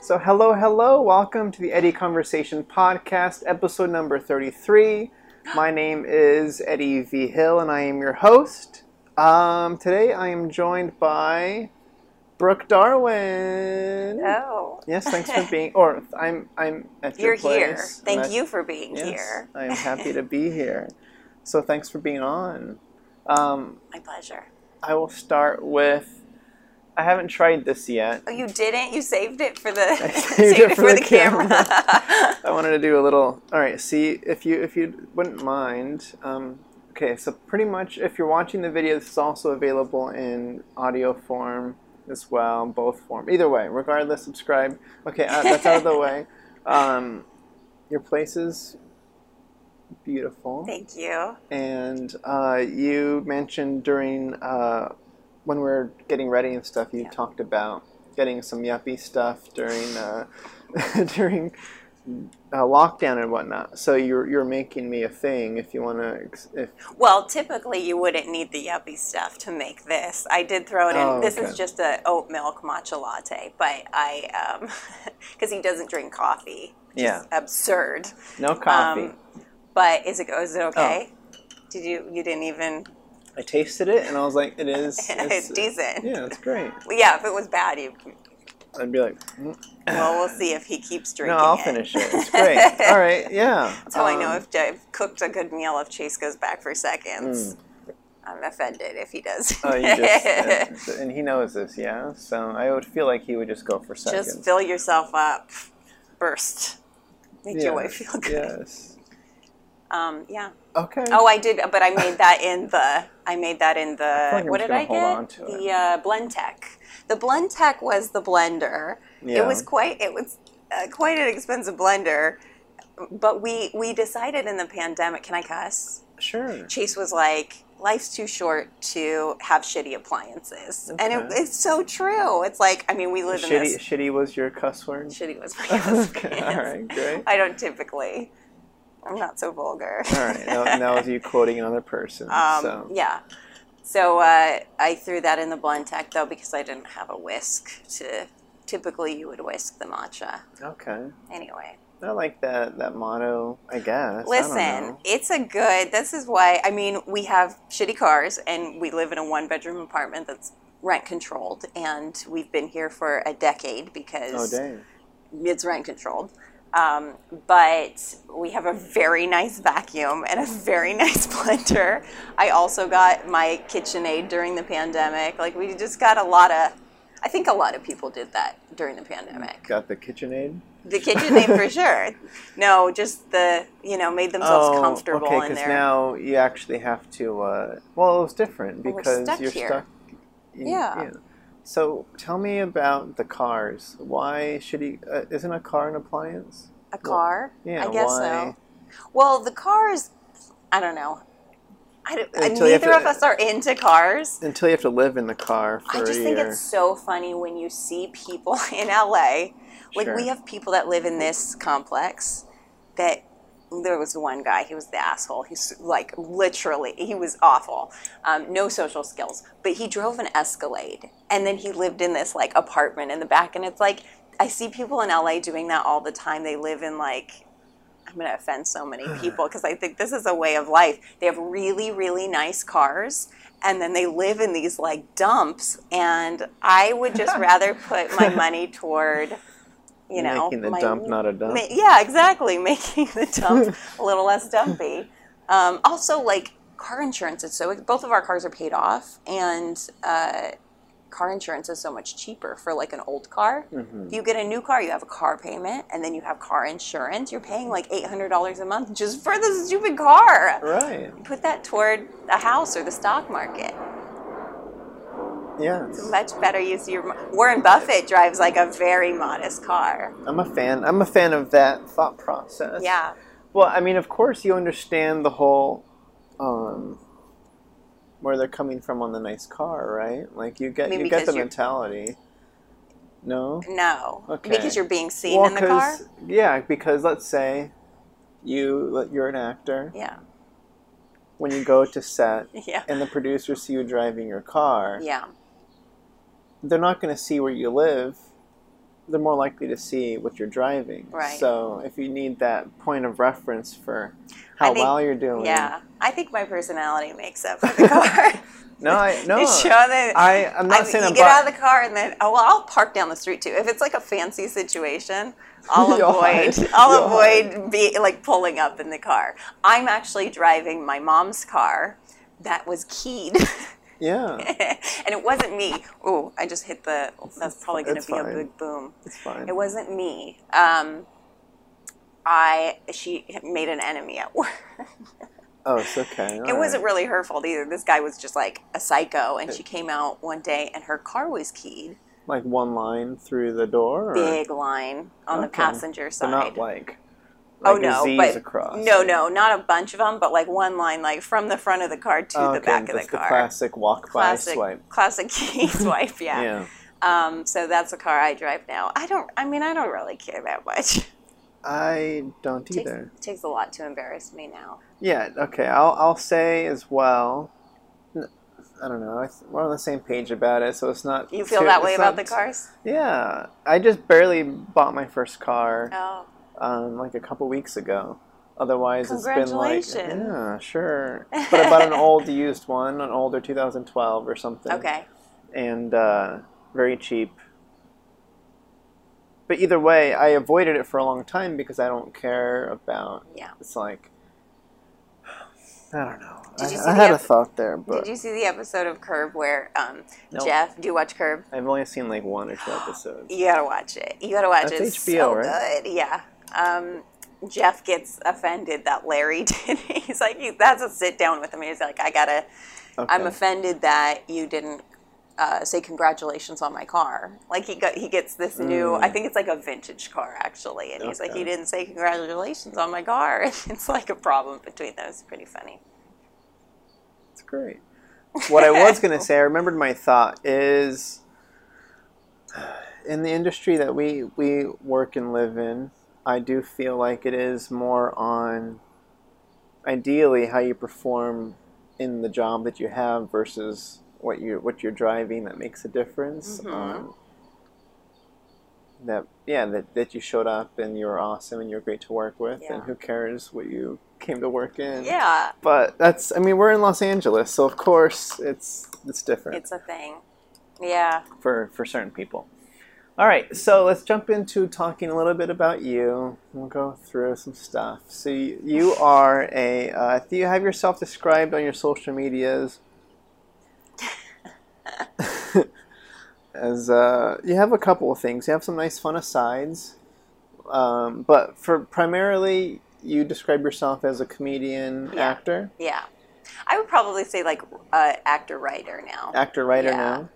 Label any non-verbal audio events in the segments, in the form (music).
So, hello, hello. Welcome to the Eddie Conversation Podcast, episode number 33. My name is Eddie V. Hill, and I am your host. Um, today, I am joined by Brooke Darwin. Oh. Yes, thanks for (laughs) being. Or I'm I'm at your You're here. place, Thank I- you for being Yes, here. I am happy to (laughs) be here. So, thanks for being on. Um, My pleasure. I will start with. I haven't tried this yet. Oh, you didn't? You saved it for the (laughs) (laughs) saved it for the camera. camera. (laughs) I wanted to do a little. All right, see if you if you wouldn't mind. Um, okay, so pretty much if you're watching the video, this is also available in audio form as well, both form. Either way, regardless, subscribe. Okay, uh, that's out of the way. Um, your place is beautiful, Thank you. and uh, you mentioned during uh, when we were getting ready and stuff, you Yeah. talked about getting some yuppie stuff during uh, (laughs) during uh, lockdown and whatnot. So you're you're making me a thing if you want to. If Well, typically you wouldn't need the yuppie stuff to make this. I did throw it in. Oh, this okay. is just a oat milk matcha latte, but I um (laughs) because he doesn't drink coffee. Yeah. absurd. no coffee. Um, but is it is it okay? Oh. Did you you didn't even I tasted it and I was like, it is. (laughs) it's decent. Yeah, it's great. Well, yeah, if it was bad, you I'd be like, mm. well, we'll see if he keeps drinking. no. I'll it. finish it. It's great. (laughs) All right, yeah. That's how I know Um, if I've cooked a good meal if Chase goes back for seconds. I'm offended if he does. Mm. Oh, you just, (laughs) uh, and he knows this, yeah. So I would feel like he would just go for seconds. Just fill yourself up. Burst. Make your wife feel good. Yes. Um, yeah. Okay. Oh, I did, but I made that in the. I made that in the. like what did I gonna hold on get? The uh, Blendtec. The Blendtec was the blender. Yeah. It was quite. It was uh, quite an expensive blender, but we we decided in the pandemic. Can I cuss? Sure. Chase was like, life's too short to have shitty appliances. And it, it's so true. It's like, I mean, we live in Shitty, this. shitty was your cuss word. Shitty was my (laughs) okay. husband. All right. Great. I don't typically. I'm not so vulgar. All right. Now, (laughs) now is you quoting another person. Um, so. Yeah. So uh, I threw that in the Blendtec though because I didn't have a whisk to. Typically, you would whisk the matcha. Okay. Anyway, I like that that motto. I guess. I don't listen, know. it's a good. This is why I mean we have shitty cars and we live in a one bedroom apartment that's rent controlled and we've been here for a decade Oh because dang. it's rent controlled. Um, but we have a very nice vacuum and a very (laughs) nice blender. I also got my KitchenAid during the pandemic. Like we just got a lot of. I think a lot of people did that during the pandemic. Got the KitchenAid. The KitchenAid for sure. No, just the you know made themselves comfortable Oh, okay. in Because there. now you actually have to. Uh, well, it was different Well, because stuck you're here. stuck. in- Yeah. So tell me about the cars. Why should he? Uh, isn't a car an appliance? a car. Yeah. I guess why? so. Well, the cars. I don't know. I don't, Until you have neither to- of us are into cars. Until you have to live in the car for I just think year. it's so funny when you see people (laughs) in LA. Like Sure. we have people that live in this complex that there was one guy, he was the asshole. He's like literally, he was awful. Um, no social skills, but he drove an Escalade and then he lived in this like apartment in the back. And it's like, I see people in LA doing that all the time. They live in like, I'm going to offend so many (sighs) people because I think this is a way of life. They have really, really nice cars and then they live in these like dumps. And I would just (laughs) rather put my money toward, you know, Making the my- dump not a dump. Ma- yeah, exactly. (laughs) Making the dump a little less dumpy. Um, also, like car insurance is so both of our cars are paid off, and uh, car insurance is so much cheaper for like an old car. Mhm. If you get a new car, you have a car payment, and then you have car insurance. You're paying like eight hundred dollars a month just for the stupid car. Right. Put that toward a house or the stock market. Yeah. it's Much better use of your. Warren Buffett drives like a very modest car. I'm a fan. I'm a fan of that thought process. Yeah. Well, I mean, of course, you understand the whole, um, where they're coming from on the nice car, right? Like you get mean you get the mentality. No. No. Okay. Because you're being seen Well, in the car? Yeah, because let's say you you're an actor Yeah. when you go to set (laughs) Yeah. and the producers see you driving your car. Yeah. They're not going to see where you live. They're more likely to see what you're driving. Right. So if you need that point of reference for how think- well you're doing, Yeah, I think my personality makes up for the car. (laughs) (laughs) No, I no. Show that I, I'm not I- saying you I'm get out of the car and then oh well I'll park down the street too. If it's like a fancy situation, I'll (laughs) avoid hide. I'll avoid be like pulling up in the car. I'm actually driving my mom's car that was keyed. Yeah, (laughs) and it wasn't me. Oh, I just hit the that's probably going to be a big boom. it's fine. It wasn't me. Um I she made an enemy at (laughs) work. oh, it's okay. It wasn't really her fault either. This guy was just like a psycho, and she came out one day and her car was keyed. like one line through the door. Or? Big line on the Okay. passenger But side. not like. Oh like a no, but across. no, no, not a bunch of them, but like one line, like from the front of the car to Oh, the okay, back of the car. classic walk classic, by swipe. classic (laughs) key swipe. Yeah. Yeah. Um, so that's the car I drive now. I don't. I mean, I don't really care that much. I don't takes, either. takes a lot to embarrass me now. Yeah, okay. I'll I'll say as well. I don't know. We're on the same page about it, so it's not. You feel too- that way about not- the cars? Yeah, I just barely bought my first car, Oh, um, like a couple weeks ago. Otherwise, it's been like, yeah, sure. (laughs) But I bought an old used one, an older 2012 or something. okay. and uh, very cheap. But either way, I avoided it for a long time because I don't care about. Yeah. It's like (sighs) I don't know. I, I had a thought there, but Did you see the episode of Curb where um, Nope. Jeff? Do you watch Curb? I've only seen like one or two (gasps) episodes. You gotta watch it. You gotta watch That's it. It's HBO, so right? good. Yeah. Um, Jeff gets offended that Larry (laughs) did. He's like, he, that's a sit down with him. He's like, I gotta. I'm offended that you didn't uh, say congratulations on my car. Like he got, he gets this new. Mm. I think it's like a vintage car actually, and he's like, Okay. he didn't say congratulations on my car. (laughs) it's like a problem between those. Pretty funny. It's great. What I was going to say, I remembered my thought is (sighs) in the industry that we we work and live in, I do feel like it is more on ideally how you perform in the job that you have versus what you what you're driving that makes a difference. Mhm. Um, that yeah, that, that you showed up and you were awesome and you were great to work with, Yeah. and who cares what you came to work in? Yeah, But that's I mean we're in Los Angeles, so of course it's it's different it's a thing. Yeah. for for certain people. All right, so let's jump into talking a little bit about you. We'll go through some stuff. So you, you are a uh, do you have yourself described on your social medias (laughs) as uh, you have a couple of things. You have some nice fun asides, um, but for primarily you describe yourself as a comedian Yeah. actor. Yeah. I would probably say like uh, actor writer now. actor writer Yeah. now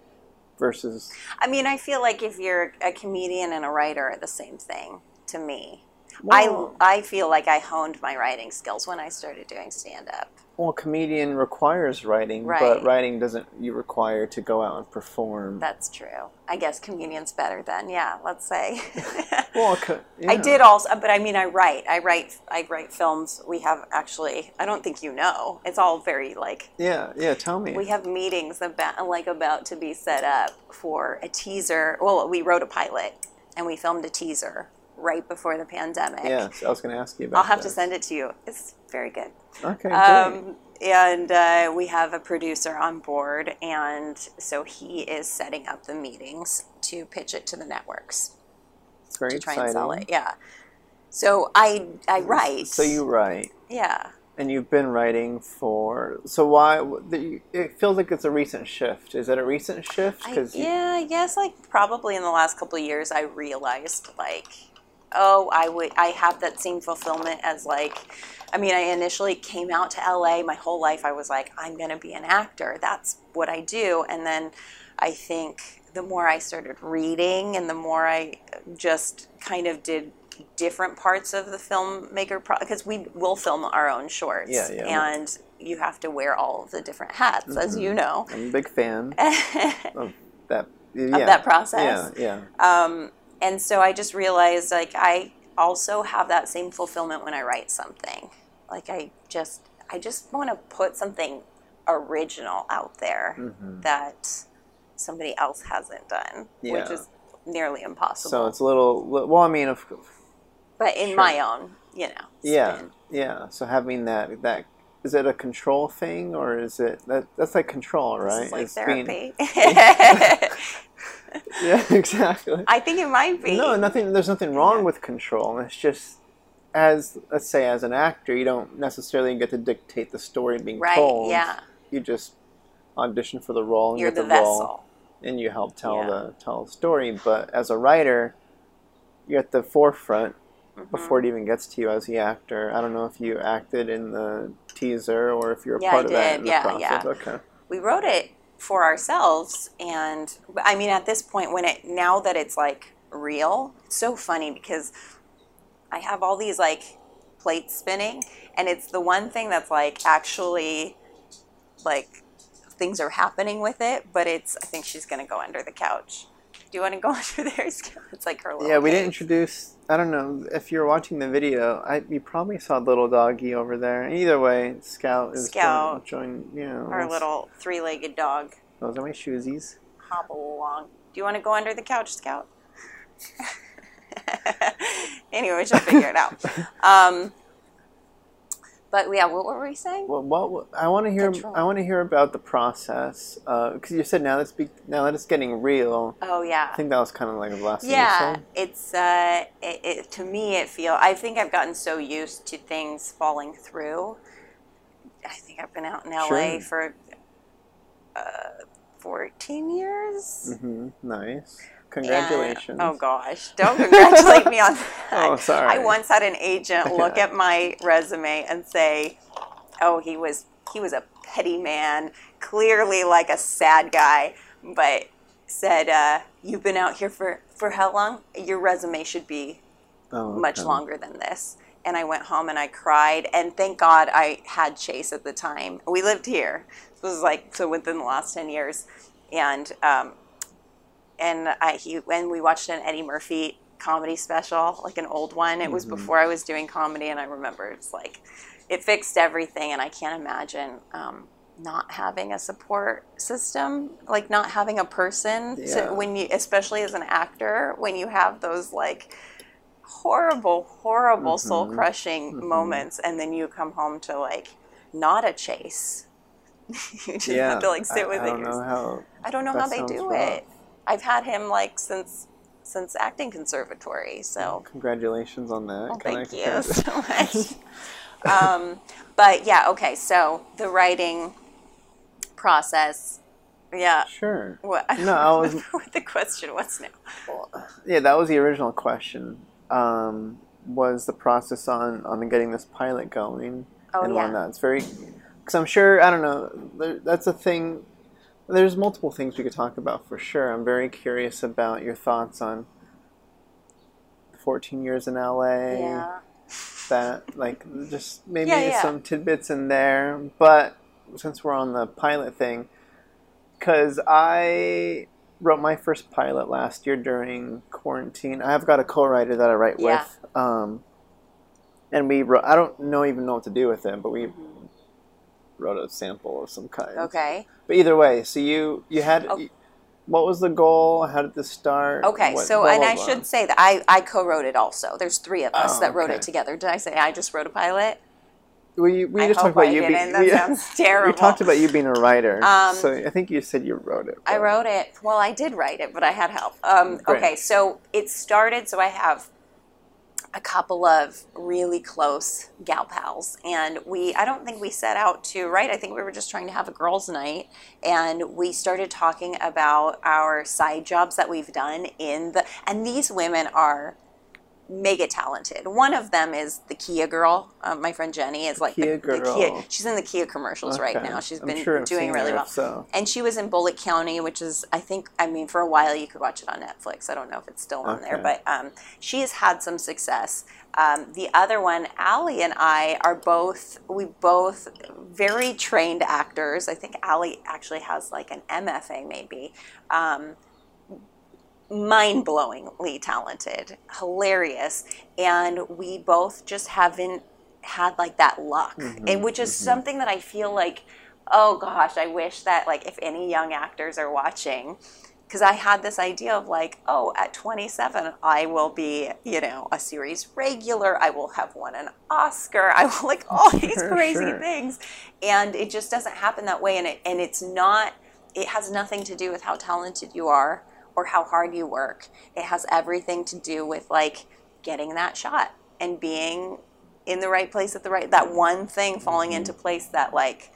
versus I mean, I feel like if you're a comedian and a writer are the same thing to me. I I feel like I honed my writing skills when I started doing stand up. well comedian requires writing but writing doesn't you require to go out and perform That's true. I guess comedian's better then. Yeah, let's say. (laughs) well co- I did also, but I mean, I write. I write. I write films. We have actually. I don't think you know. It's all very like yeah yeah tell me we have meetings about like about to be set up for a teaser. Well, we wrote a pilot and we filmed a teaser right before the pandemic. yes i was going to ask you about I'll have to send it to you. It's very good. okay great. Um, and uh, we have a producer on board, and so he is setting up the meetings to pitch it to the networks it's very to try exciting and sell it. Yeah. So I I write. so you write yeah. and you've been writing for so why the, it feels like it's a recent shift is it a recent shift I, because yeah, I guess like probably in the last couple of years, I realized like, oh, I would I have that same fulfillment as like, I mean, I initially came out to LA. My whole life, I was like, I'm gonna be an actor. That's what I do. And then I think the more I started reading and the more I just kind of did different parts of the filmmaker because we will film our own shorts Yeah, yeah. and you have to wear all of the different hats as you know i'm a big fan (laughs) of that yeah. of that process. yeah yeah Um, and so I just realized like I also have that same fulfillment when I write something. Like I just I just want to put something original out there Mhm. that somebody else hasn't done, which is nearly impossible. So it's a little. Well, I mean, of but in sure. my own, you know, yeah, spin. yeah. So having that that is it a control thing or is it that that's like control, right? Like It's being- therapy. (laughs) (laughs) (laughs) (laughs) yeah, exactly. I think it might be. No, nothing. There's nothing wrong Yeah. with control. It's just as let's say as an actor, you don't necessarily get to dictate the story being Right, told. yeah. You just audition for the role and You're get the, the, role, vessel. and you help tell Yeah. the tell the story. But as a writer, you're at the forefront Mm-hmm. before it even gets to you as the actor. I don't know if you acted in the teaser or if you're a Yeah, part I of that did. in Yeah, the process. yeah. Okay. we wrote it for ourselves and i mean at this point when it now that it's like real it's so funny because i have all these like plates spinning and it's the one thing that's like actually like things are happening with it but it's i think she's gonna go under the couch do you want to go under there Scout? it's like her little Yeah, we didn't introduce. I don't know if you're watching the video. I you probably saw the little doggy over there. Either way, Scout is Scout. join. join you know, our little three-legged dog Those are my shoesies. hobble along. Do you want to go under the couch, Scout? (laughs) anyway, she'll figure it out. (laughs) Um, but yeah, what were we saying? Well, what I want to hear. Control. I want to hear about the process because you said now that's be, now that it's getting real. Oh yeah, I think that was kind of like a blessing. yeah. It's uh, it, it, to me, it feel. I think I've gotten so used to things falling through. I think I've been out in LA Sure. for uh, fourteen years. hmm Nice. And- Congratulations. oh gosh, don't congratulate me on (laughs) that. Oh, sorry. I once had an agent (laughs) look Okay. at my resume and say, "Oh, he was he was a petty man, clearly like a sad guy, but said, uh, "You've been out here for for how long? Your resume should be Oh, much longer than this." And I went home and I cried. And thank God I had Chase at the time. We lived here. This was like so within the last ten years, and um, and I, he when we watched an Eddie Murphy comedy special, like an old one. It was Mm-hmm. before I was doing comedy, and I remember it's like it fixed everything. And I can't imagine um, not having a support system, like not having a person Yeah. to when you, especially as an actor, when you have those like horrible, horrible, Mm-hmm. soul crushing moments, and then you come home to like not a chase. (laughs) you just Yeah. have to like sit I, with I it. don't know how. I don't know how they do rough. it. I've had him like since since acting conservatory. So Congratulations on that. well, thank you so (laughs) much. um, but yeah, okay. So the writing process. Yeah. Sure. What? (laughs) No, I was- (laughs) what the question was now. Yeah, that was the original question. Um, was the process on on getting this pilot going Oh, and yeah. whatnot? It's very because I'm sure I don't know. That's a thing. There's multiple things we could talk about for sure. I'm very curious about your thoughts on 14 years in LA. Yeah. That like just maybe Yeah, yeah. some tidbits in there, but since we're on the pilot thing, because I wrote my first pilot last year during quarantine. I've got a co-writer that I write Yeah. with, um, and we wrote. I don't know even know what to do with it, but we wrote a sample of some kind. Okay. But either way, so you you had. Oh. What was the goal? How did this start? Okay. What- so, blah, and blah, I blah. should say that I, I co-wrote it also. There's three of us Oh, that wrote okay. it together. Did I say I just wrote a pilot? We, we I just talked about I you being. That we, sounds (laughs) terrible. we talked about you being a writer, Um, so I think you said you wrote it. I wrote it. Well, I did write it, but I had help. Um, okay, so it started. So I have a couple of really close gal pals, and we. I don't think we set out to write. I think we were just trying to have a girls' night, and we started talking about our side jobs that we've done in the. And these women are mega talented. One of them is the Kia girl. Um, my friend Jenny is like Kia the, the girl. Kia. She's in the Kia commercials right now. She's I'm been sure doing really her, well. So And she was in Bullitt County, which is, I think, I mean, for a while you could watch it on Netflix. I don't know if it's still on there, but um, she has had some success. Um, the other one, Allie and I are both, we both very trained actors. I think Allie actually has like an MFA maybe. Um, mind blowingly talented, hilarious, and we both just haven't had like that luck, Mm-hmm, and which is something that I feel like oh gosh, I wish that like if any young actors are watching, because I had this idea of like, oh, at 27, I will be, you know, a series regular. I will have won an Oscar. I will like all (laughs) these crazy sure. things, and it just doesn't happen that way. And it and it's not. It has nothing to do with how talented you are or how hard you work. It has everything to do with like getting that shot and being in the right place at the right that one thing falling Mm-hmm. into place that like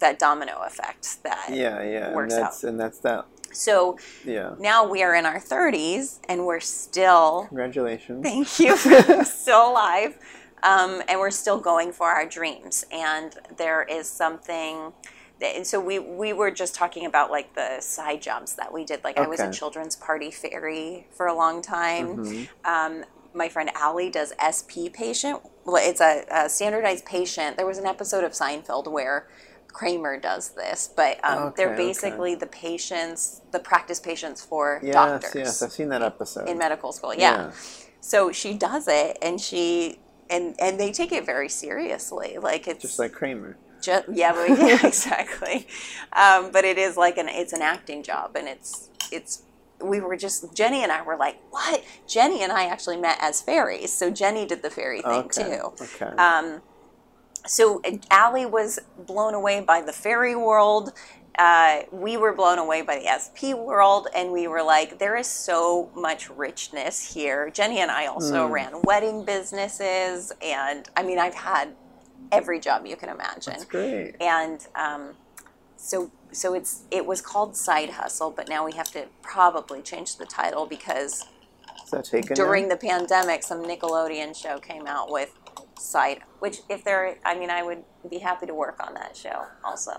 that domino effect that Yeah, yeah, and works that's and that's that. so Yeah. now we are in our 30s and we're still Congratulations. thank you (laughs) still alive um, and we're still going for our dreams and there is something and so we we were just talking about like the side jumps that we did like i was a children's party fairy for a long time Mhm. um, my friend Allie does SP patient. Well, it's a, a standardized patient. There was an episode of Seinfeld where Kramer does this, but um, they're Okay, okay. basically the patients, the practice patients for Yes, doctors yes, I've seen that episode. in medical school. Yeah. So she does it, and she and and they take it very seriously. Like it's Just like Kramer. Ju- yeah, but, (laughs) yeah, exactly. Um, but it is like an it's an acting job, and it's it's. We were just Jenny and I were like, what? Jenny and I actually met as fairies, so Jenny did the fairy thing okay. too. Okay. Um, so Allie was blown away by the fairy world. Uh, we were blown away by the SP world, and we were like, there is so much richness here. Jenny and I also Mm. ran wedding businesses, and I mean, I've had every job you can imagine. that's great. And um, so, so it's it was called Side Hustle, but now we have to probably change the title because taken? during now? the pandemic, some Nickelodeon show came out with Side, which if there, I mean, I would be happy to work on that show also.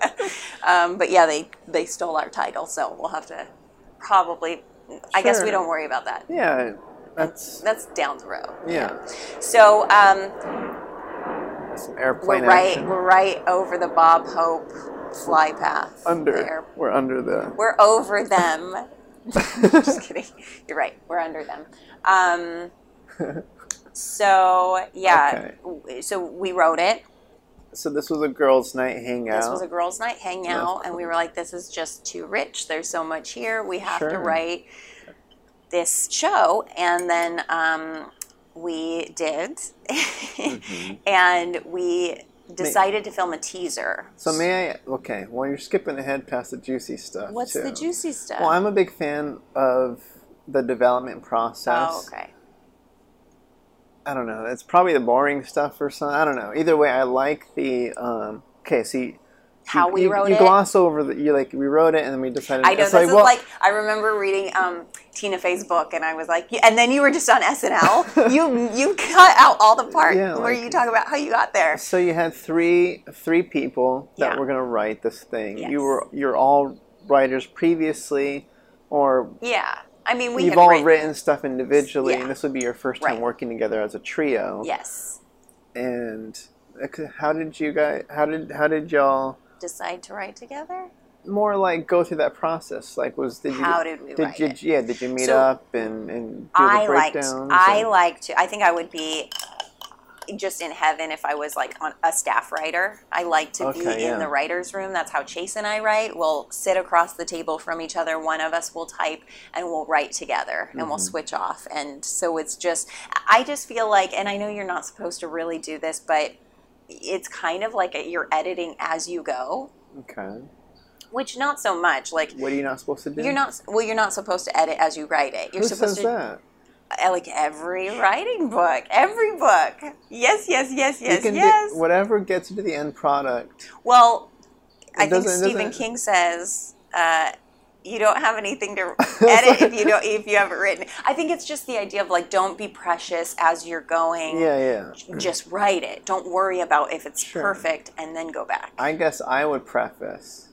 (laughs) um, but yeah, they they stole our title, so we'll have to probably. I guess we don't worry about that. Yeah, that's That's down the road. yeah. So um, Some we're right, action. we're right over the Bob Hope fly path. under. there. We're under the. We're over them. (laughs) Just kidding. You're right. We're under them. Um, so yeah. w- So we wrote it. So this was a girls' night hangout. This was a girls' night hangout, and we were like, "This is just too rich. There's so much here. We have to write this show." And then um, we did, Mm-hmm. (laughs) and we decided to film a teaser. so may I? Okay. Well, you're skipping ahead past the juicy stuff. What's too. the juicy stuff? Well, I'm a big fan of the development process. oh, okay. I don't know. It's probably the boring stuff or something. I don't know. Either way, I like the. Um, okay, you, How you, we you, wrote you it. gloss over the. You like we wrote it and then we decided. I know it's this like, is well, like I remember reading um, Tina Fey's book, and I was like, and then you were just on SNL. (laughs) you you cut out all the part Yeah, where like- you talk about how you got there. So you had three three people that Yeah. were going to write this thing. Yes. You were you're all writers previously, or Yeah, I mean we you've all written, written stuff individually, Yeah. and this would be your first time Right. working together as a trio. Yes, And uh, how did you guys? How did how did y'all decide to write together. more like go through that process? Like, was did you How did we did write you it? yeah did you meet So, up and and do I the liked. breakdowns? I like to. I think I would be just in heaven if I was like on a staff writer. I like to be Okay, in the writers' room. That's how Chase and I write. We'll sit across the table from each other. One of us will type and we'll write together and Mm-hmm. we'll switch off. And so it's just, I just feel like, and I know you're not supposed to really do this, but it's kind of like a, you're editing as you go, okay. which not so much. Like What are you not supposed to do? you're not well. You're not supposed to edit as you write it. You're Who supposed says to that? like every writing book, every book. Yes, yes, yes, yes, you can yes. do whatever gets you to the end product. well, I think Stephen King says uh, you don't have anything to (laughs) edit if you don't if you haven't written. I think it's just the idea of like don't be precious as you're going. Yeah, yeah. Just write it. Don't worry about if it's Sure. perfect and then go back. I guess I would preface.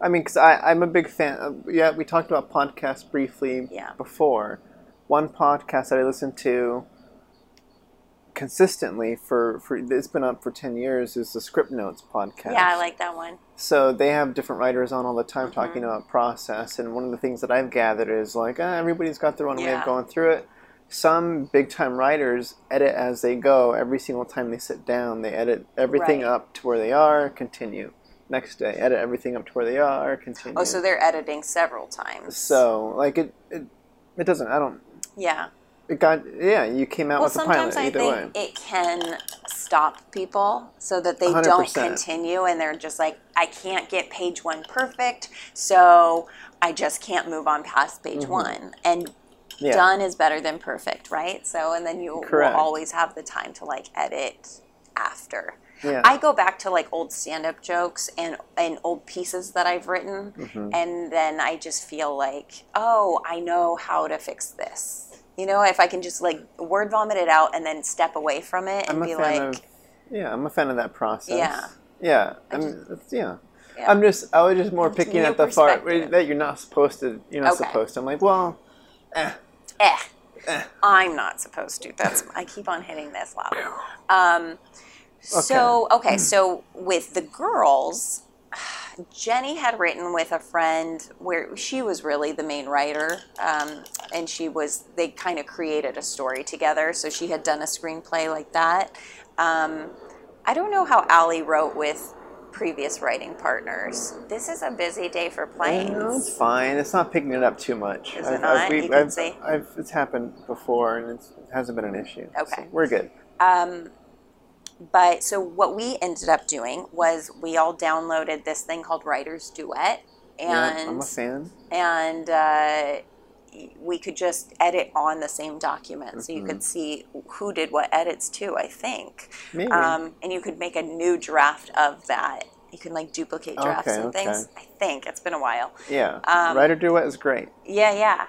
I mean, because I'm a big fan. Of, yeah, we talked about podcasts briefly Yeah. before. One podcast that I listened to consistently for, for it's been up for 10 years is the Scriptnotes podcast. Yeah, I like that one. So they have different writers on all the time Mm-hmm. talking about process, and one of the things that I've gathered is like ah, everybody's got their own way of going through it. some big time writers edit as they go. Every single time they sit down, they edit everything Right. up to where they are. Continue. Next day, edit everything up to where they are. Continue. Oh, so they're editing several times. So, like it, it, it doesn't. I don't. yeah. It got yeah. You came out Well, with the pilot sometimes I either think way. it can stop people so that they do not 100%. continue and they're just like, I can't get page one perfect, so I just can't move on past page one. And Mm-hmm. Yeah. done is better than perfect, right? So, and then you Correct. will always have the time to like edit after. Yeah. I go back to like old stand-up jokes and and old pieces that I've written, Mm-hmm. and then I just feel like, oh, I know how to fix this. You know, if I can just like word vomit it out and then step away from it and be like, of. Yeah, I'm a fan of that process. Yeah. Yeah. I it's, yeah. Yeah. I'm just. I was just more picking new at the part that you're not supposed to. You're not Okay. supposed to. I'm like, well, eh. eh, Eh. I'm not supposed to. That's I keep on hitting this loud. Um, so okay, so with the girls, Jenny had written with a friend where she was really the main writer, um, and she was they kind of created a story together. So she had done a screenplay like that. Um, I don't know how Allie wrote with previous writing partners. This is a busy day for planes. No, it's fine. It's not picking it up too much. Is it not? we've- You can I've, see? I've, it's happened before, and it's, it hasn't been an issue. Okay. So we're good. Um, but so what we ended up doing was we all downloaded this thing called Writer's Duet, yeah, and I'm a fan. and uh, we could just edit on the same document, so you Mm-hmm. could see who did what edits too. I think, Maybe. um, and you could make a new draft of that. You can like duplicate drafts Okay, and things. okay. I think it's been a while. yeah. um, WriterDuet is great, Yeah, yeah.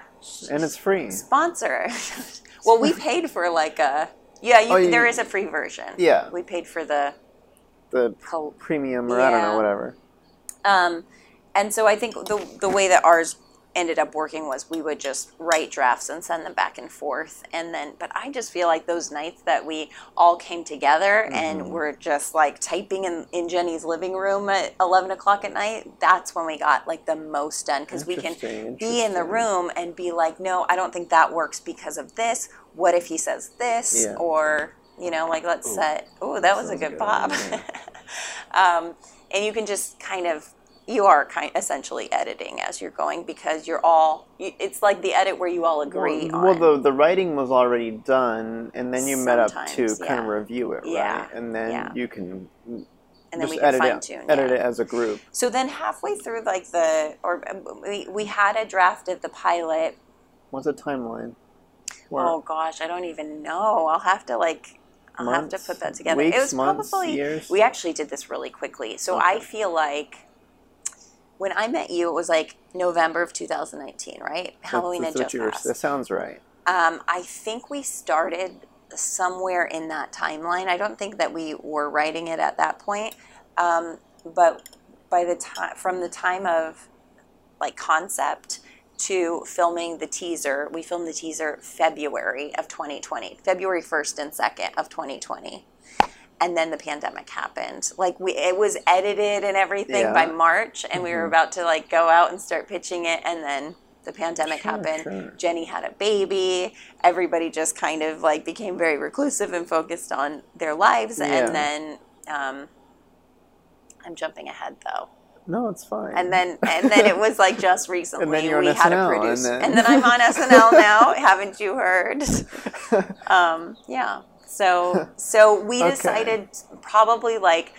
and it's free. Sponsor. (laughs) well, we paid for like a yeah. You, Oh, you- there is a free version. Yeah. we paid for the The premium, or I don't know, whatever. Um, and so I think the the way that ours ended up working was we would just write drafts and send them back and forth, and then. But I just feel like those nights that we all came together Mm-hmm. and were just like typing in in Jenny's living room at eleven o'clock at night. That's when we got like the most done because we can be in the room and be like, no, I don't think that works because of this. What if he says this? Yeah. Or you know, like let's set. Oh, that was a good good, pop. (laughs) um, and you can just kind of you are kind essentially editing as you're going because you're all it's like the edit where you all agree well, well, the the writing was already done, and then you met up to Sometimes, kind of review it, right? Yeah, And then yeah. you can and then we can edit fine it, tune edit it as a group. so then halfway through like the or um, we, we had a draft of the pilot What's the timeline? Or oh gosh i don't even know i'll have to like i'll have to put that together weeks, it was months, probably years? we actually did this really quickly so i feel like when i met you it was like november of 2019 right halloween that's, had just passed That sounds right. Um, I think we started somewhere in that timeline. I don't think that we were writing it at that point, um, but by the time from the time of like concept to filming the teaser, we filmed the teaser February of 2020, February 1st and 2nd of 2020. And then the pandemic happened. Like we, it was edited and everything Yeah. by March, and we were about to like go out and start pitching it, and then the pandemic Sure, happened. sure. Jenny had a baby. Everybody just kind of like became very reclusive and focused on their lives. Yeah. And then um, I'm jumping ahead though. No, it's fine. And then and then it was like just recently (laughs) And then you're on we had a SNL, and producer. then- And then I'm on SNL now. Haven't you heard? (laughs) Um, yeah. So (laughs) so we Okay. decided probably like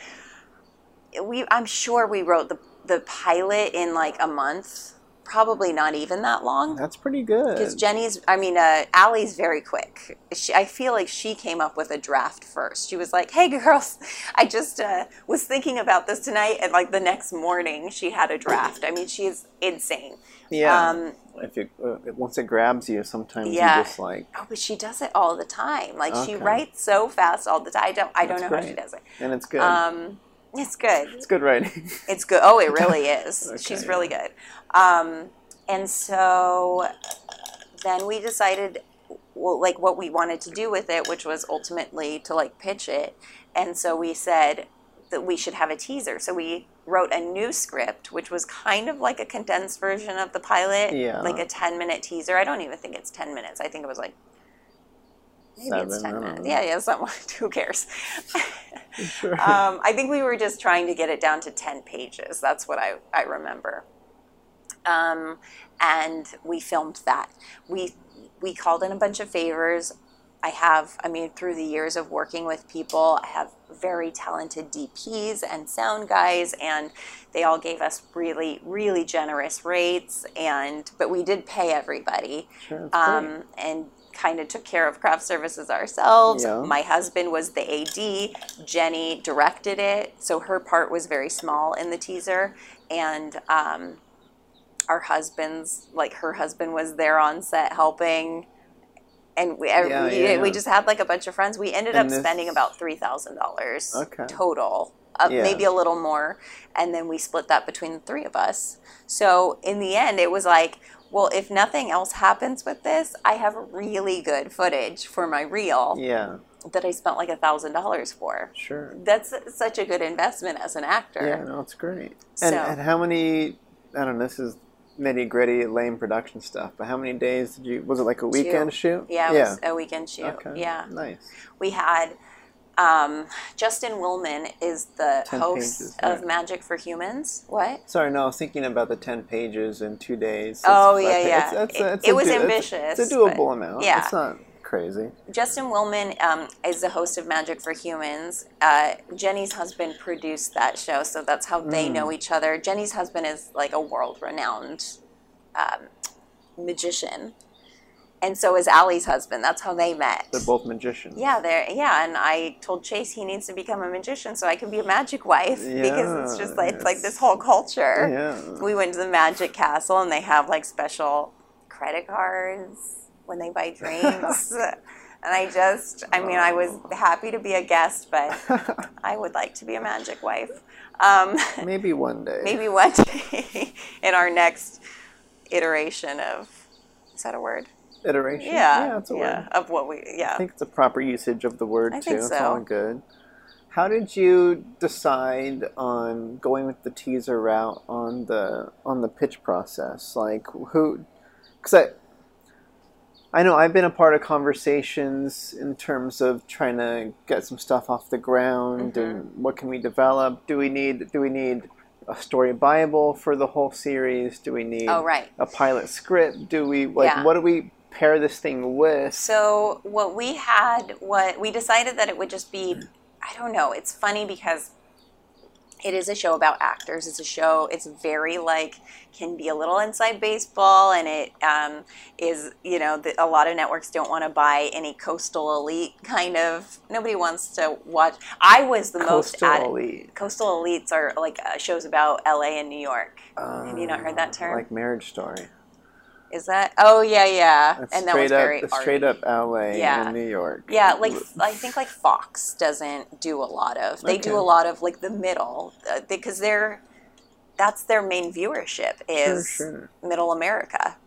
we I'm sure we wrote the the pilot in like a month. Probably not even that long. That's pretty good. Because Jenny's, I mean, uh, Allie's very quick. She, I feel like she came up with a draft first. She was like, "Hey, girls, (laughs) I just uh, was thinking about this tonight," and like the next morning, she had a draft. I mean, she's insane. yeah. Um, if you uh, once it grabs you, sometimes Yeah. you just like, oh, but she does it all the time. Like she writes so fast all the time. I don't, I don't That's know how she does it. and it's good. Um, it's good. it's good writing. (laughs) It's good. Oh, it really is. (laughs) Okay, She's yeah. really good. Um, and so then we decided, well, like what we wanted to do with it, which was ultimately to like pitch it. And so we said that we should have a teaser. So we wrote a new script, which was kind of like a condensed version of the pilot, Yeah. like a 10 minute teaser. I don't even think it's 10 minutes. I think it was like Maybe seven. it's 10 minutes. know. Yeah, yeah, something. (laughs) Who cares? (laughs) Sure. um, I think we were just trying to get it down to 10 pages. That's what I, I remember. Um, and we filmed that. We, we called in a bunch of favors. I have, I mean, through the years of working with people, I have very talented DPs and sound guys, and they all gave us really, really generous rates. And but we did pay everybody, Sure, um, and kind of took care of craft services ourselves. Yeah. My husband was the AD. Jenny directed it, so her part was very small in the teaser, and um, our husbands, like her husband, was there on set helping. And we, Yeah, we, yeah, we just had like a bunch of friends. We ended And up this- spending about three thousand dollars Okay. total, uh, maybe a little more, and then we split that between the three of us. So in the end, it was like, well, if nothing else happens with this, I have really good footage for my reel Yeah, that I spent like a thousand dollars for. sure. That's such a good investment as an actor. Yeah, no, it's great. And, So- and how many? I don't know. This is nitty gritty, lame production stuff. But how many days did you? Was it like a weekend shoot? Yeah, it was a weekend shoot. Okay. Yeah, Nice. we had um, Justin Willman is the 10 host pages, of. Magic for Humans. What? Sorry, no. I was thinking about the ten pages in two days. Oh, yeah, yeah. It's, it's, It- it's it was do- ambitious, It's, a doable amount. yeah. It's not crazy. Justin Willman um, is the host of Magic for Humans. Uh, Jenny's husband produced that show, so that's how they Mm. know each other. Jenny's husband is like a world renowned um, magician, and so is Allie's husband. That's how they met. They're both magicians. Yeah, they're yeah, and I told Chase he needs to become a magician so I can be a magic wife (laughs) because it's just like it's like this whole culture. Yeah. We went to the Magic Castle and they have like special credit cards when they buy drinks. (laughs) and I just, I mean, I was happy to be a guest, but (laughs) I would like to be a magic wife. Um, (laughs) Maybe one day. maybe one day in our next iteration of, is that a word? Iteration. Yeah. Yeah, it's a yeah, word. Of what we, yeah. I think it's a proper usage of the word I too. think It's so. all good. How did you decide on going with the teaser route on the on the pitch process? Like who? Because I know I've been a part of conversations in terms of trying to get some stuff off the ground Mm-hmm. and what can we develop? Do we need do we need a story bible for the whole series? Do we need Oh, right. a pilot script? Do we like Yeah. what do we pair this thing with? So what we had, what we decided that it would just be, I don't know. It's funny because it is a show about actors. It's a show. It's very like can be a little inside baseball, and it um, is you know the, a lot of networks don't want to buy any coastal elite kind of. Nobody wants to watch. I was the most Coastal at, elite. coastal elites are like uh, shows about L.A. and New York. Have you not heard that term? Like Marriage Story. Is that? Oh yeah, yeah. It's and that was up, very it's straight up L.A. Yeah. New York. Yeah, like I think like Fox doesn't do a lot of. They do a lot of like the middle uh, because they're that's their main viewership is sure. Middle America.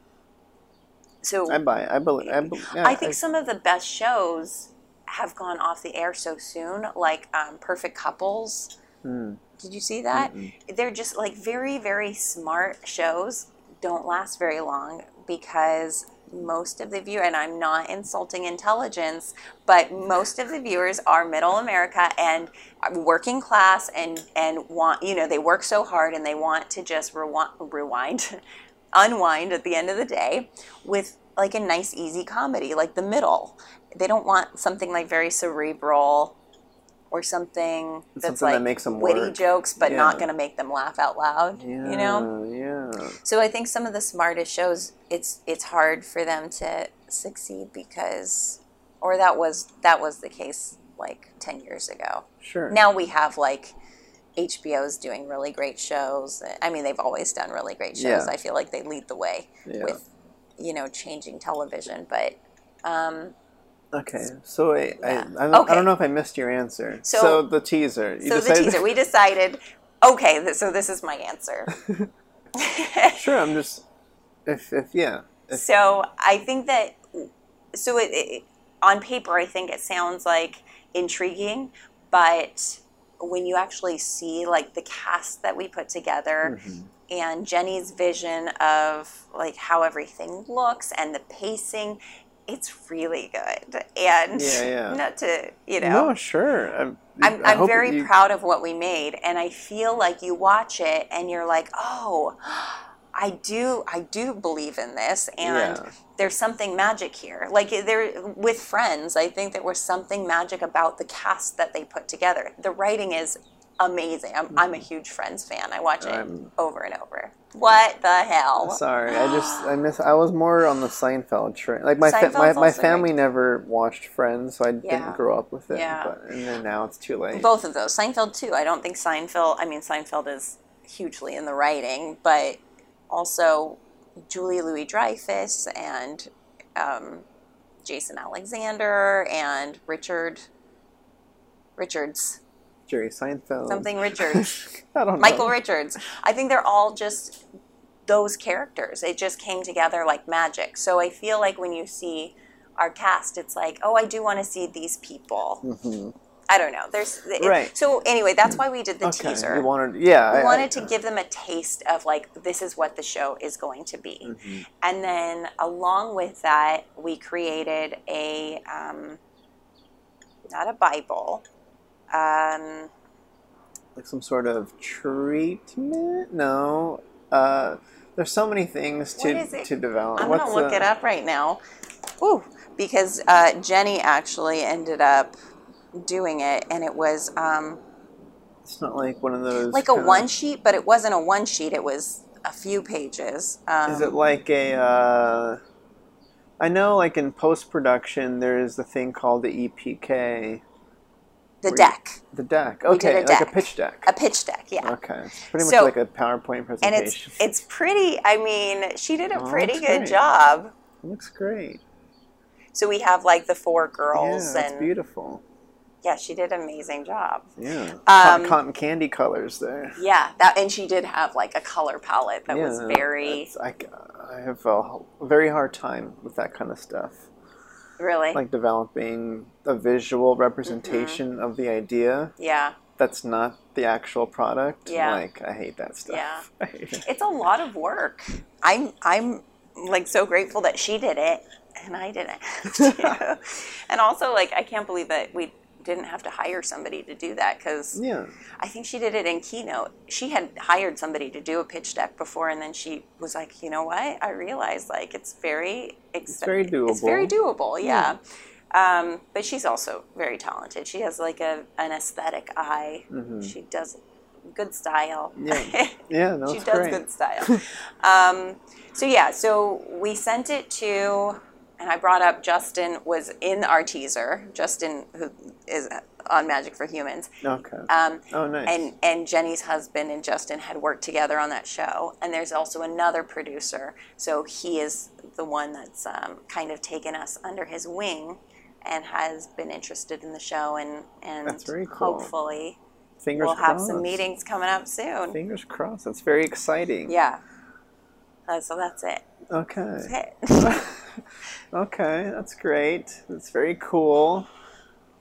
So I buy. It. I believe. I, be- yeah, I think some of the best shows have gone off the air so soon, like um, Perfect Couples. Hmm. Did you see that? They're just like very, very smart shows. Don't last very long because most of the viewer, and I'm not insulting intelligence, but most of the viewers are middle America and working class and and want you know they work so hard and they want to just rewind, rewind (laughs) unwind at the end of the day with like a nice easy comedy like the middle. They don't want something like very cerebral or something that's Something that like makes them witty work. jokes but not going to make them laugh out loud. Yeah, You know. Yeah. So I think some of the smartest shows, it's it's hard for them to succeed because, or that was that was the case like ten years ago. Sure. Now we have like HBO's doing really great shows. I mean, they've always done really great shows. Yeah. I feel like they lead the way Yeah. with, you know, changing television. But um, Okay. So I, I, Yeah. I, don't, Okay. I don't know if I missed your answer. So- So, the teaser. You so the teaser, we (laughs) decided. Okay, th- so this is my answer. (laughs) (laughs) Sure. I'm just. If if yeah. If, So I think that so it, it on paper I think it sounds like intriguing, but when you actually see like the cast that we put together Mm-hmm. and Jenny's vision of like how everything looks and the pacing, it's really good. And Yeah, yeah. not to, you know, No, sure. I'm, I'm, I'm very you- proud of what we made, and I feel like you watch it and you're like, oh, I do, I do believe in this, and Yeah. there's something magic here. Like eh, there with Friends, I think there was something magic about the cast that they put together. The writing is amazing. I'm, I'm a huge Friends fan. I watch it I'm- over and over. What the hell? Sorry, I just I miss. I was more on the Seinfeld train. Like my fa- my, my family never watched Friends, so I Yeah. didn't grow up with it. Yeah. But and then now it's too late. Both of those. Seinfeld too. I don't think Seinfeld. I mean, Seinfeld is hugely in the writing, but also Julia Louis Dreyfus and um, Jason Alexander and Richard Richards, Jerry Seinfeld. something Richards, (laughs) I don't know. Michael Richards. I think they're all just those characters. It just came together like magic. So I feel like when you see our cast, it's like, oh, I do want to see these people. Mhm. I don't know. There's it- Right. So anyway, that's why we did the Okay, teaser. you wanted, yeah. we I- wanted I- to give them a taste of like this is what the show is going to be, Mhm. and then along with that, we created a um, not a Bible. Um, like some sort of treatment. No, uh, there's so many things to is to develop. I'm gonna look the- it up right now. Ooh, because uh, Jenny actually ended up doing it, and it was um, It's not like one of those. like a one sheet, but it wasn't a one sheet. It was a few pages. Um, Is it like a? Uh, I know, like in post production, there's the thing called the EPK, the deck, the deck. did a Okay, like a pitch deck. a pitch deck? Yeah. Okay, it's pretty much So- like a PowerPoint presentation. and it's it's pretty. I mean, she did a Oh, pretty good great. job. It looks great. So we have like the four girls, that's and beautiful. yeah, she did an amazing job. Yeah, Um, cotton, cotton candy colors there. Yeah, that and she did have like a color palette that was very I, I have a very hard time with that kind of stuff. Really like developing a visual Mm-hmm. representation of the idea yeah. that's not the actual product. Yeah. Like I hate that stuff. Yeah. (laughs) It. It's a lot of work. I'm I'm like so grateful that she did it and I didn't. (laughs) (laughs) and also like I can't believe that we didn't have to hire somebody to do that because Yeah. I think she did it in Keynote. She had hired somebody to do a pitch deck before, and then she was like, "You know what? I realized like it's very It's very doable. It's very doable. doable. Yeah." Um, but she's also very talented. She has like a an aesthetic eye. She does good style. Mm-hmm. Yeah. (laughs) Yeah, no, she does great. good style. (laughs) um, so yeah, so we sent it to, and I brought up Justin was in our teaser. Justin, who is on Magic for Humans, Okay. um, oh, nice. and and Jenny's husband and Justin had worked together on that show. And there's also another producer, so he is the one that's um, kind of taken us under his wing and has been interested in the show and and That's very cool. hopefully Fingers we'll crossed. have some meetings coming up soon. Fingers crossed. That's very exciting. Yeah. Uh, so that's it. Okay. That's it. (laughs) (laughs) okay, that's great. That's very cool.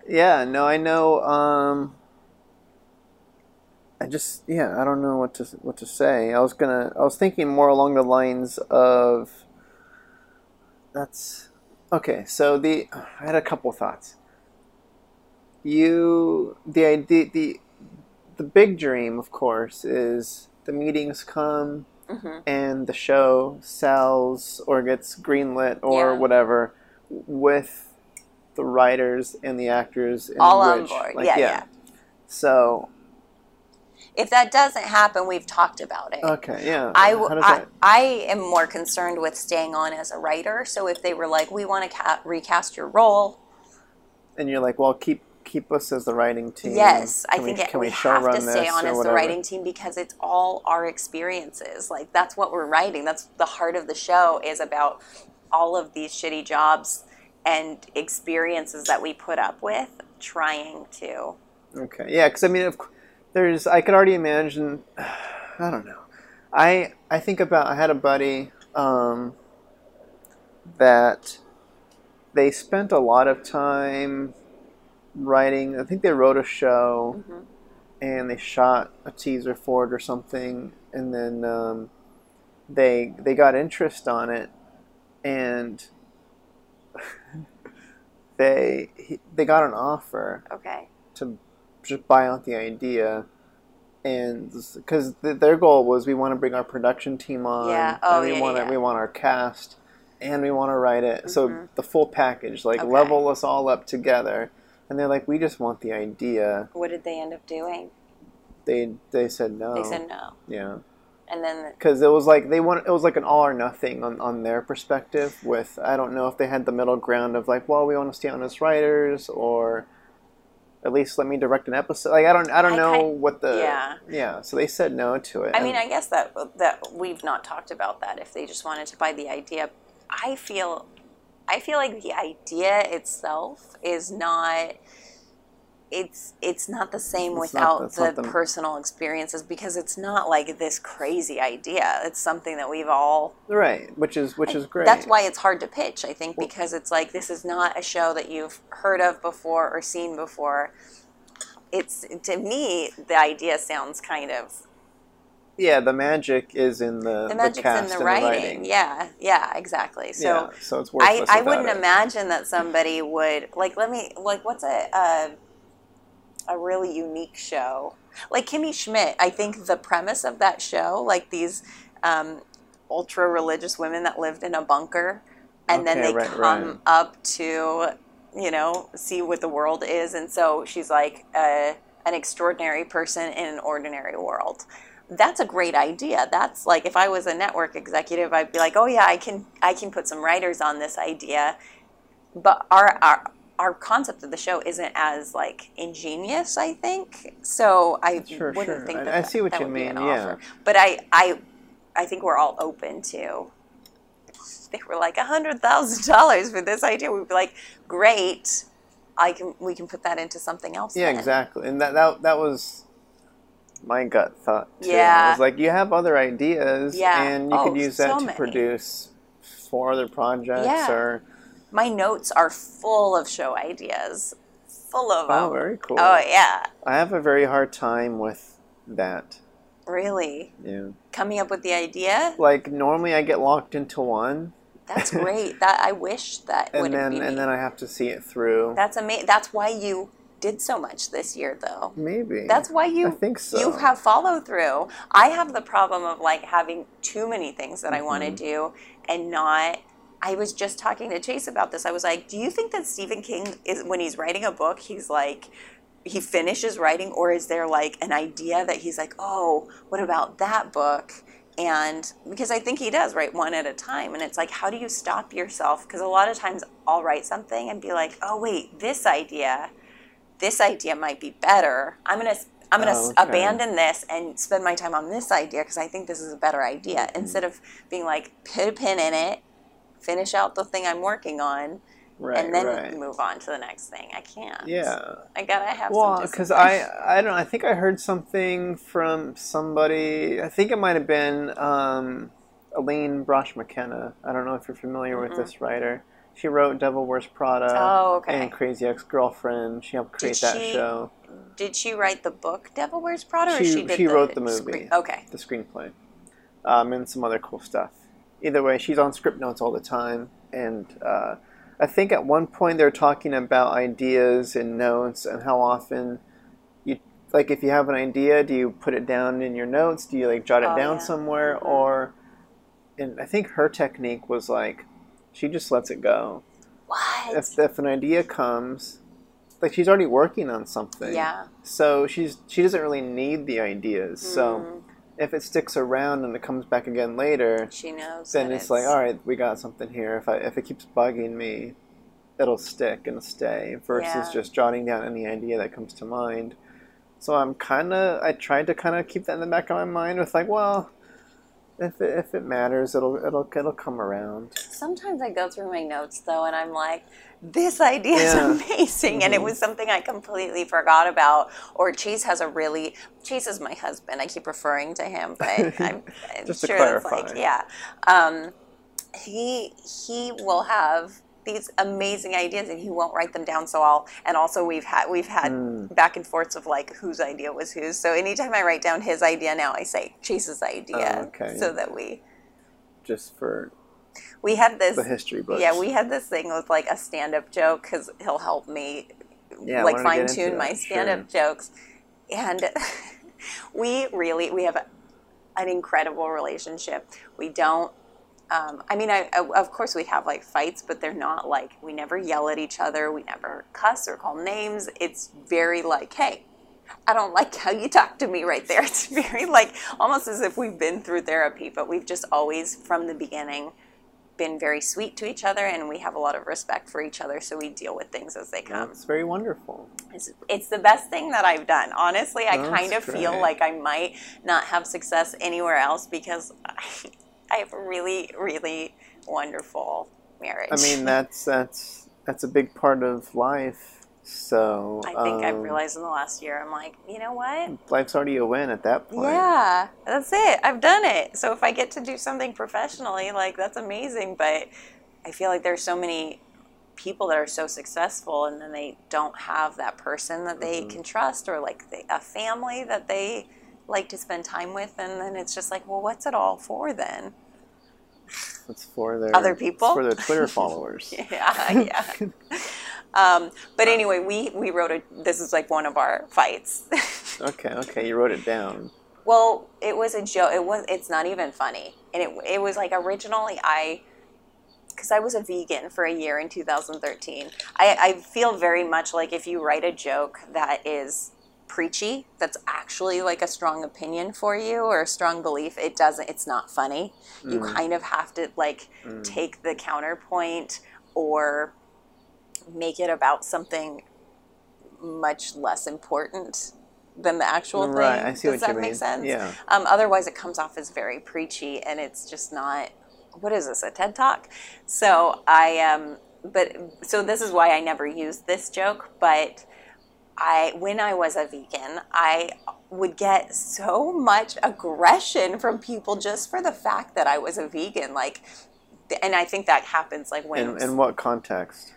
Yeah, no, I know. Um, I just, yeah, I don't know what to what to say. I was gonna, I was thinking more along the lines of. That's okay. So the, I had a couple thoughts. You, the idea, the, the big dream, of course, is the meetings come Mhm. and the show sells or gets greenlit or Yeah. whatever with the writers and the actors in All on board. like, Yeah, yeah. So If that doesn't happen, we've talked about it. okay, yeah. I, How does I, that- I am more concerned with staying on as a writer. So if they were like, we want to ca- recast your role, and you're like, well, keep keep us as the writing team. yes, I Can think we, it, can we, we show have to stay on as the writing team because it's all our experiences. Like that's what we're writing. That's the heart of the show is about all of these shitty jobs and experiences that we put up with trying to Okay, yeah, because I mean, cou- there's I could already imagine. (sighs) I don't know. I I think about I had a buddy um, that they spent a lot of time writing. I think they wrote a show Mhm. and they shot a teaser for it or something, and then um, they they got interest on it, and (laughs) they he, they got an offer Okay. to just buy out the idea, and because th- their goal was we want to bring our production team on, Yeah. Oh, and we yeah, want yeah. we want our cast, and we want to write it. So Mhm. the full package, like Okay. level us all up together. And they're like, we just want the idea. What did they end up doing? They they said no. They said no. yeah. And then because it was like they want it was like an all or nothing on, on their perspective with i don't know if they had the middle ground of like well we want to stay on as writers or at least let me direct an episode like i don't i don't I know kind- what the yeah. yeah so they said no to it I mean, I guess that that we've not talked about that. If they just wanted to buy the idea, I feel, I feel like the idea itself is not. It's it's not the same It's without it's the, the- personal experiences because it's not like this crazy idea. It's something that we've all. right which is which is great That's why it's hard to pitch. I think because it's like this is not a show that you've heard of before or seen before. It's to me the idea sounds kind of yeah the magic is in the the magic's cast in the and writing. Yeah, yeah, exactly. So yeah so it's I, worthless I without wouldn't it. imagine that somebody would like let me like what's a a, a really unique show like Kimmy Schmidt. I think the premise of that show, like these um, ultra religious women that lived in a bunker, and then they right, come right. up to you know see what the world is, and so she's like a, an extraordinary person in an ordinary world that's a great idea. That's like if I was a network executive, I'd be like, "Oh yeah, I can I can put some writers on this idea." But our our our concept of the show isn't as like ingenious, I think. So I Sure, wouldn't sure. think I- that I see what that you would be mean, an yeah. offer. But I I I think we're all open to. (laughs) They were like a hundred thousand dollars for this idea. We'd be like, "Great." I can we can put that into something else. Yeah, then. exactly. And that, that that was my gut thought too. Yeah. It was like you have other ideas Yeah. and you Oh, could use that so to many. produce four other projects Yeah. or My notes are full of show ideas, full of Oh, them. very cool. Oh yeah, I have a very hard time with that. really Yeah. coming up with the idea. Like normally I get locked into one That's (laughs) great. that I wish that would and then me. and then I have to see it through. That's amazing. That's why you did so much this year, though. Maybe. That's why you I think so. you have follow through. I have the problem of like having too many things that I want Mm-hmm. to do and not. I was just talking to Chase about this. I was like, "Do you think that Stephen King is when he's writing a book, he's like he finishes writing or is there like an idea that he's like, "Oh, what about that book?" And because I think he does write one at a time and it's like, how do you stop yourself? Because a lot of times I'll write something and be like, "Oh, wait, this idea this idea might be better. I'm gonna I'm gonna Oh, okay. abandon this and spend my time on this idea because I think this is a better idea Mm-hmm. instead of being like put a pin in it, finish out the thing I'm working on, right, and then right. move on to the next thing. I can't. Yeah. I gotta have Well, because. I I don't I think I heard something from somebody. I think it might have been um, Elaine Brosh McKenna. I don't know if you're familiar with this writer. She wrote Devil Wears Prada Oh, okay. and Crazy Ex Girlfriend. She helped create that show, Did she write the book Devil Wears Prada, or She- she did she the wrote the movie. screen- Okay. the screenplay, um, and some other cool stuff. Either way, she's on Scriptnotes all the time, and uh, I think at one point they're talking about ideas and notes and how often you like if you have an idea, do you put it down in your notes? Do you like jot it Oh, down yeah. somewhere, Mhm. or? And I think her technique was like, she just lets it go. What? If if an idea comes, like she's already working on something. yeah. So she's she doesn't really need the ideas. So Mm, if it sticks around and it comes back again later, she knows. then that it's, like, all right, we got something here. If I if it keeps bugging me, it'll stick and stay. Versus Yeah. just jotting down any idea that comes to mind. So I'm kind of I tried to kind of keep that in the back of my mind with like, well, if it, if it matters, it'll it'll it'll come around. Sometimes I go through my notes though, and I'm like, this idea is Yeah. amazing, and it Mhm. was something I completely forgot about. Or Chase has a really Chase is my husband. I keep referring to him, but (laughs) I'm, I'm sure it's like yeah. Um, he he will have these amazing ideas, and he won't write them down. So I'll and also we've had we've had Mm. back and forths of like whose idea was whose. So anytime I write down his idea now, I say Chase's idea, Oh, okay. so that we Just for we had this the history books. yeah we had this thing with like a stand-up joke because he'll help me Yeah, like wanted to get fine tune my stand-up jokes and (laughs) we really we have an incredible relationship we don't um, I mean, I, I, of course we have like fights, but they're not like we never yell at each other. We never cuss or call names. It's very like, hey, I don't like how you talk to me right there. (laughs) It's very like almost as if we've been through therapy, but we've just always from the beginning been very sweet to each other and we have a lot of respect for each other so we deal with things as they come. it's very wonderful. It's, it's the best thing that I've done. Honestly, I That's kind of feel like I might not have success anywhere else because I, I have a really, really wonderful marriage. I mean, that's that's that's a big part of life. So I think I've um, realized in the last year, I'm like, you know what? life's already a win at that point. Yeah, that's it. I've done it. So if I get to do something professionally, like that's amazing. But I feel like there's so many people that are so successful and then they don't have that person that they Mm-hmm. can trust or like they, a family that they like to spend time with and then it's just like well what's it all for then It's for their Other people? for their Twitter (laughs) followers. (laughs) yeah yeah um, but anyway we we wrote a this is like one of our fights (laughs) Okay, okay, you wrote it down. Well, it was a joke. It was. It's not even funny, and it it was like originally I, because I was a vegan for a year in 2013. I I feel very much like if you write a joke that is preachy, that's actually like a strong opinion for you or a strong belief, it doesn't. It's not funny. You kind of have to like take the counterpoint or make it about something much less important than the actual thing. Right, I see Does what that you make mean. sense? Yeah. Um, otherwise, it comes off as very preachy, and it's just not. What is this? A TED talk? So I um, but so this is why I never use this joke. But I, when I was a vegan, I would get so much aggression from people just for the fact that I was a vegan. Like, and I think that happens like when In, in what context?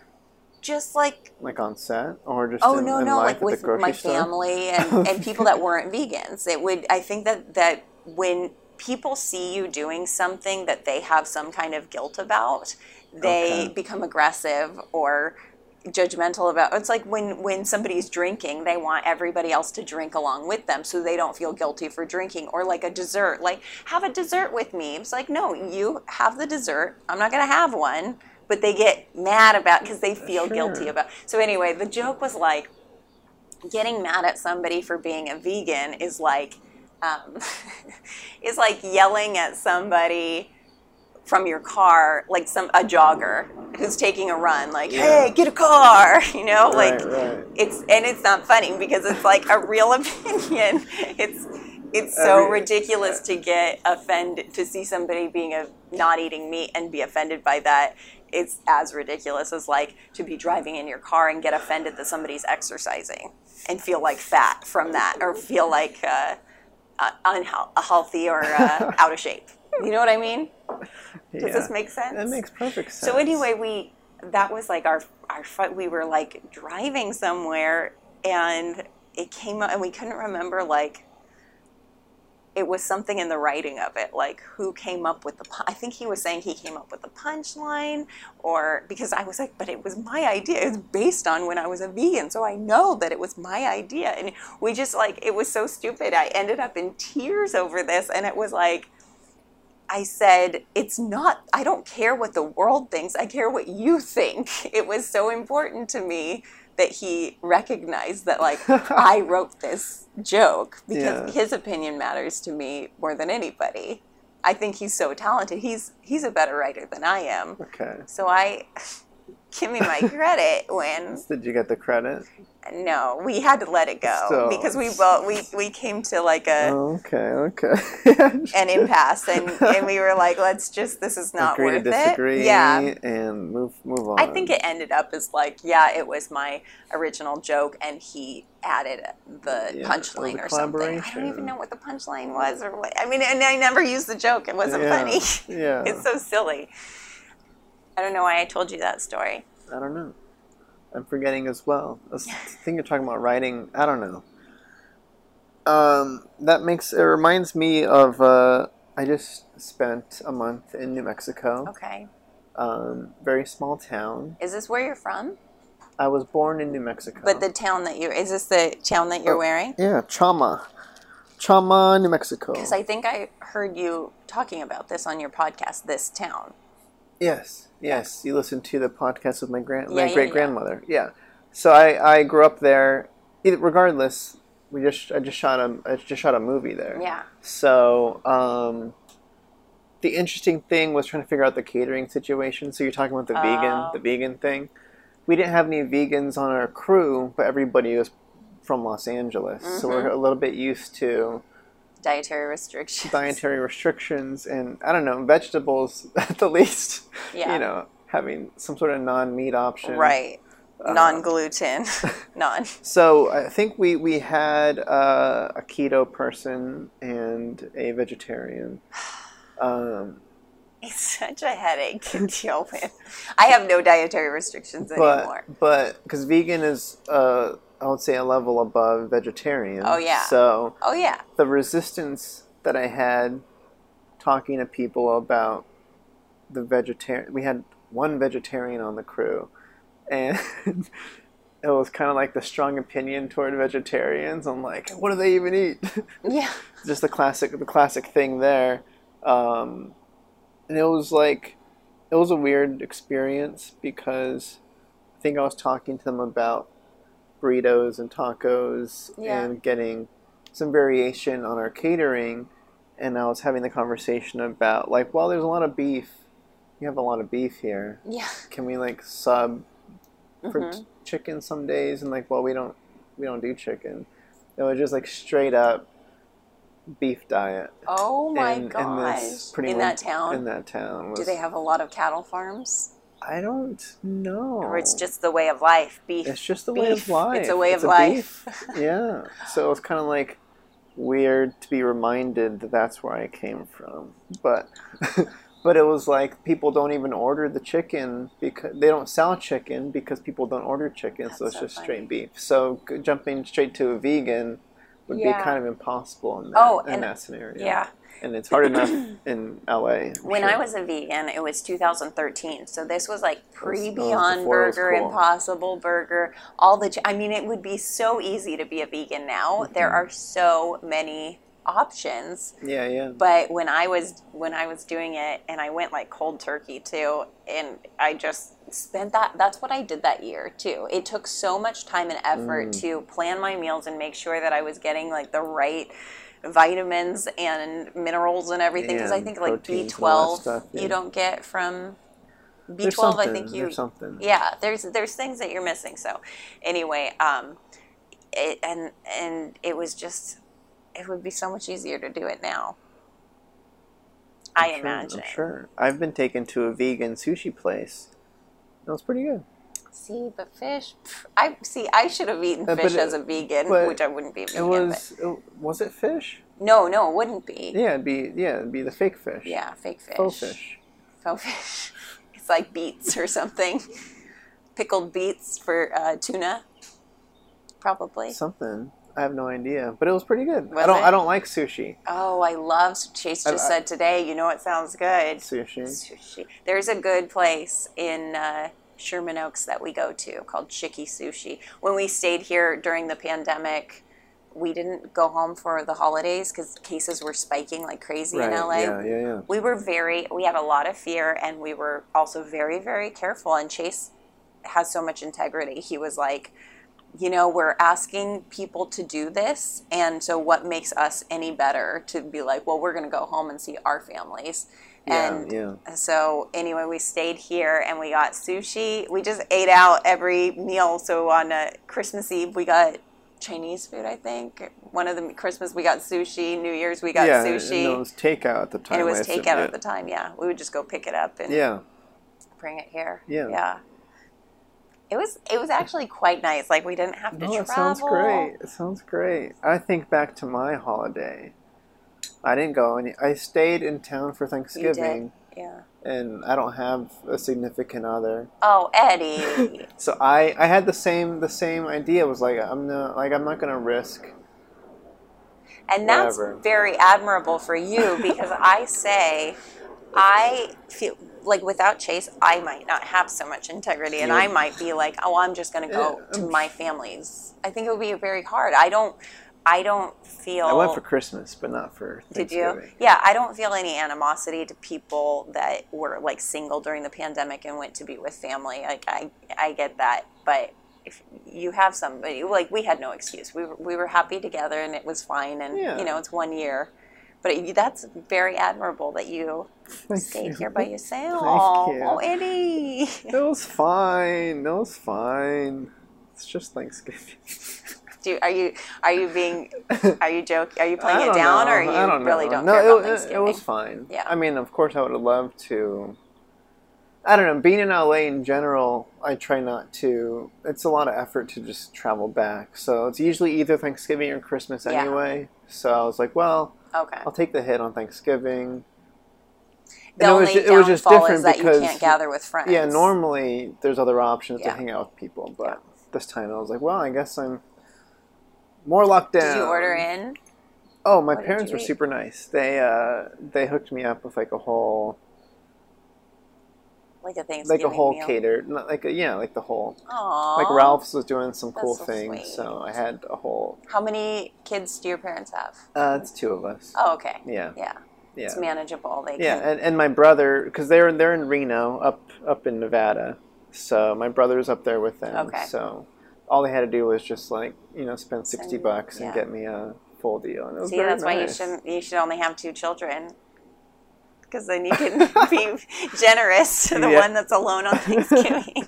just like Like on set or just Oh in, no, in no, life like with my store? family and, (laughs) and people that weren't vegans. It would I think that that when people see you doing something that they have some kind of guilt about, they Okay. become aggressive or judgmental about it's like when when somebody's drinking they want everybody else to drink along with them so they don't feel guilty for drinking or like a dessert like have a dessert with me. It's like no you have the dessert. I'm not going to have one but they get mad about because they feel guilty about so anyway the joke was like getting mad at somebody for being a vegan is like um, (laughs) is like yelling at somebody from your car, like some a jogger who's taking a run, like Yeah. "Hey, get a car," (laughs) you know, like Right, right. it's and it's not funny because it's like a real (laughs) opinion. It's it's so Every- ridiculous to get offended to see somebody being a not eating meat and be offended by that. It's as ridiculous as like to be driving in your car and get offended that somebody's exercising and feel like fat from that or feel like uh, uh, unhealthy or uh, (laughs) out of shape. You know what I mean? Does Yeah. this make sense? That makes perfect sense. So anyway, we that was like our our. We were like driving somewhere, and it came up, and we couldn't remember like it was something in the writing of it, like who came up with the. I think he was saying he came up with the punchline, or because I was like, but it was my idea. It was based on when I was a vegan, so I know that it was my idea, and we just like it was so stupid. I ended up in tears over this, and it was like. I said, it's not, I don't care what the world thinks, I care what you think. (laughs) It was so important to me that he recognized that, like, (laughs) I wrote this joke because Yeah. his opinion matters to me more than anybody. I think he's so talented. He's he's a better writer than I am. Okay. So I give me my credit when (laughs) Did you get the credit? no, we had to let it go So- because we both we we came to like a Oh, okay, okay. (laughs) an impasse and, and we were like let's just this is not Agree worth to disagree it yeah and move move on. i think it ended up as like yeah it was my original joke and he added the Yeah, punchline or something i don't even know what the punchline was or what i mean and i never used the joke it wasn't Yeah, funny Yeah. (laughs) it's so silly i don't know why i told you that story I don't know. I'm forgetting as well. I (laughs) think you're talking about writing. I don't know. Um, that makes it reminds me of. Uh, I just spent a month in New Mexico. Okay. Um, very small town. Is this where you're from? I was born in New Mexico. But the town that you're is this the town that you're Oh. wearing? yeah, Chama, Chama, New Mexico. Because I think I heard you talking about this on your podcast. This town. Yes, yes. You listened to the podcast with my grand, Yeah, my yeah, great grandmother. Yeah. So I, I grew up there. Either, regardless, we just I just shot a I just shot a movie there. Yeah. So um, the interesting thing was trying to figure out the catering situation. So you're talking about the Oh. vegan the vegan thing. We didn't have any vegans on our crew, but everybody was from Los Angeles, so we're Mm-hmm. a little bit used to Dietary restrictions. dietary restrictions and I don't know vegetables (laughs) at the least. Yeah. You know, having some sort of non-meat option. Right. Uh, Non gluten. (laughs) (laughs) non. So I think we we had uh, a keto person and a vegetarian. (sighs) Um, It's such a headache to deal with. I have no dietary restrictions anymore. but but because vegan is uh, I would say a level above vegetarian. Oh, yeah. So Oh yeah. the resistance that I had talking to people about the vegetarian. We had one vegetarian on the crew, and (laughs) it was kind of like the strong opinion toward vegetarians. I'm like, what do they even eat? (laughs) Yeah. Just the classic, the classic thing there. Um, and it was like, it was a weird experience because I think I was talking to them about burritos and tacos Yeah. and getting some variation on our catering. And I was having the conversation about like, well, there's a lot of beef. You have a lot of beef here. Yeah. Can we like sub for Mhm. t- chicken some days? And like, well, we don't we don't do chicken. It was just like straight up beef diet. Oh my in, gosh. in this pretty in much- that town. In that town. Do they have a lot of cattle farms? I don't know. Or it's just the way of life? Beef. It's just the way of life. It's a way of a life. beef. yeah. So it's kind of like weird to be reminded that that's where I came from. But (laughs) but it was like people don't even order the chicken because they don't sell chicken because people don't order chicken. so it's so just funny. straight beef. So g- jumping straight to a vegan would Yeah. be kind of impossible in that, Oh, in and- that scenario. Yeah. And it's hard enough (clears throat) in LA. When sure. I was a vegan, it was 2013. So this was like pre was Beyond before Burger, cool. Impossible Burger, all the. ch- I mean, it would be so easy to be a vegan now. There Mm-hmm. are so many options. yeah, yeah. But when I was when I was doing it, and I went like cold turkey too, and I just spent that. That's what I did that year too. It took so much time and effort Mm. to plan my meals and make sure that I was getting like the right vitamins and minerals and everything. Because I think like B proteins and all that twelve stuff, yeah. you don't get from B12. I think you something. yeah there's there's things that you're missing so anyway um it and and it was just it would be so much easier to do it now i I'm sure- imagine I'm sure. I've been taken to a vegan sushi place. That was pretty good. See but fish pff, i see i should have eaten Uh, fish it- as a vegan which i wouldn't be a It was. It, was it fish? no no it wouldn't be Yeah, it'd be. Yeah, it'd be the fake fish. yeah fake fish Faux fish. faux fish (laughs) it's like beets or something (laughs) pickled beets for uh, tuna probably Something. I have no idea, but it was pretty good. Was I don't. it? I don't like sushi. Oh, I love Chase I- just I- said today. You know it sounds good. Sushi. Sushi. There's a good place in uh, Sherman Oaks that we go to called Chicky Sushi. When we stayed here during the pandemic, we didn't go home for the holidays because cases were spiking like crazy Right. in LA. Yeah, yeah, yeah. We were very, we had a lot of fear, and we were also very, very careful. And Chase has so much integrity. He was like, you know, we're asking people to do this, and so what makes us any better to be like, well, we're going to go home and see our families. Yeah, And yeah. so anyway, we stayed here and we got sushi. We just ate out every meal. So on uh, Christmas Eve, we got Chinese food. I think one of the Christmas we got sushi. New Year's we got yeah, sushi. and it was takeout at the time. And it I was assume, takeout yeah. at the time, yeah. We would just go pick it up and Yeah. bring it here. Yeah. Yeah. It was it was actually quite nice. Like we didn't have to No, travel. it sounds great. It sounds great. I think back to my holiday. I didn't go any. I stayed in town for Thanksgiving. Yeah. and I don't have a significant other. Oh, Eddie. (laughs) So I, I had the same the same idea. It was like I'm not like I'm not gonna risk. And that's whatever. very admirable for you (laughs) because I say, I feel like without Chase, I might not have so much integrity, and Yeah. I might be like, oh, I'm just going to go Yeah, to my family's. I think it would be very hard. I don't. I don't feel. I went for Christmas, but not for Did you? Yeah, I don't feel any animosity to people that were like single during the pandemic and went to be with family. Like I, I get that, but if you have somebody like we had no excuse. We were, we were happy together and it was fine. And Yeah. you know, it's one year. But it, that's very admirable that you Thank stayed you. here by yourself. you. Oh, Eddie. It was fine. It was fine. It's just Thanksgiving. (laughs) Do, are you are you being (laughs) are you joking? Are you playing it down, know. or you don't really know. don't no, care it, about Thanksgiving? it was fine. Yeah. I mean, of course, I would have loved to. I don't know. Being in LA in general, I try not to. It's a lot of effort to just travel back. So it's usually either Thanksgiving or Christmas Yeah. anyway. So I was like, well, Okay. I'll take the hit on Thanksgiving. The And it only was ju- it was just downfall different is that you can't gather with friends. Yeah, normally there's other options Yeah. to hang out with people, but this time I was like, well, I guess I'm more locked down. Did you order in? Oh, my What parents were eat? super nice. They uh they hooked me up with like a whole Like a Thanksgiving like a whole meal? catered, not like a, yeah, like the whole Aww. like Ralph's was doing some That's cool so things, sweet. so I had a whole. How many kids do your parents have? Uh, it's two of us. Oh, okay. Yeah, Yeah, yeah, it's manageable. They yeah, can. and, and my brother because they're they're in Reno, up up in Nevada, so my brother's up there with them. Okay. So all they had to do was just like you know spend sixty Send- bucks yeah. and get me a full deal, and it was See, that's why you nice. should you should only have two children. Because then you can (laughs) be generous to the Yeah. one that's alone on (laughs) Thanksgiving.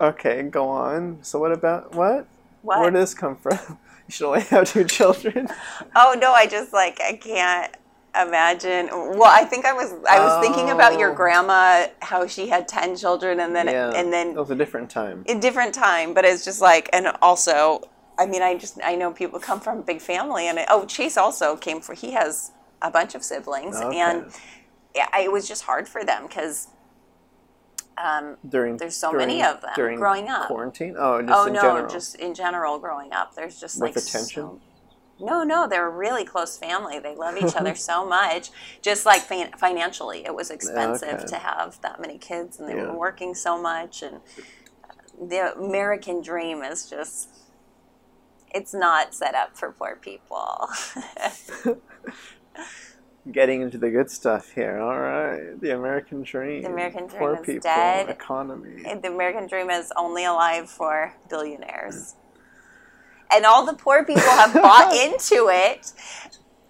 Okay, go on. So what about what? What? Where did this come from? (laughs) You should only have two children. Oh no, I just like I can't imagine. Well, I think I was I was thinking about your Oh. grandma, how she had ten children, and then yeah, and then it was a different time. a different time. But it's just like, and also, I mean, I just I know people come from a big family, and it, oh, Chase also came for he has a bunch of siblings, Okay. and yeah, I- it was just hard for them because. Um, during there's so during- many of them during growing up. Quarantine? Oh, just oh in no, general. just in general growing up, there's just With like attention? so- no, no, they're a really close family. They love each other so (laughs) much. Just like fin- financially, it was expensive Okay. to have that many kids, and they Yeah. were working so much. And uh, the American dream is just. It's not set up for poor people. (laughs) Getting into the good stuff here. All right, the American dream. The American Poor dream is people, dead. Economy. the American dream is only alive for billionaires. Mm. And all the poor people have bought (laughs) into it.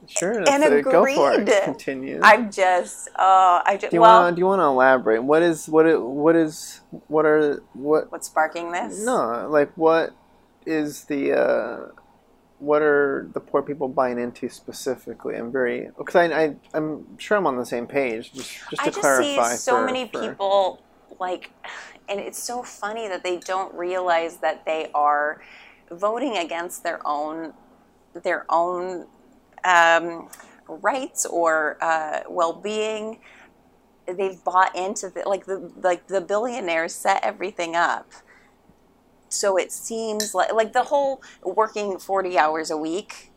Sure, and so go for it. agreed. Continue. I'm just, oh, I just, do you well, want do you want to elaborate? What is what? What is what are what what's sparking this? No, like what is the uh, what are the poor people buying into specifically? I'm very because I, I I'm sure I'm on the same page. Just just to I just clarify, see so for- many for- people like, (sighs) and it's so funny that they don't realize that they are voting against their own their own um, rights or uh, well-being. They've bought into the like the like the billionaires set everything up. So it seems like like the whole working forty hours a week.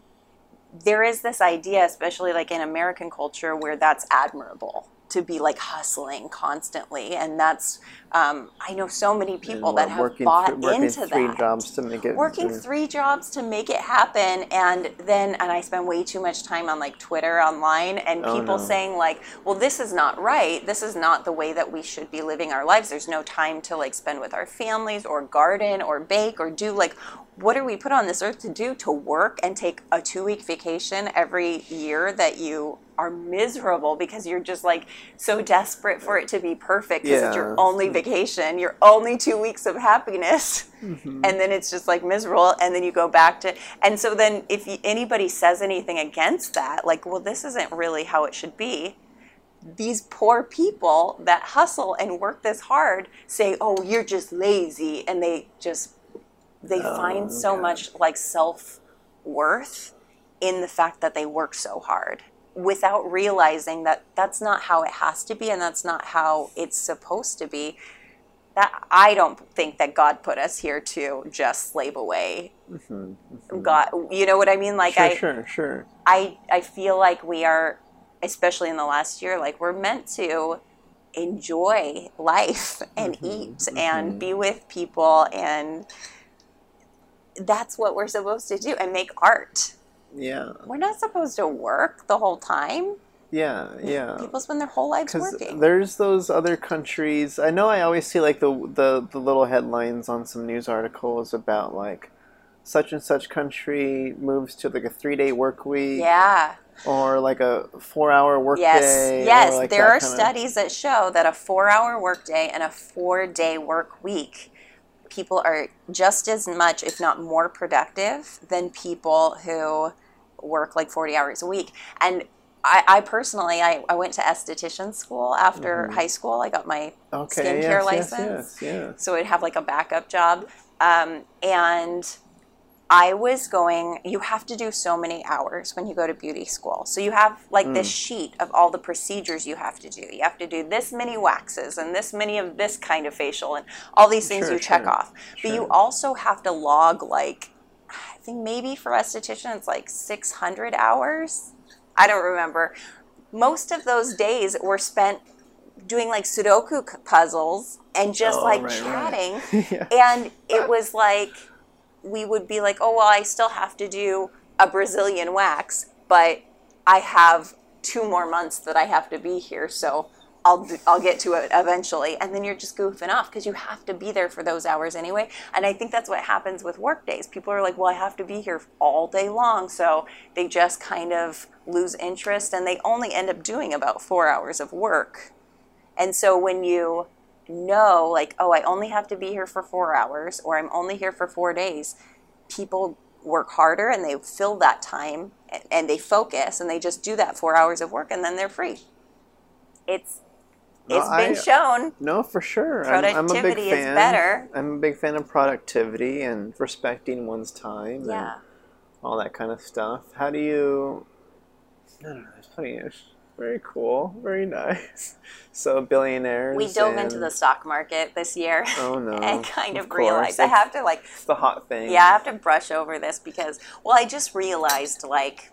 There is this idea, especially like in American culture, where that's admirable to be like hustling constantly, and that's um, I know so many people that have bought th- working into three that. jobs to make it working mm, three jobs to make it happen and then and i spend way too much time on like twitter online and Oh, people no. saying like well this is not right. This is not the way that we should be living our lives. There's no time to like spend with our families or garden or bake or do like what are we put on this earth to do? To work and take a two week vacation every year that you are miserable because you're just like so desperate for it to be perfect because it's your only vacation your only two weeks of happiness mm-hmm. and then it's just like miserable and then you go back to and so then if anybody says anything against that like well this isn't really how it should be these poor people that hustle and work this hard say oh you're just lazy and they just they Oh, find so okay. much like self-worth in the fact that they work so hard without realizing that that's not how it has to be and that's not how it's supposed to be that I don't think that God put us here to just slave away. Mm-hmm. Mm-hmm. God, you know what I mean? Like Sure, I, sure, sure. I, I feel like we are, especially in the last year, like we're meant to enjoy life and mm-hmm, eat and be with people and that's what we're supposed to do and make art. Yeah, We're not supposed to work the whole time. yeah, yeah. People spend their whole lives working. there's those other countries. I know I always see like the, the the little headlines on some news articles about like such and such country moves to like a three day work week Yeah. or like a four hour work Yes. day. Yes. like, there are studies that show that a four hour work day and a four day work week, people are just as much, if not more productive than people who work like 40 hours a week. And I, I personally, I, I went to esthetician school after high school. I got my Mm-hmm. Okay. skincare yes, license. Yes. Yes. so I'd have like a backup job. Um, and I was going, you have to do so many hours when you go to beauty school. So you have like this mm. sheet of all the procedures you have to do. You have to do this many waxes and this many of this kind of facial and all these things Sure, you check sure, off. But you also have to log like, I think maybe for esthetician it's like 600 hours. I don't remember. Most of those days were spent doing like Sudoku puzzles and just Oh, like right, right. chatting. (laughs) Yeah. And it was like, we would be like, oh, well, I still have to do a Brazilian wax, but I have two more months that I have to be here. So I'll, I'll get to it eventually. And then you're just goofing off because you have to be there for those hours anyway. And I think that's what happens with work days. People are like, well, I have to be here all day long. So they just kind of lose interest and they only end up doing about four hours of work. And so when you know, like, oh, I only have to be here for four hours or I'm only here for four days, people work harder and they fill that time and, and they focus and they just do that four hours of work and then they're free. It's No, it's been I- shown. No, for sure. I'm, I'm a big Productivity is fan. better. I'm a big fan of productivity and respecting one's time Yeah. and all that kind of stuff. How do you? I don't know. It's funny. It's very cool. Very nice. (laughs) So billionaires. We dove into the stock market this year Oh (laughs) no! and kind of, course, realized I have to like It's the hot thing. Yeah, I have to brush over this because, well, I just realized like,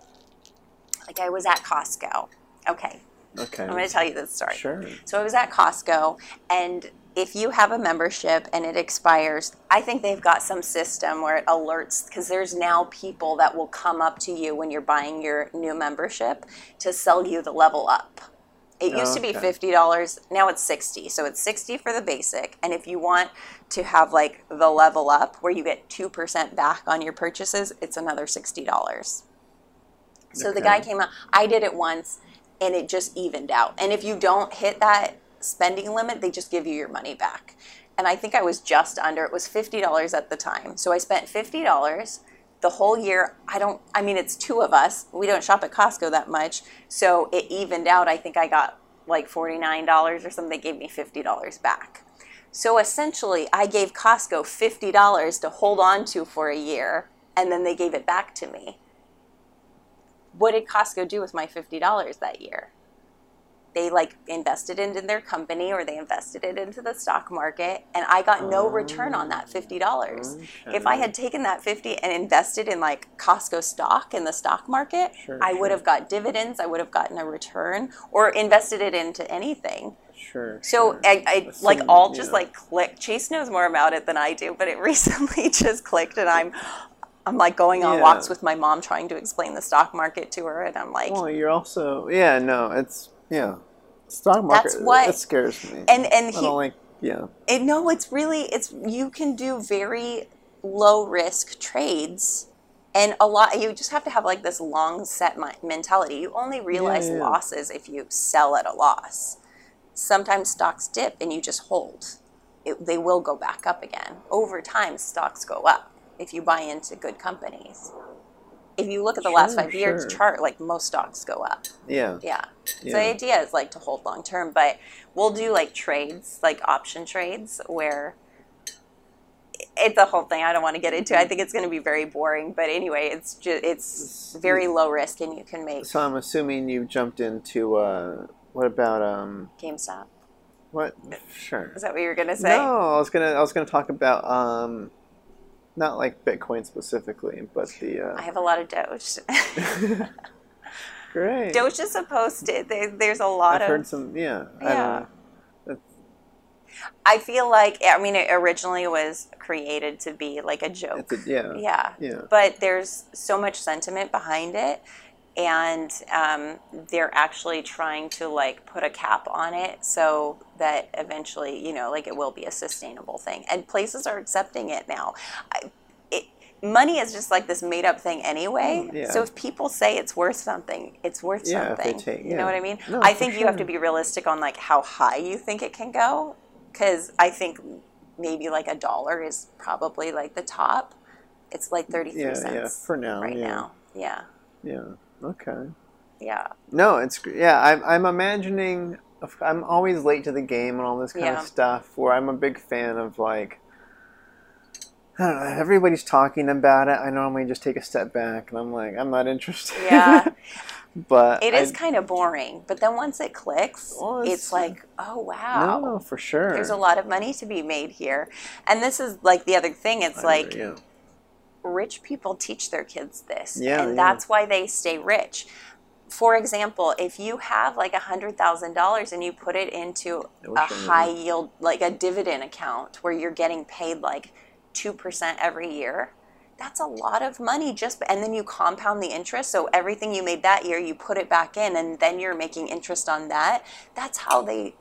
like I was at Costco. Okay, Okay. I'm going to tell you this story. Sure. So I was at Costco, and if you have a membership and it expires, I think they've got some system where it alerts because there's now people that will come up to you when you're buying your new membership to sell you the level up. It used to be fifty dollars. Now it's sixty. So it's sixty for the basic, and if you want to have like the level up where you get two percent back on your purchases, it's another sixty dollars. So the guy came out. I did it once, and it just evened out. And if you don't hit that spending limit, they just give you your money back. And I think I was just under. It was fifty dollars at the time. So I spent fifty dollars the whole year. I don't. I mean, it's two of us. We don't shop at Costco that much, so it evened out. I think I got like forty nine dollars or something. They gave me fifty dollars back. So essentially, I gave Costco fifty dollars to hold on to for a year, and then they gave it back to me what did Costco do with my fifty dollars that year? They like invested it in their company or they invested it into the stock market, and I got no return on that fifty dollars. If I had taken that fifty and invested in like Costco stock in the stock market, Sure, I would sure. have got dividends. I would have gotten a return, or invested it into anything. Sure. So sure. I, I like all just like click. Chase knows more about it than I do, but it (laughs) recently just clicked, and I'm I'm like going on Yeah. walks with my mom trying to explain the stock market to her, and I'm like, Well, you're also yeah. No, it's yeah. Stock market. That's what- It scares me. and and he, like. Yeah. it, no, it's really it's you can do very low risk trades. And a lot, you just have to have like this long set mentality. You only realize yeah. losses if you sell at a loss. Sometimes stocks dip and you just hold. It, they will go back up again. Over time, stocks go up if you buy into good companies. If you look at the last Sure, five years chart, like most stocks go up. Yeah. Yeah. So the idea is like to hold long term, but we'll do like trades, like option trades, where it's a whole thing. I don't want to get into. I think it's going to be very boring, but anyway, it's just it's very low risk, and you can make So I'm assuming you jumped into uh, what about um GameStop. What? Sure. Is that what you were going to say? No, I was gonna I was gonna talk about um, not like Bitcoin specifically, but the I uh, have a lot of Doge. (laughs) great. Doge is supposed to. There, there's a lot I've of. heard some. Yeah. I Yeah. That's, I feel like I mean it originally was created to be like a joke. a, yeah. yeah. Yeah. But there's so much sentiment behind it, and um, they're actually trying to like put a cap on it so that eventually, you know, like it will be a sustainable thing. And places are accepting it now. I, it, money is just like this made up thing anyway. Mm, yeah. So if people say it's worth something, it's worth Yeah, something. take- You know what I mean? No, I think you have to be realistic on like how high you think it can go, because I think maybe like a dollar is probably like the top. It's like thirty three Yeah, cents yeah, for now, right yeah. now. Yeah, Yeah. Okay. yeah, No, it's yeah. I'm I'm imagining. I'm always late to the game and all this kind Yeah. of stuff. Where I'm a big fan of like. I don't know. Everybody's talking about it. I normally just take a step back and I'm like, I'm not interested. Yeah. (laughs) but it is I- kind of boring. But then once it clicks, Well, it's, it's- like, oh wow, No, for sure. there's a lot of money to be made here. And this is like the other thing. It's I- like yeah. Rich people teach their kids this Yeah, and yeah. that's why they stay rich for example if you have like a hundred thousand dollars and you put it into a high yield like a dividend account where you're getting paid like 2% every year that's a lot of money just and then you compound the interest so everything you made that year you put it back in and then you're making interest on that that's how they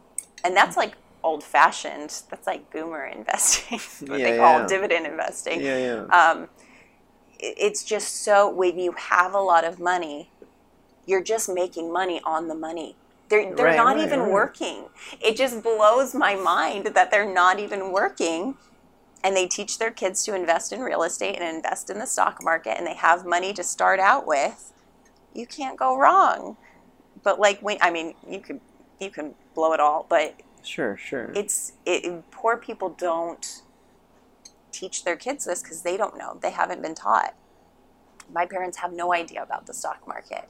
and that's like old fashioned that's like boomer (laughs) investing what Yeah, they call yeah. dividend investing Yeah, yeah. um, it's just so when you have a lot of money, you're just making money on the money. They're they're Right, not right, even right. working. It just blows my mind that they're not even working. And they teach their kids to invest in real estate and invest in the stock market, and they have money to start out with. You can't go wrong. But like when I mean, you could you can blow it all, but sure, sure. it's it, poor people don't teach their kids this because they don't know. They haven't been taught. My parents have no idea about the stock market.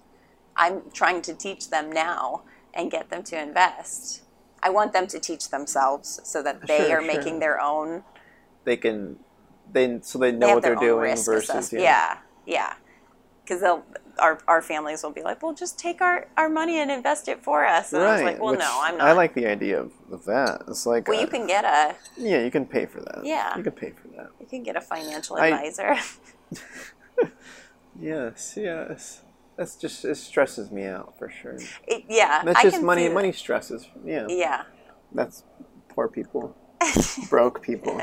I'm trying to teach them now and get them to invest. I want them to teach themselves so that they Sure, are making their own they can, they so they know they what they're doing versus yeah. yeah because they'll our, our families will be like well just take our, our money and invest it for us and i was Right. like well no i'm not I like the idea of, of that. It's like well uh, you can get a yeah, you can pay for that. Yeah. you can pay for that. you can get a financial I- advisor (laughs) Yes, yes. That's just it stresses me out for sure. It, yeah, That's I just can money. Money stresses. Yeah, Yeah, that's poor people, (laughs) broke people.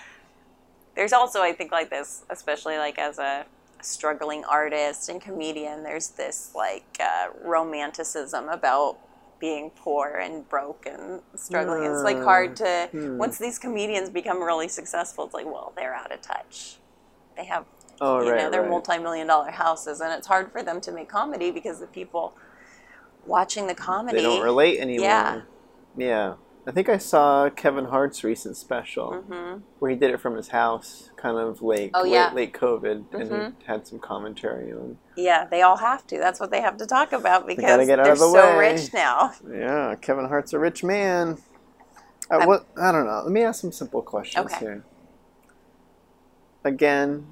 (laughs) there's also I think like this, especially like as a struggling artist and comedian. There's this like uh, romanticism about being poor and broke and struggling. it's like hard to Hmm. once these comedians become really successful. It's like well they're out of touch. They have Oh you right, know they're right. multi-million dollar houses, and it's hard for them to make comedy because the people watching the comedy. They don't relate anymore. Yeah. Yeah. I think I saw Kevin Hart's recent special Mhm. where he did it from his house, kind of late, Oh, late, yeah. late COVID, and Mhm. he had some commentary on. Yeah, they all have to. That's what they have to talk about because gotta get out they're of the so way. rich now. Yeah, Kevin Hart's a rich man. Uh, what I don't know. Let me ask some simple questions Okay. here. Again,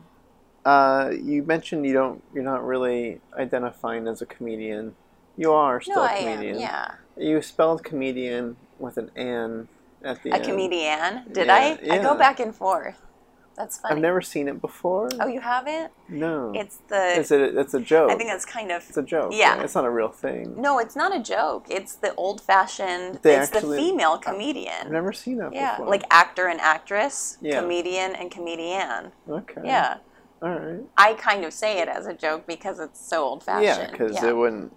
uh, you mentioned you don't. You're not really identifying as a comedian. You are still no, a I am. comedian. Yeah, You spelled comedian with an N at the a end. comedian. Did Yeah, I? I go back and forth. That's funny. I've never seen it before. Oh, you haven't? no. It's the. Is it? It's a joke. I think that's kind of. it's a joke. Yeah. right? It's not a real thing. No, it's not a joke. It's the old-fashioned. They it's actually- the female I've comedian. never seen that yeah, before. like actor and actress, Yeah. comedian and comedian. okay. Yeah, All right. I kind of say it as a joke because it's so old-fashioned. Yeah, because it wouldn't.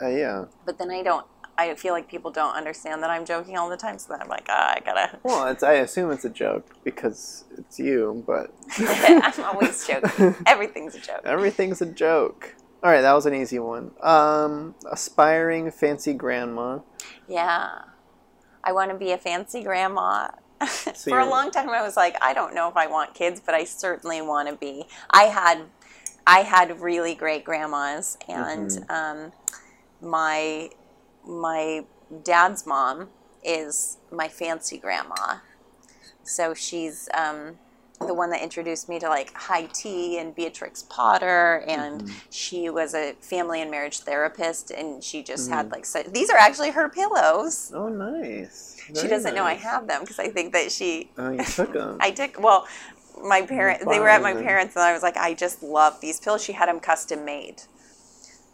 Uh, yeah. but then I don't. I feel like people don't understand that I'm joking all the time, so then I'm like, ah, I gotta. (laughs) Well, it's, I assume it's a joke because it's you, but (laughs) I'm always joking. (laughs) Everything's a joke. everything's a joke. All right, that was an easy one. Um, aspiring fancy grandma. Yeah. I want to be a fancy grandma. For a long time I was like, I don't know if I want kids, but I certainly want to be. I had I had really great grandmas and Mm-hmm. um, my my dad's mom is my fancy grandma. So she's um, the one that introduced me to like high tea and Beatrix Potter, and Mm-hmm. she was a family and marriage therapist, and she just Mm-hmm. had like so, these are actually her pillows. Oh, nice. she doesn't know I have them because I think that she Oh, you took them. (laughs) I took well, my parents they were at my parents and I was like, I just love these pillows. She had them custom made.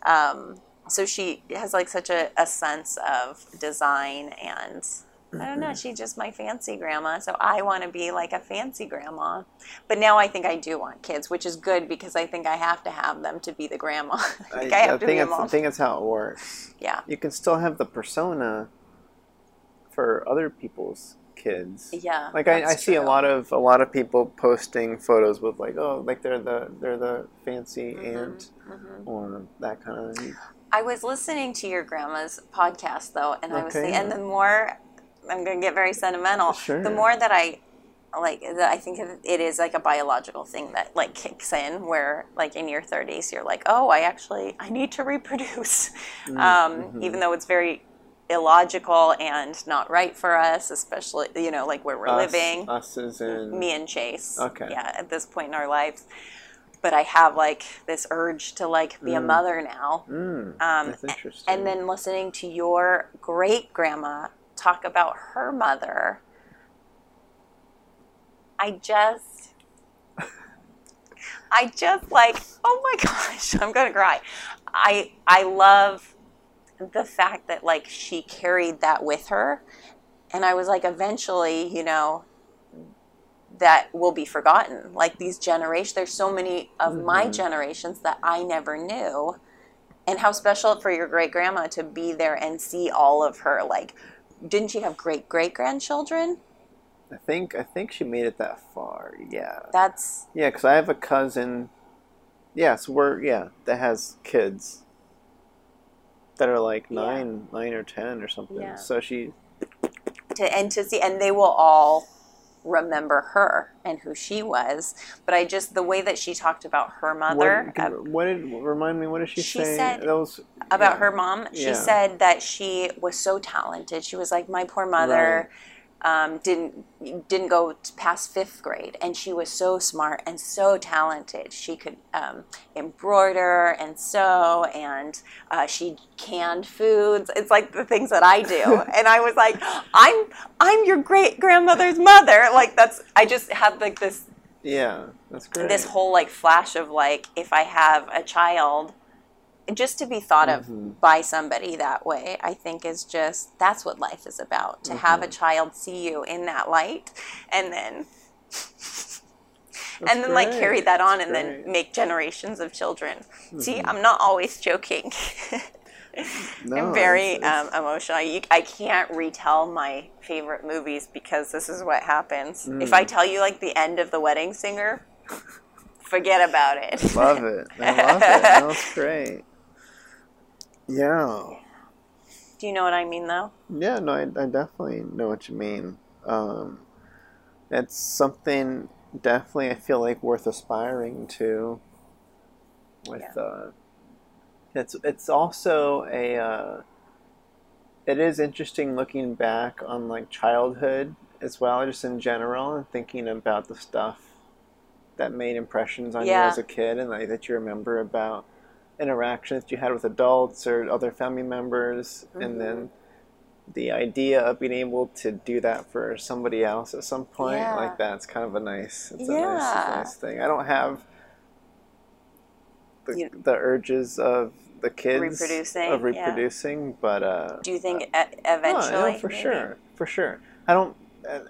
Um, so she has like such a, a sense of design and I don't know, she's just my fancy grandma. So I want to be like a fancy grandma. But now I think I do want kids, which is good because I think I have to have them to be the grandma. (laughs) I think I, have to be a I think that's how it works. Yeah. You can still have the persona for other people's kids. Yeah. Like I, I see a lot of a lot of people posting photos with like oh like they're the they're the fancy Mm-hmm. aunt or that kind of I was listening to your grandma's podcast though, and I was Okay. and the more I'm going to get very sentimental, Sure. the more that I like that I think it is like a biological thing that like kicks in where like in your 30s you're like, oh, I actually I need to (laughs) reproduce, Mm, um, mm-hmm. even though it's very illogical and not right for us, especially you know like where we're us, living us is in me and Chase. Okay. Yeah, at this point in our lives. But I have like this urge to like be a mother now. Mm, Um, that's interesting. And then listening to your great grandma talk about her mother, I just, I just like, oh my (laughs) gosh, I'm gonna cry. I I love the fact that like she carried that with her, and I was like, eventually, you know, that will be forgotten. Like these generations, there's so many of my mm-hmm. generations that I never knew and how special for your great grandma to be there and see all of her like didn't she have great great grandchildren I think I think she made it that far. Yeah. that's Yeah, because I have a cousin. Yeah, so we're yeah that has kids that are like Yeah. nine, nine or ten or something. Yeah. So she, to and to see and they will all remember her and who she was but i just the way that she talked about her mother what, uh, what did remind me? What did she, She say? said- was about yeah. her mom she Yeah. said that she was so talented she was like my poor mother um, didn't didn't go past fifth grade. And she was so smart and so talented. She could um, embroider and sew and uh, she canned foods. It's like the things that i do. (laughs) And i was like i'm i'm your great grandmother's mother. Like that's i just had like this Yeah, that's great. this whole like flash of like if I have a child, just to be thought of Mm-hmm. by somebody that way, I think is just that's what life is about. To have Mm-hmm. a child see you in that light, and then That's and then like carry that on, That's and great. then make generations of children. See, Mm-hmm. I'm not always joking. (laughs) No, I'm very it's- it's- um, emotional. You, I can't retell my favorite movies because this is what happens. If Mm. I tell you like the end of The Wedding Singer, forget about it. love it. I love it. (laughs) That's great. Yeah. Do you know what I mean, though? Yeah, no, I, I definitely know what you mean. Um, it's something definitely I feel like worth aspiring to. With Yeah. uh, it's it's also a uh, it is interesting looking back on like childhood as well, just in general, and thinking about the stuff that made impressions on Yeah. you as a kid, and like that you remember about interactions you had with adults or other family members, Mm-hmm. and then the idea of being able to do that for somebody else at some point Yeah. like that's kind of a nice it's a Yeah. nice, nice thing i don't have the, You- the urges of the kids Reproducing, of yeah. reproducing but uh Do you think no, eventually? no, for maybe? sure for sure i don't uh,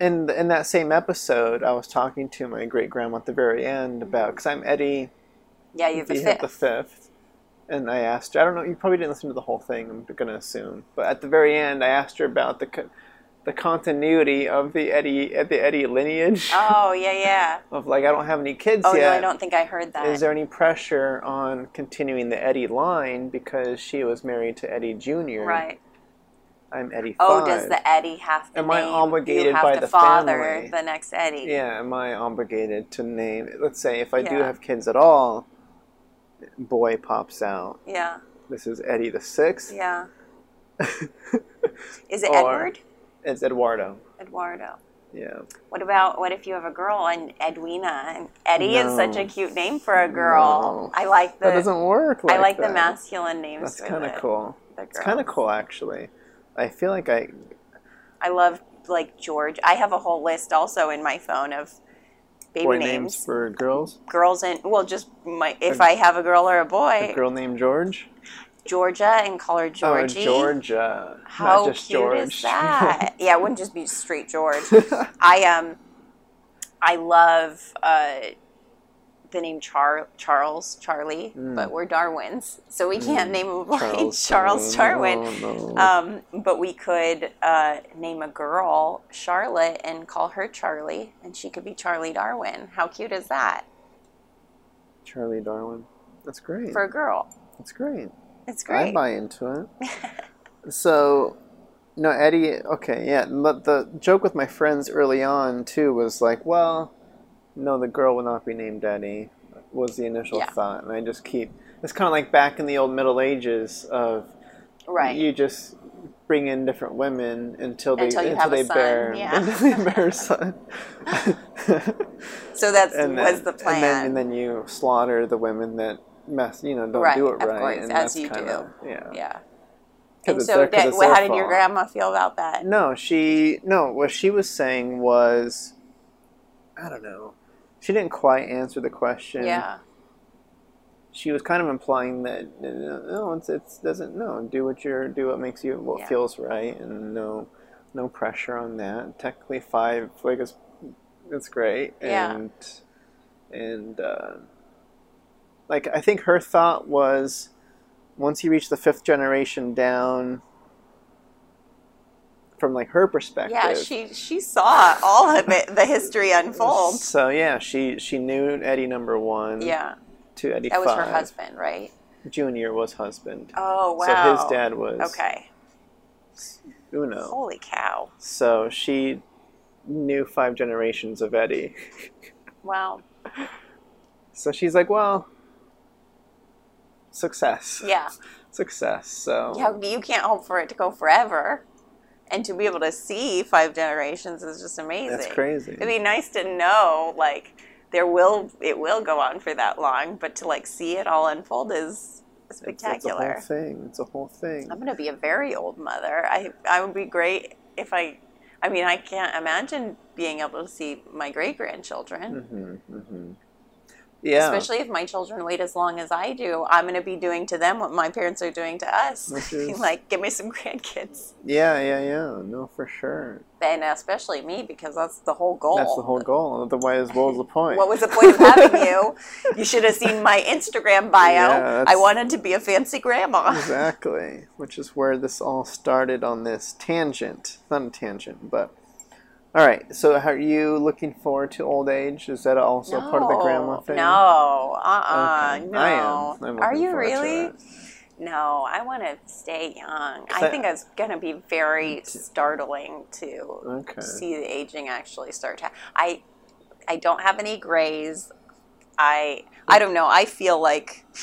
in in that same episode i was talking to my great grandma at the very end about because i'm eddie Yeah, you have the fifth. the fifth. And I asked her, I don't know, you probably didn't listen to the whole thing, I'm going to assume. But at the very end, I asked her about the co- the continuity of the Eddie the Eddie lineage. Oh yeah, yeah. (laughs) Of like, I don't have any kids Oh yet. no, I don't think I heard that. Is there any pressure on continuing the Eddie line because she was married to Eddie Jr.? right. I'm Eddie Oh, five. does the Eddie have to Am I name? obligated you have by to the father family? the next Eddie? Yeah, am I obligated to name? Let's say if I do have kids at all, boy pops out. Yeah. This is Eddie the sixth. Yeah. (laughs) Is it Edward? It's Eduardo. Eduardo. Yeah. What about what if you have a girl and Edwina and Eddie is such a cute name for a girl. No. I like the that doesn't work. Like I like the masculine names. That's kind of cool. It's kind of cool, actually. I feel like I. I love like George. I have a whole list also in my phone of baby Boy names. names for girls. girls and well just my if I have a girl or a boy, A girl named George. Georgia and call her Georgie. Oh, Georgia. How Not just cute George. is that? (laughs) yeah, it wouldn't just be straight George. (laughs) I um, I love uh, the name Char- Charles Charlie, Mm. but we're Darwins, so we can't name a (laughs) boy Charles, Charles Darwin. No, no. Um, but we could uh, name a girl Charlotte and call her Charlie, and she could be Charlie Darwin. How cute is that Charlie Darwin. That's great. for a girl? That's great. It's great. I buy into it. (laughs) so, no, Eddie. Okay, yeah. But the joke with my friends early on too was like, well, no, the girl will not be named Eddie. Was the initial Yeah. thought, and I just keep. It's kind of like back in the old Middle Ages of right. you just bring in different women until they Until until they bear yeah. until (laughs) they bear a son. (laughs) so that's and was the plan. And then, and then you slaughter the women that mess, you know, don't Right, do it of right. course, and as that's you kinda, Yeah. yeah. 'Cause And so, 'cause well, how did your grandma feel about that? No, she no. What she was saying was, I don't know. She didn't quite answer the question. Yeah. She was kind of implying that no, it's it's doesn't no. Do what you're do what makes you what Yeah. feels right, and no, no pressure on that. Technically, five like it's it's great, Yeah. and and uh, like I think her thought was, once you reach the fifth generation down. From like her perspective, Yeah, she she saw all of it, the history unfold. So yeah, she she knew Eddie number one. Yeah, To Eddie that was her husband, right? Junior was husband. Oh wow. So his dad was Okay. Uno. Holy cow! So she knew five generations of Eddie. (laughs) Wow. So she's like, well, success. Yeah. (laughs) Success. So Yeah, you can't hope for it to go forever, and to be able to see five generations is just amazing. that's crazy. It'd be nice to know, like, there will it will go on for that long, but to like see it all unfold is spectacular. It's, a whole thing. It's a whole thing. I'm gonna be a very old mother. I I would be great if I. I mean, I can't imagine being able to see my great grandchildren, hmm hmm Yeah. especially if my children wait as long as I do. I'm gonna be doing to them what my parents are doing to us. (laughs) Is- like, give me some (laughs) grandkids, yeah, yeah, yeah. No, for sure. and especially me because that's the whole goal. That's the whole goal. Otherwise, what was the point? What was the point of having (laughs) you? You should have seen my Instagram bio. Yeah, I wanted to be a fancy grandma. Exactly, which is where this all started on this tangent. Not a tangent, but all right. So, are you looking forward to old age? Is that also part of the grandma thing? No, uh, uh Okay. no. I am. Are you really? No, I want to stay young. I- I think it's going to be very startling to Okay. see the aging actually start to. I, I don't have any grays. I, I don't know. I feel like, (laughs)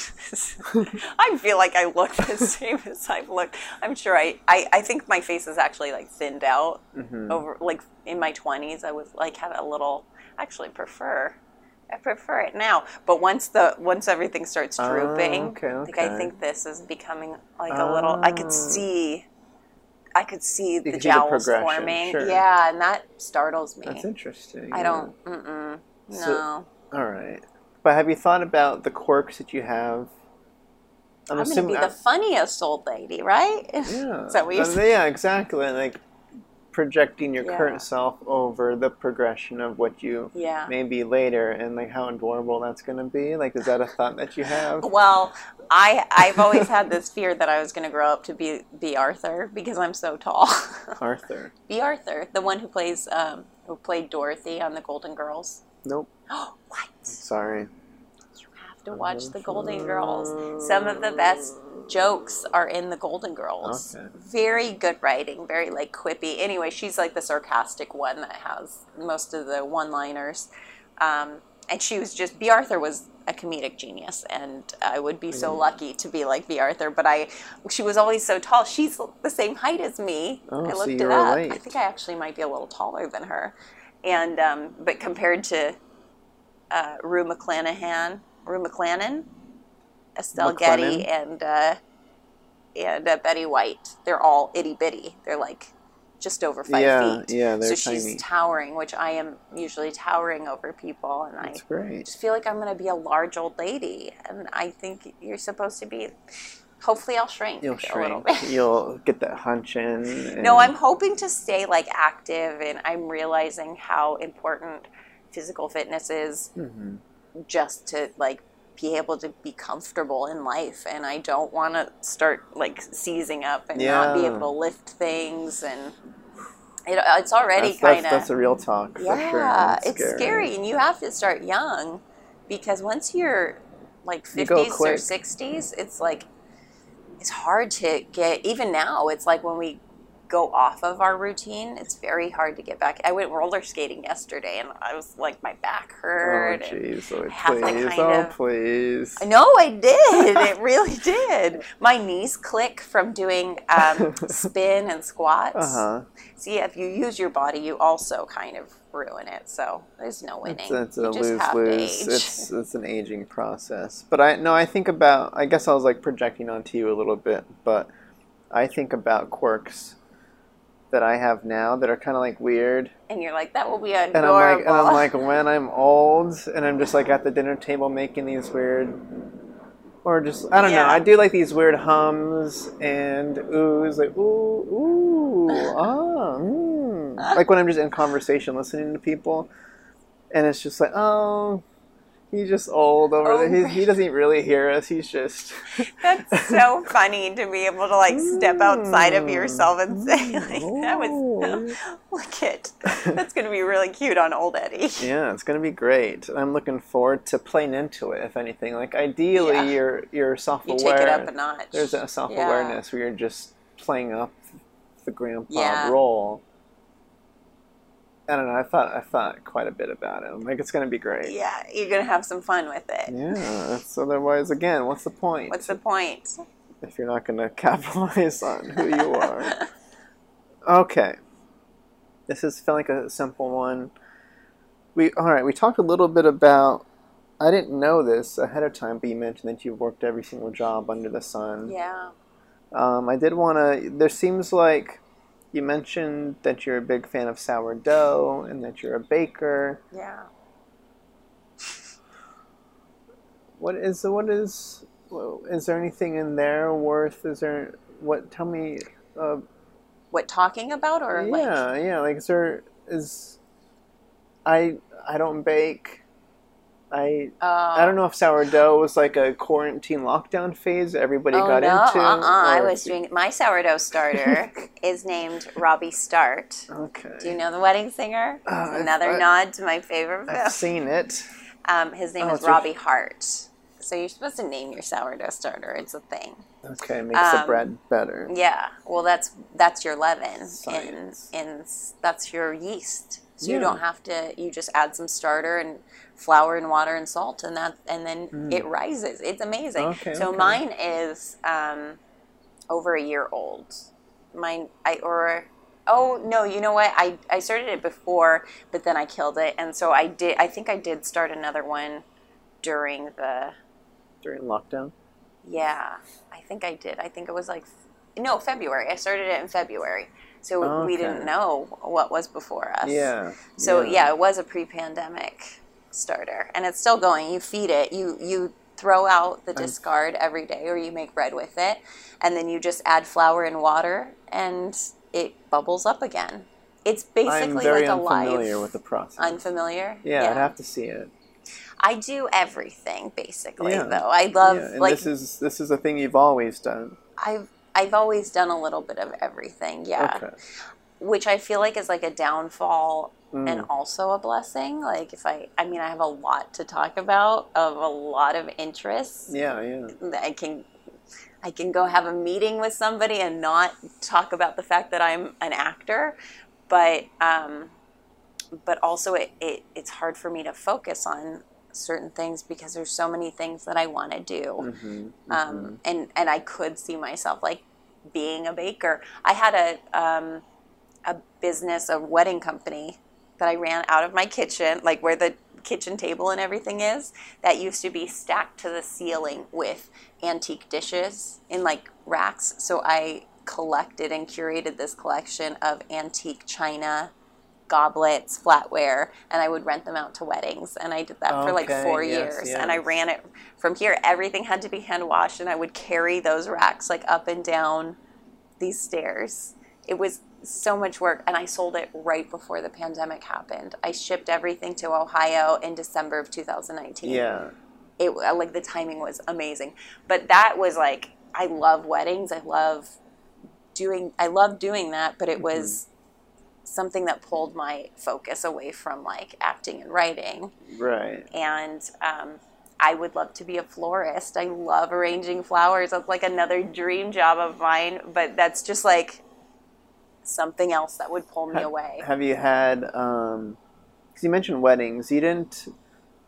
I feel like I look the (laughs) same as I've looked. I'm sure I, I, I think my face is actually like thinned out Mhm. over like in my 20s i was like had a little actually prefer i prefer it now but once the once everything starts Oh, drooping okay, like i think this is becoming like a little i could Oh. see i could see the could see the jowls forming sure. yeah and that startles me That's interesting. i don't mm-mm, no So- All right, but have you thought about the quirks that you have? i'm, gonna be the funniest old lady right (laughs) Yeah. is that what you Uh. Yeah, exactly. Like projecting your Yeah. current self over the progression of what you yeah may be later, and like how adorable that's gonna be. Like, is that a thought that you have? Well, I I've always had this fear that I was going to grow up to be Bea Arthur because I'm so tall. (laughs) Arthur. Bea Arthur, the one who plays um, who played Dorothy on the Golden Girls. Nope. (gasps) what? Sorry. You have to watch the Golden Girls. Some of the best jokes are in the Golden Girls. Okay. Very good writing, very like quippy. Anyway, she's like the sarcastic one that has most of the one-liners. Um, and she was just Bea Arthur was a comedic genius, and I would be so lucky to be like Bea Arthur. But I, she was always so tall. She's the same height as me. Oh, I so looked you it up. I think I actually might be a little taller than her, and um, but compared to uh, Rue McClanahan, Rue McClannon, Estelle Getty, and uh, and uh, Betty White, they're all itty bitty. They're like just over five Yeah, feet. yeah, they're so she's towering, which I am usually towering over people, and I great. just feel like I'm going to be a large old lady, and I think you're supposed to be. Hopefully, I'll shrink You'll shrink. (laughs) You'll get that hunch in. and- No, I'm hoping to stay like active, and I'm realizing how important physical fitness is Mhm. just to like be able to be comfortable in life. And I don't want to start like seizing up and not be able to lift things, and it, it's already kind of that's a real talk for yeah, sure. it's scary. and you have to start young because once you're like You 50s or 60s, it's like it's hard to get. Even now, it's like when we go off of our routine, it's very hard to get back. I went roller skating yesterday, and I was like, my back Oh, hurt. and- jeez. Oh, please. Oh, of- please. no, I did. It (laughs) really did. My knees click from doing um, spin and squats. Uh huh. See, if you use your body, you also kind of ruin it. So there's no winning. It's, it's a lose lose. It's it's an aging process. But I no, I think about. I guess I was like projecting onto you a little bit, but I think about quirks that I have now that are kind of like weird. and you're like, that will be And I'm adorable. like, and I'm like, when I'm old, and I'm just like at the dinner table making these weird, or just I don't know. I do like these weird hums and oohs, like ooh, ooh, ah, mm. (laughs) like when I'm just in conversation listening to people, and it's just like, oh, he's just old over Oh, there. He, he doesn't really hear us. He's just (laughs) That's so funny to be able to like step outside of Mm. yourself and say, (laughs) like, that was Ooh. (laughs) look it. That's gonna be really cute on old Eddie. Yeah, it's gonna be great. I'm looking forward to playing into it. If anything, like ideally, Yeah. you're you're self-aware. take it up a notch. There's a self-awareness where you're just playing up the grandpa Yeah. role. I don't know. I thought I thought quite a bit about it. I'm like, it's gonna be great. Yeah, you're gonna have some fun with it. Yeah. That's, otherwise, again, what's the point What's the point? if you're not gonna (laughs) capitalize on who you (laughs) are? Okay. This is felt like a simple one. We all right. We talked a little bit about. I didn't know this ahead of time, but you mentioned that you've worked every single job under the sun. Yeah. Um, I did want to. There seems like you mentioned that you're a big fan of sourdough and that you're a baker. Yeah. What is what is is there anything in there worth? Is there what? Tell me. Uh, What talking about or like yeah, yeah. Like, is there is? I I don't bake. I I don't know if sourdough was like a quarantine lockdown phase everybody oh, got no, into. Uh-uh. I was doing my sourdough starter (laughs) is named Robbie Start. Okay. Do you know the wedding singer? Uh, another I- nod to my favorite film. I've seen it. Um, his name Oh, is it's a- Robbie Hart. So you're supposed to name your sourdough starter. It's a thing. Okay, makes the Um, bread better. Yeah. Well, that's that's your leaven, Science. and and that's your yeast. So you don't have to. You just add some starter and flour and water and salt, and that and then it rises. It's amazing. Mm. Okay, so okay. mine is um, over a year old. Mine I or. Oh no! You know what? I, I started it before, but then I killed it, and so I did. I think I did start another one during the During lockdown. yeah, I think I did. I think it was like no February. I started it in February, so we didn't know what was before us. Yeah. So yeah. it was a pre-pandemic starter, and it's still going. You feed it. You you throw out the discard every day, or you make bread with it, and then you just add flour and water, and it bubbles up again. It's basically like a unfamiliar live. with the process. Unfamiliar? yeah, I'd have to see it. I do everything basically, Yeah. though. I love yeah, like this is this is a thing you've always done. I've I've always done a little bit of everything, yeah. Okay. Which I feel like is like a downfall Mm. and also a blessing. Like if I I mean I have a lot to talk about of a lot of interests. Yeah, yeah. I can I can go have a meeting with somebody and not talk about the fact that I'm an actor, but um, but also it, it it's hard for me to focus on certain things because there's so many things that I want to do. Mm-hmm. Um, and and I could see myself like being a baker. I had a um, a business, a wedding company that I ran out of my kitchen, like where the kitchen table and everything is. That used to be stacked to the ceiling with antique dishes in like racks. So I collected and curated this collection of antique china goblets, flatware, and I would rent them out to weddings. And I did that for like four yes, years. And I ran it from here. Everything had to be hand washed, and I would carry those racks like up and down these stairs. It was so much work, and I sold it right before the pandemic happened. I shipped everything to Ohio in December of 2019 Yeah. it uh, like the timing was amazing but that was like i love weddings i love doing i love doing that but it Mm-hmm. was something that pulled my focus away from like acting and writing Right. and um, i would love to be a florist i love arranging flowers that's like another dream job of mine but that's just like something else that would pull me away Have you had? Um, because you mentioned weddings. You didn't.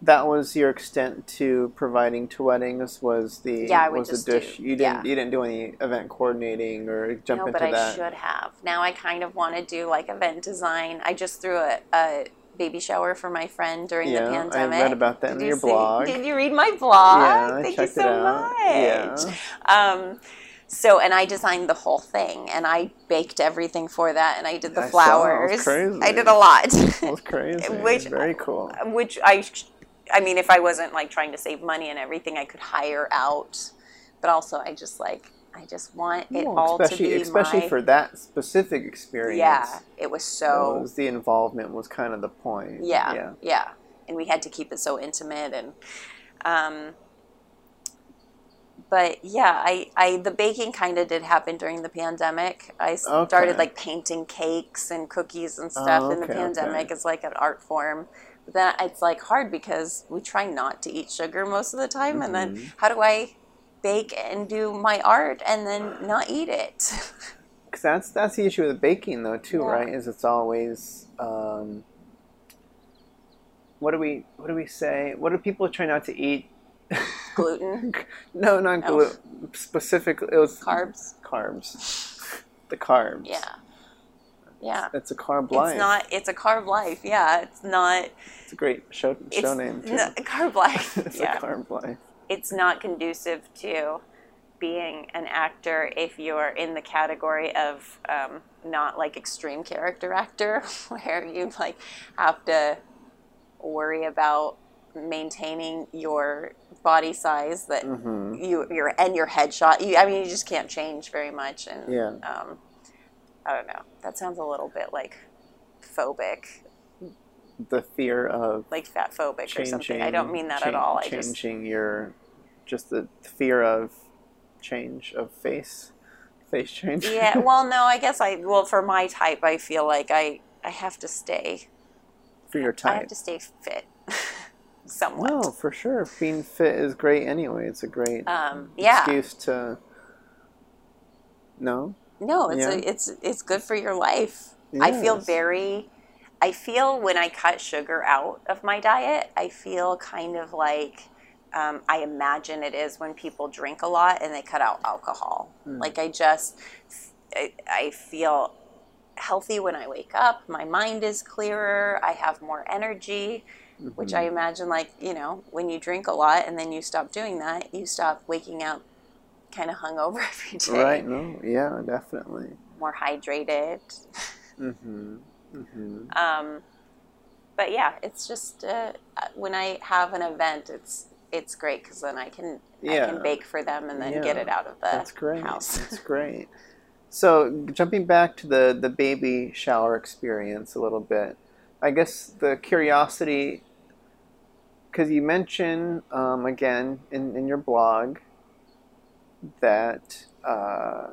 That was your extent to providing to weddings. Was the Yeah, I would was just the dish? do- you didn't. yeah. You didn't do any event coordinating or jump no, into but I that. should have. Now I kind of want to do like event design. I just threw a, a baby shower for my friend during Yeah, the I pandemic. read about that in Did your you see- blog. Did you read my blog? Yeah, Thank you so much. Um, so, and I designed the whole thing, and I baked everything for that, and I did the I it. It flowers. was crazy. I did a lot. That was (laughs) crazy. Which- Very cool. which I, I mean, if I wasn't like trying to save money and everything, I could hire out. But also, I just like, I just want it Well, all to be especially my, for that specific experience. Yeah, it was It so. was the involvement was kind of the point. yeah, Yeah. yeah, and we had to keep it so intimate and. Um, but yeah, I, I the baking kind of did happen during the pandemic. I started Okay. like painting cakes and cookies and stuff Oh, in the pandemic okay. as like an art form. But then it's like hard because we try not to eat sugar most of the time, and Mm-hmm. then how do I bake and do my art and then not eat it? (laughs) Because that's that's the issue with baking though too, Yeah. right? Is it's always um, what do we what do we say? What do people try not to eat? (laughs) Gluten, (laughs) no, not Oh. gluten. Specifically, it was carbs. Carbs. The carbs. Yeah, yeah. It's a carb life. It's not. It's a carb life. Yeah, it's not. It's a great show show name too. no- (laughs) carb life. it's yeah. a carb life. it's not conducive to being an actor if you're in the category of um, not like extreme character actor where you like have to worry about maintaining your body size that hmm you your and your headshot. You i mean you just can't change very much and Yeah. um, i don't know. That sounds a little bit like phobic. The fear of like fat phobic or something. I don't mean that at all. I just changing your, just the fear of change of face, face change. yeah (laughs) well no i guess i well for my type i feel like i i have to stay for your type, i have to stay fit (laughs) somewhat No, for sure. Being fit is great anyway. It's a great um yeah excuse to. No. no it's Yeah. a, it's it's good for your life i feel very i feel when i cut sugar out of my diet i feel kind of like um, i imagine it is when people drink a lot and they cut out alcohol Hmm. like i just I, I feel healthy when i wake up my mind is clearer i have more energy which Mm-hmm. I imagine, like, you know, when you drink a lot and then you stop doing that, you stop waking up kind of hungover (laughs) every day, Right. No. Yeah. Definitely. more hydrated. Mm-hmm. Mm-hmm. Um, but yeah, it's just uh, when I have an event, it's it's great because then I can I can bake for them and then get it out of the That's great. house. (laughs) That's great. So jumping back to the the baby shower experience a little bit, I guess the curiosity, because you mentioned um, again in, in your blog that uh,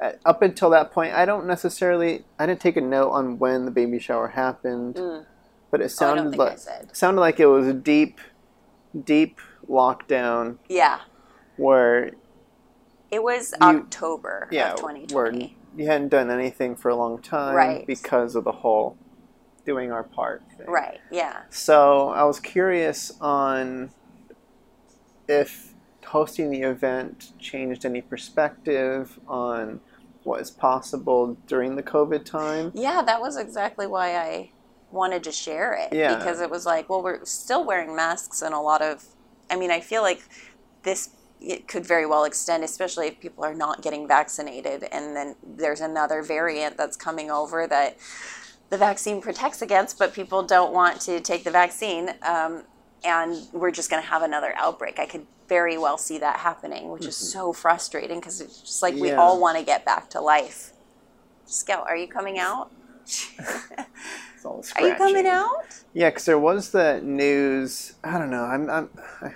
at, up until that point, I don't necessarily I didn't take a note on when the baby shower happened, Mm. but it Oh, sounded I like sounded like it was a deep, deep lockdown Yeah, where it was You- October yeah, of where 2020. you hadn't done anything for a long time Right. because of the whole doing our part. Thing. Right. Yeah. So I was curious on if hosting the event changed any perspective on what is possible during the COVID time. Yeah, that was exactly why I wanted to share it. Yeah. Because it was like, well, we're still wearing masks and a lot of, I mean, I feel like this it could very well extend, especially if people are not getting vaccinated, and then there's another variant that's coming over that the vaccine protects against, but people don't want to take the vaccine, um, and we're just going to have another outbreak. I could very well see that happening, which is so frustrating because it's just like we all want to get back to life. Scout, are you coming (laughs) out? Are you coming out? Yeah, because there was the news. I don't know. I'm. I'm I,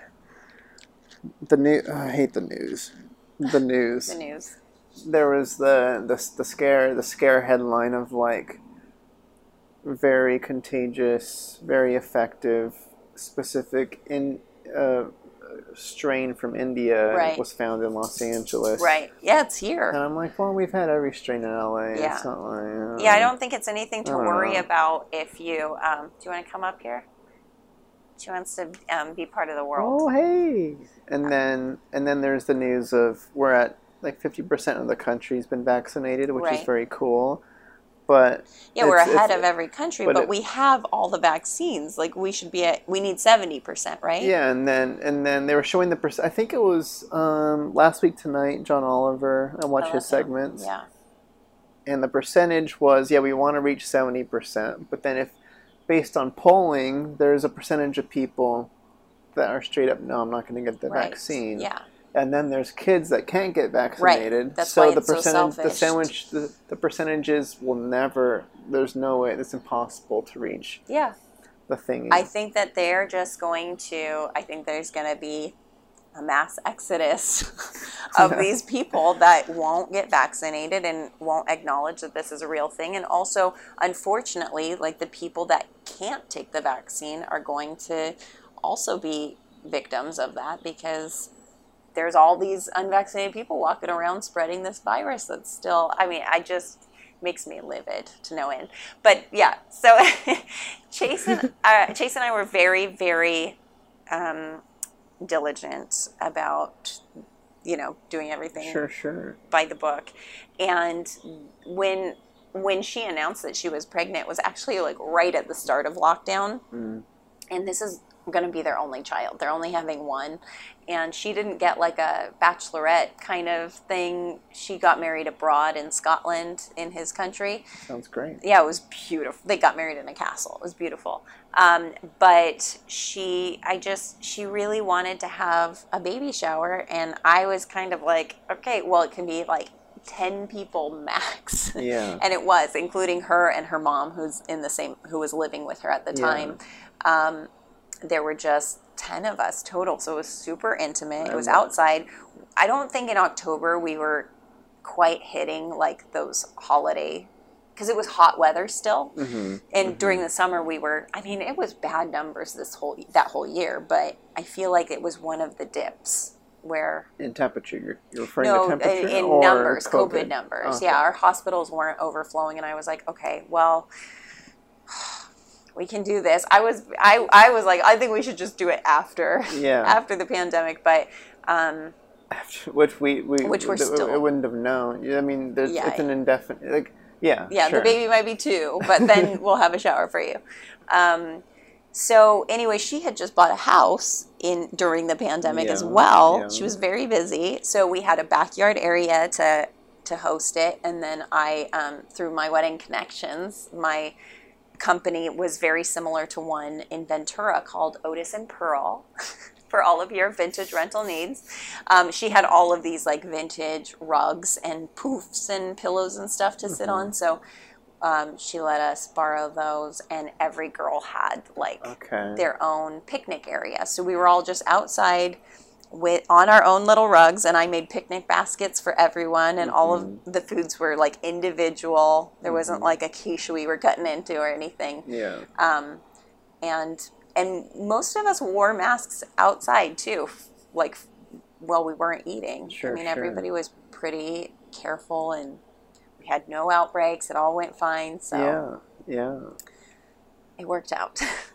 the new. I hate the news. The (laughs) news. The news. there was the, the the scare the scare headline of like very contagious, very effective, specific in uh, strain from India Right. was found in Los Angeles. Right. Yeah, it's here. And. I'm like, well, we've had every strain in LA. Yeah. It's not like, uh, Yeah, I don't think it's anything to worry know. about if you. Um, do you want to come up here? She wants to um, be part of the world. Oh, hey. And then and then there's the news of we're at like 50% of the country's been vaccinated, which is very cool. But yeah, we're ahead of every country, but but, it- we have all the vaccines. Like we should be at. We need seventy percent, right? Yeah, and then and then they were showing the percent. I think it was um, last week tonight. John Oliver. I watched I his him. segments, Yeah. and the percentage was yeah we want to reach seventy percent, but then if based on polling, there's a percentage of people that are straight up no, I'm not going to get the Right. vaccine, Yeah. And then there's kids that can't get vaccinated. Right. That's so why the it's so the sandwich, the, the percentages will never. There's no way. It's impossible to reach Yeah. the thing. I think that they're just going to. I think there's going to be a mass exodus (laughs) of Yeah. these people that won't get vaccinated and won't acknowledge that this is a real thing. And also, unfortunately, like the people that can't take the vaccine are going to also be victims of that because there's all these unvaccinated people walking around spreading this virus that's still i mean i just makes me livid to no end. But yeah so (laughs) chase and (laughs) uh, chase and i were very very um, diligent about you know doing everything sure, sure. by the book. And when when she announced that she was pregnant it was actually like right at the start of lockdown. Mm. and this is going to be their only child. They're only having one and she didn't get like a bachelorette kind of thing she got married abroad in scotland in his country Sounds great. yeah, it was beautiful. They got married in a castle. It was beautiful. Um, but she, I just, she really wanted to have a baby shower, and I was kind of like, okay, well, it can be like ten people max. (laughs) Yeah. and it was, including her and her mom, who's in the same, who was living with her at the Yeah. time. Um, there were just ten of us total, so it was super intimate. It was outside. I don't think in October we were quite hitting like those holiday because it was hot weather still hmm and during the summer we were i mean it was bad numbers this whole that whole year but i feel like it was one of the dips where In temperature, you're, you're referring no to temperature in, in or numbers COVID, covid, numbers Okay. yeah our hospitals weren't overflowing and i was like okay well we can do this i was i i was like i think we should just do it after Yeah. (laughs) after the pandemic but um which we, we Which we're th- still- it wouldn't have known. I mean, there's, Yeah. it's an indefinite. Like, yeah, Yeah, sure. the baby might be two, but then (laughs) we'll have a shower for you. Um, so anyway, she had just bought a house in during the pandemic as well. yeah. She was very busy, so we had a backyard area to to host it, and then I, um, through my wedding connections, my company was very similar to one in Ventura called Otis and Pearl. (laughs) For all of your vintage rental needs, um, she had all of these like vintage rugs and poofs and pillows and stuff to sit on. So um, she let us borrow those, and every girl had like Okay. their own picnic area. So we were all just outside with on our own little rugs, and I made picnic baskets for everyone, and all of the foods were like individual. There wasn't like a quiche we were cutting into or anything. Yeah. Um, and and most of us wore masks outside too, like while we weren't eating. Sure, I mean, sure. everybody was pretty careful, and we had no outbreaks. It all went fine. So Yeah. Yeah. it worked out. (laughs)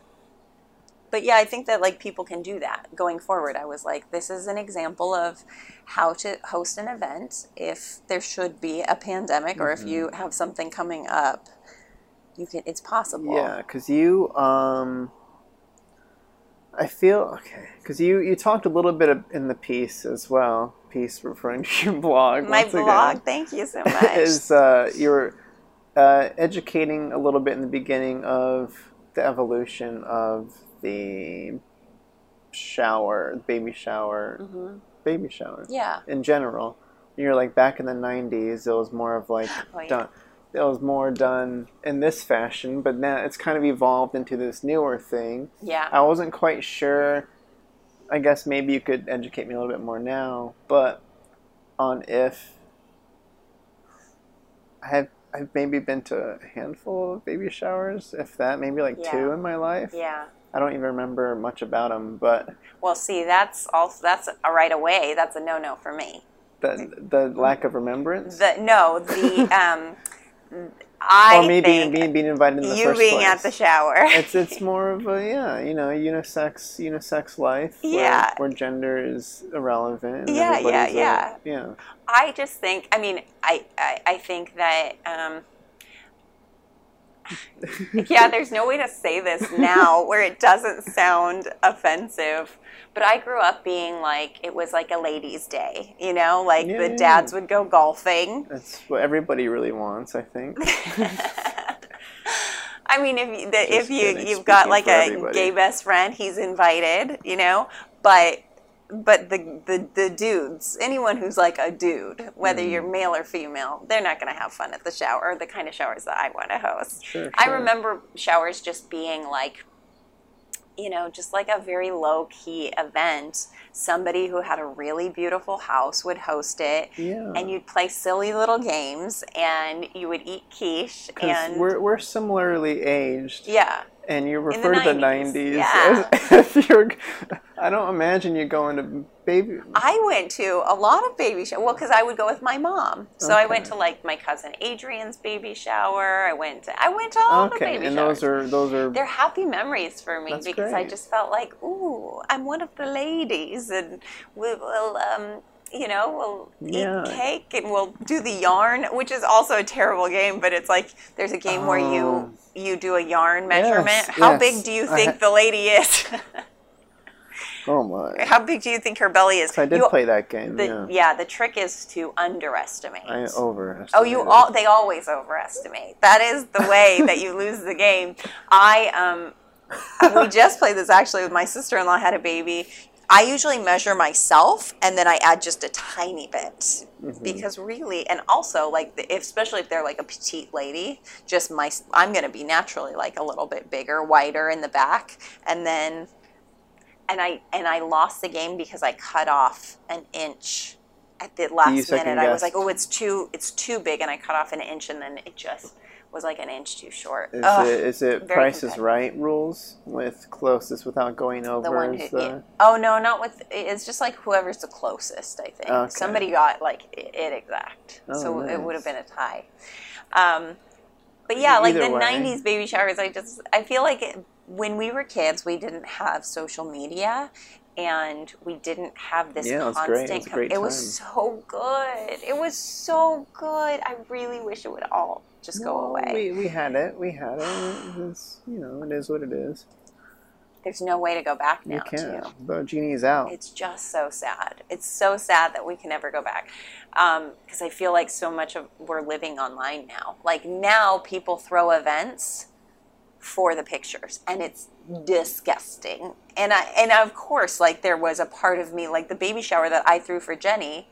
but yeah, I think that like people can do that going forward. I was like, this is an example of how to host an event if there should be a pandemic or if you have something coming up. You can. It's possible. Yeah, because you, um, I feel okay. Because you you talked a little bit of, in the piece as well. Piece referring to your blog. My once again, blog. Thank you so (laughs) much. is uh, you were uh, educating a little bit in the beginning of the evolution of the shower, baby shower, hmm baby shower Yeah. in general. You're like back in the '90s, it was more of like (gasps) Oh, yeah. done. It was more done in this fashion, but now it's kind of evolved into this newer thing. Yeah. I wasn't quite sure. I guess maybe you could educate me a little bit more now, but on if I have I've maybe been to a handful of baby showers, if that, maybe like Yeah. two in my life. Yeah. I don't even remember much about them, but Well, see, that's also that's a right away. That's a no no for me. the the lack of remembrance, The no, the (laughs) um, I or me think being being invited in the you first being place. at the shower. it's it's (laughs) more of a yeah, you know, unisex unisex life. where- Yeah. Where, gender is irrelevant. and Yeah, yeah, a- yeah. yeah. I just think. I mean, I I, I think that. Um, (laughs) yeah, there's no way to say this now where it doesn't sound offensive. But I grew up being like it was like a ladies' day, you know, like Yeah, the dads would go golfing. That's what everybody really wants, I think. (laughs) I mean, if you, the, if you kidding, you've got like a everybody. gay best friend, he's invited, you know. But but the the the dudes, anyone who's like a dude, whether Mm. you're male or female, they're not going to have fun at the shower or the kind of showers that I want to host. Sure, I remember showers just being like, you know, just like a very low key event. Somebody who had a really beautiful house would host it. Yeah. And you'd play silly little games, and you would eat quiche. and we're, we're similarly aged, yeah, and you the refer to the 90s, 90s. yeah. as (laughs) if you're, I don't imagine you going to baby. I went to a lot of baby shower. Well, because I would go with my mom, so I went to like my cousin Adrian's baby shower. I went to I went to all the Okay, baby and showers. those are those are They're happy memories for me because I just felt like, ooh, I'm one of the ladies, and we will, um, you know, we'll Yeah. eat cake and we'll do the yarn, which is also a terrible game. But it's like there's a game where you Oh. you do a yarn measurement. Yes, How yes. big do you think ha- the lady is? (laughs) oh my. How big do you think her belly is? So I did You- play that game. The, yeah, yeah. the trick is to underestimate. I overestimated. Oh, you all they always overestimate. That is the way (laughs) that you lose the game. I um we just played this actually with my sister-in-law had a baby. I usually measure myself and then I add just a tiny bit Mm-hmm. because really and also like if, especially if they're like a petite lady, just my I'm going to be naturally like a little bit bigger, wider in the back and then and I and I lost the game because I cut off an inch at the last minute. I was like, "Oh, it's too it's too big," and I cut off an inch, and then it just was like an inch too short. Is Ugh, it is it Price is. Right rules with closest without going over? the one who? the- yeah. Oh no, not with. It's just like whoever's the closest. I think Okay. somebody got like it, exact, Oh, so it would have been a tie. Um, but yeah, like the way. '90s baby showers. I just I feel like it, when we were kids, we didn't have social media. And we didn't have this Yeah, constant. It was it was so good. It was so good. I really wish it would all just go away. We, we had it. We had it. It's, you know, it is what it is. There's no way to go back now. You can't. The genie's out. It's just so sad. It's so sad that we can never go back. Um, because I feel like so much of we're living online now. Like now, people throw events for the pictures, and it's disgusting. And I and of course, like there was a part of me, like the baby shower that I threw for Jenny,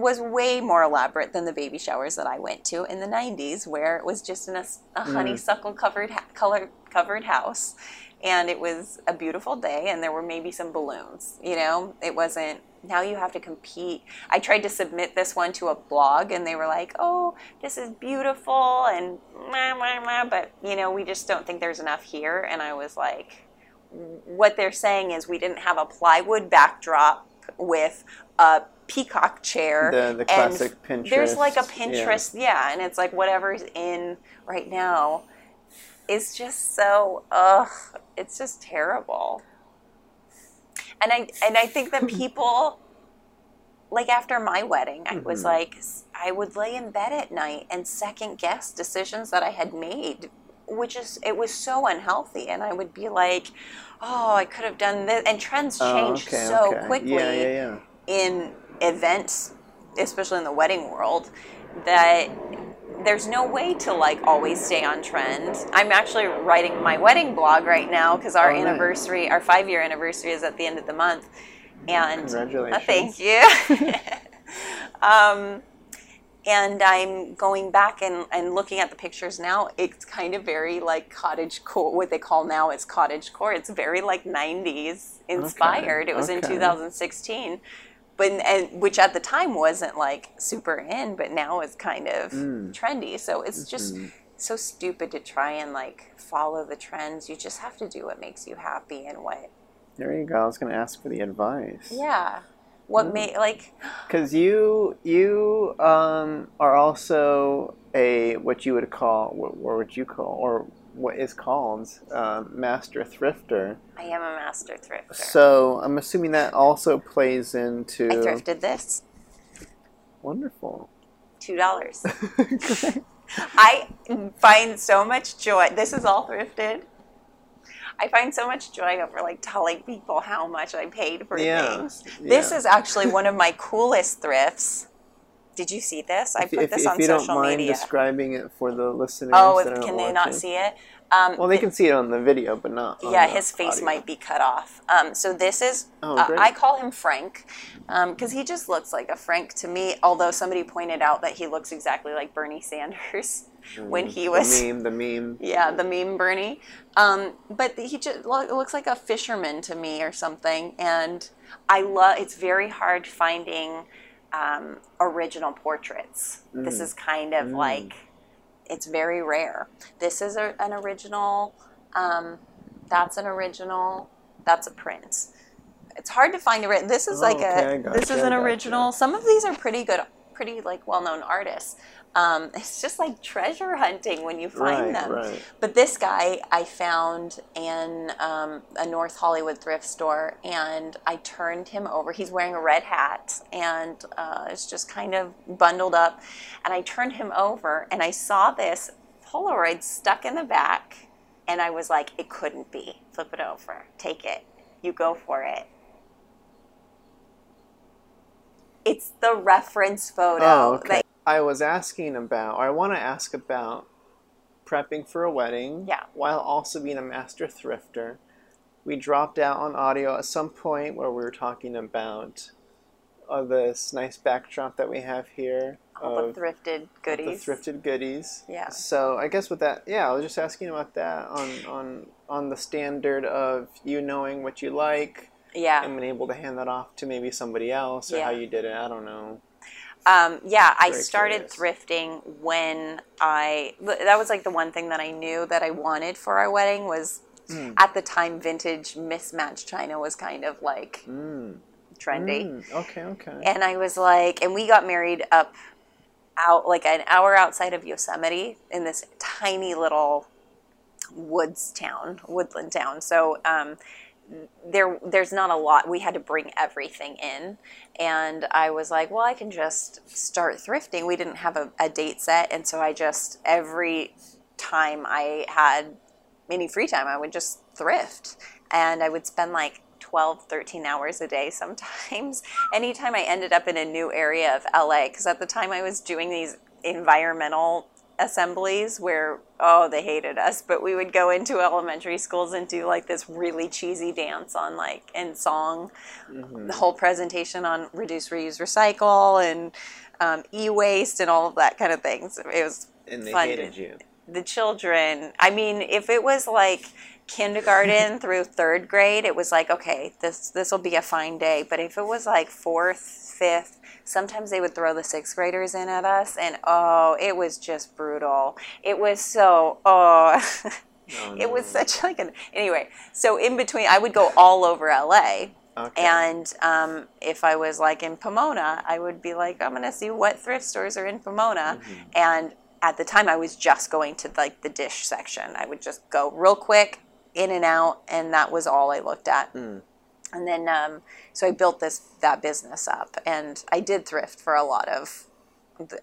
was way more elaborate than the baby showers that I went to in the '90s, where it was just in a, a mm. honeysuckle covered ha- color covered house, and it was a beautiful day, and there were maybe some balloons. You know, it wasn't. Now you have to compete. I tried to submit this one to a blog, and they were like, "Oh, this is beautiful," and blah, blah, blah, but you know, we just don't think there's enough here. And I was like, what they're saying is we didn't have a plywood backdrop with a peacock chair. The- the and classic There's like a Pinterest, yeah. Yeah. and it's like whatever's in right now. is just so ugh. It's just terrible. And I and I think that (laughs) people like after my wedding, I was Mhm. like I would lay in bed at night and second guess decisions that I had made, which is it was so unhealthy. And I would be like, oh, I could have done this. And trends change Oh, okay, so okay. quickly Yeah, yeah, yeah. in events, especially in the wedding world, that there's no way to like always stay on trend. I'm actually writing my wedding blog right now because our Oh, anniversary, our five year anniversary, is at the end of the month. And Congratulations. uh, thank you. (laughs) um, and I'm going back and, and looking at the pictures now. It's kind of very like cottage core, what they call now is cottage core. It's very like 90s inspired. It was in 2016, but and which at the time wasn't like super in, but now is kind of Mm. trendy. So it's just Mhm. so stupid to try and like follow the trends. You just have to do what makes you happy and what There you go. I was going to ask for the advice. yeah. What Mm. may like Because you you um, are also a what you would call what, what would you call or what is called uh, master thrifter. I am a master thrifter. So I'm assuming that also plays into I thrifted this. wonderful. Two dollars. (laughs) (laughs) I find so much joy. This is all thrifted. I find so much joy over like telling people how much I paid for Yeah, things. This yeah. is actually one of my coolest thrifts. Did you see this? I if, put if, this if on you don't social mind media. describing it for the listeners, Oh, can they not see it? Um, Well, they can see it on the video, but not. on yeah, his face audio. might be cut off. Um, so this is, Oh, uh. I call him Frank because he just looks like a Frank to me. Although somebody pointed out that he looks exactly like Bernie Sanders (laughs) when he was. Mm, the meme. The meme. (laughs) Yeah, the meme Bernie. Um, but he just looks like a fisherman to me or something. And I love. It's very hard finding um, original portraits. This Mm. is kind of Mm. like it's very rare. This is a, an original. Um, that's an original. That's a print. It's hard to find a. ri- This is Oh, like okay, a. this is an original. Some of these are pretty good, pretty like well-known artists. Um, it's just like treasure hunting when you find Right, them. right. But this guy I found in um, a North Hollywood thrift store, and I turned him over. He's wearing a red hat, and uh, it's just kind of bundled up. And I turned him over, and I saw this Polaroid stuck in the back, and I was like, "It couldn't be. Flip it over. Take it. You go for it." It's the reference photo. Oh, okay. I was asking about, or I want to ask about prepping for a wedding. Yeah. While also being a master thrifter. We dropped out on audio at some point where we were talking about uh, this nice backdrop that we have here all of the thrifted goodies. the thrifted goodies. Yeah. So I guess with that, yeah, I was just asking about that on on on the standard of you knowing what you like yeah. and being able to hand that off to maybe somebody else or how you did it. I don't know. Um, yeah, I Very started curious. thrifting when I. That was like the one thing that I knew that I wanted for our wedding was Mm. at the time vintage mismatched china was kind of like Mm. trendy, Mm. Okay. Okay. and I was like, and we got married up out like an hour outside of Yosemite in this tiny little woods town, woodland town. So um, there, there's not a lot. We had to bring everything in, and I was like, well, I can just start thrifting. We didn't have a, a date set, and so I just every time I had any free time, I would just thrift, and I would spend like 12, 13 hours a day sometimes. (laughs) Anytime I ended up in a new area of LA, because at the time I was doing these environmental assemblies where oh they hated us but we would go into elementary schools and do like this really cheesy dance on like and song Mhm. the whole presentation on reduce reuse recycle and um, e-waste and all of that kind of things it was And they fun hated you. the children i mean if it was like kindergarten (laughs) through third grade it was like okay this this will be a fine day but if it was like fourth fifth sometimes they would throw the sixth graders in at us and oh it was just brutal it was so oh Oh, (laughs) it was such like an anyway so in between i would go all over la Okay. and um, if I was like in Pomona, I would be like, I'm going to see what thrift stores are in Pomona. Mhm. And at the time I was just going to like the dish section. I would just go real quick in and out, and that was all I looked at. Mm. And then, um, so I built this that business up, and I did thrift for a lot of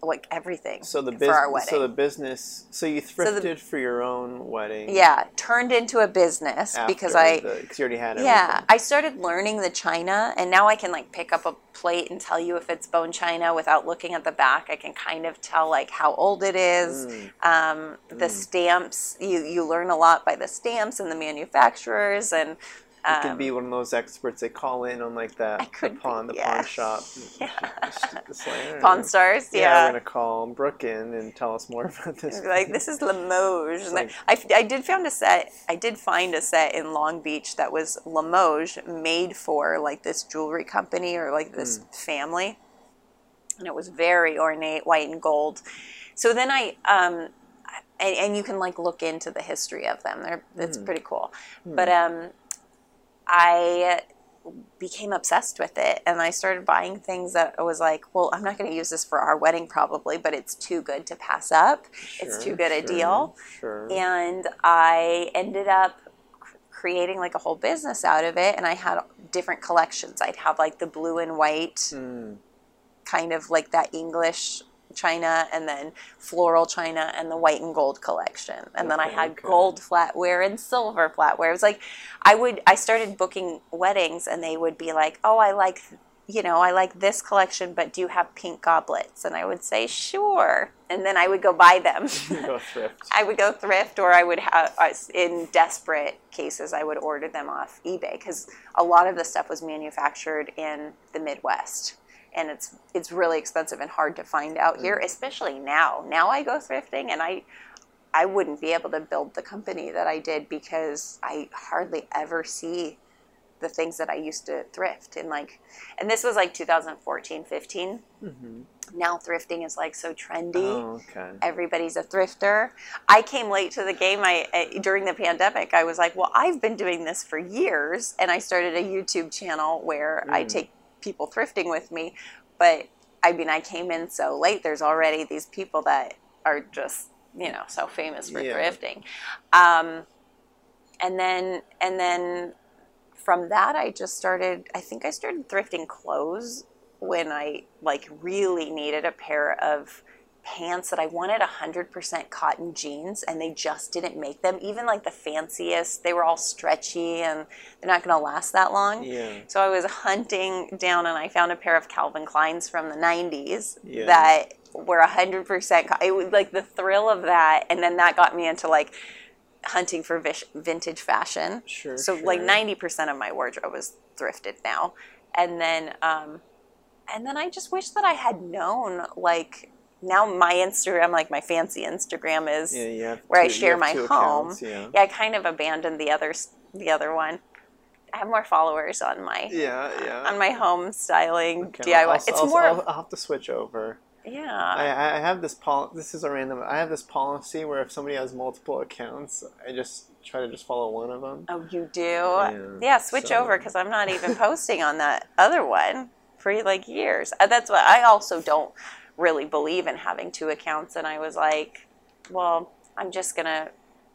like everything So the for business. our wedding. So the business. So you the- thrifted for your own wedding. yeah, turned into a business because I 'cause you already had it. Yeah. I started learning the china, and now I can like pick up a plate and tell you if it's bone china without looking at the back. I can kind of tell like how old it is. Mm. Um, the stamps, you you learn a lot by the stamps and the manufacturers, and You um, could be one of those experts they call in on like that the pawn (laughs) the yeah. pawn shop. Yeah. Like, Pawn know. Stars. Yeah, Yeah. we're gonna call Brooke in and tell us more (laughs) about this. like this is Limoges. Like- I, I did found a set. I did find a set in Long Beach that was Limoges made for like this jewelry company or like this family, and it was very ornate, white and gold. So then I um, and, and you can like look into the history of them. They're it's pretty cool. But um, I became obsessed with it and I started buying things that I was like, well, I'm not going to use this for our wedding probably, but it's too good to pass up. it's too good a deal. Sure. And I ended up creating like a whole business out of it and I had different collections. I'd have like the blue and white Mm, kind of like that English china and then floral china and the white and gold collection. And then I had okay. gold flatware and silver flatware. It was like I would I started booking weddings and they would be like, "Oh, I like you know, I like this collection, but do you have pink goblets?" And I would say, "Sure." And then I would go buy them. (laughs) go thrift. (laughs) I would go thrift, or I would have, uh, in desperate cases, I would order them off eBay because a lot of the stuff was manufactured in the Midwest, and it's it's really expensive and hard to find out here, especially now. Now I go thrifting, and I I wouldn't be able to build the company that I did because I hardly ever see the things that I used to thrift and like, and this was like 2014, 15. hmm Now thrifting is like so trendy Oh, okay. everybody's a thrifter. I came late to the game. I uh, during the pandemic, I was like, well, I've been doing this for years, and I started a YouTube channel where I Mm. take people thrifting with me. But I mean, I came in so late. There's already these people that are just you know so famous for Yeah. thrifting, um, and then and then from that, I just started. I think I started thrifting clothes when I like really needed a pair of pants that I wanted 100% cotton jeans and they just didn't make them. Even like the fanciest, they were all stretchy and they're not going to last that long. Yeah. So I was hunting down and I found a pair of Calvin Kleins from the 90s Yeah. that were 100% co- it was like the thrill of that and then that got me into like hunting for vintage fashion. Sure. So sure. like 90% of my wardrobe is thrifted now. And then um and then I just wish that I had known like now my Instagram like my fancy Instagram is Yeah, where I two- you share my home. accounts, Yeah. yeah, I kind of abandoned the other the other one. I have more followers on my Yeah. Yeah. on my home styling Okay, DIY. I'll- I'll- it's I'll- more I'll, I'll have to switch over. yeah. I, I have this pol. This is a random. I have this policy where if somebody has multiple accounts, I just try to just follow one of them. Oh, you do? Yeah, Yeah, switch so- over because I'm not even posting on that other one for like years. Uh, That's what I also don't really believe in having two accounts. And I was like, well, I'm just gonna.